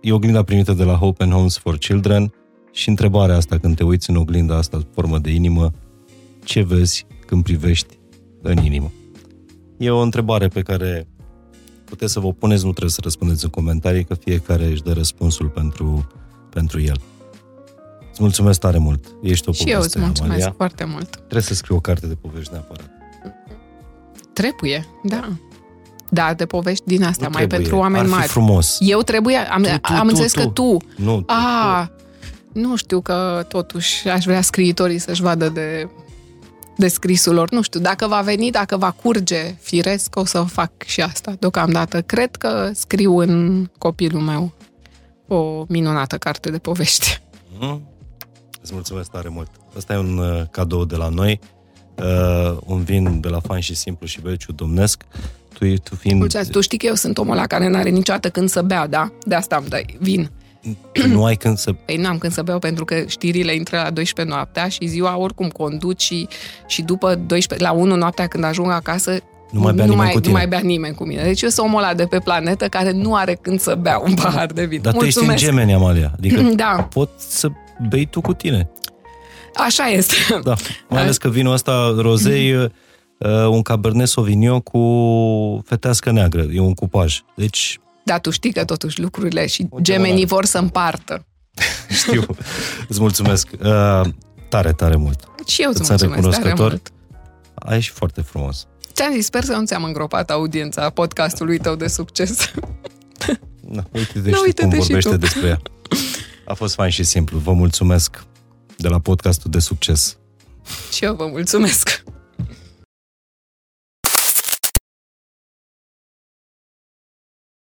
e oglinda primită de la Hope and Homes for Children și întrebarea asta, când te uiți în oglinda asta în formă de inimă, ce vezi când privești în inimă? E o întrebare pe care puteți să vă puneți, nu trebuie să răspundeți în comentarii, că fiecare își dă răspunsul pentru, pentru el. Îți mulțumesc tare mult. Ești o și eu îți poveste, mulțumesc Amalia. foarte mult. Trebuie să scriu o carte de povești neapărat. Trebuie, da. Da, de povești din astea, Nu mai trebuie. pentru oameni Ar fi mari. frumos. Eu trebuie, am, Tu, tu, am tu, înțeles tu. că tu, Nu, tu, A, nu știu că totuși aș vrea scriitorii să-și vadă de, de scrisul lor. Nu știu, dacă va veni, dacă va curge firesc, o să fac și asta deocamdată. Cred că scriu în copilul meu o minunată carte de povești. Mm? Îți mulțumesc tare mult. Asta e un uh, cadou de la noi. Uh, un vin de la Fain și Simplu și Belciu Domnesc. Tu, tu fiind... Mulțumesc, tu știi că eu sunt omul ăla care n-are niciodată când să bea, da? De asta îmi dai vin. nu ai când să... Păi n-am când să beau pentru că știrile intră la 12 noaptea și ziua oricum conduci și, și după 12, la 1 noaptea când ajung acasă Nu mai bea nimeni mai, cu tine. Nu mai bea nimeni cu mine. Deci eu sunt omul ăla de pe planetă care nu are când să bea un pahar de vin. Dar tu ești în Mulțumesc. gemeni, Amalia. Adică Da, poți să bei tu cu tine. așa este. Da. Mai ales că vinul ăsta rozei, uh, un Cabernet Sauvignon cu fetească neagră. E un cupaj. Deci, Dar tu știi că totuși lucrurile și O gemenii gemănare. vor să împartă. știu. Îți mulțumesc. Uh, tare, tare mult. Și eu îți Îți sunt mulțumesc tare recunoscător. mult. Ai și foarte frumos. Ți-am zis, sper să nu ți-am îngropat audiența podcastului tău de succes. Na, uite-te Na, și tu uite-te cum și vorbește tu. despre ea. A fost fain și simplu. Vă mulțumesc de la podcastul de succes. și eu vă mulțumesc.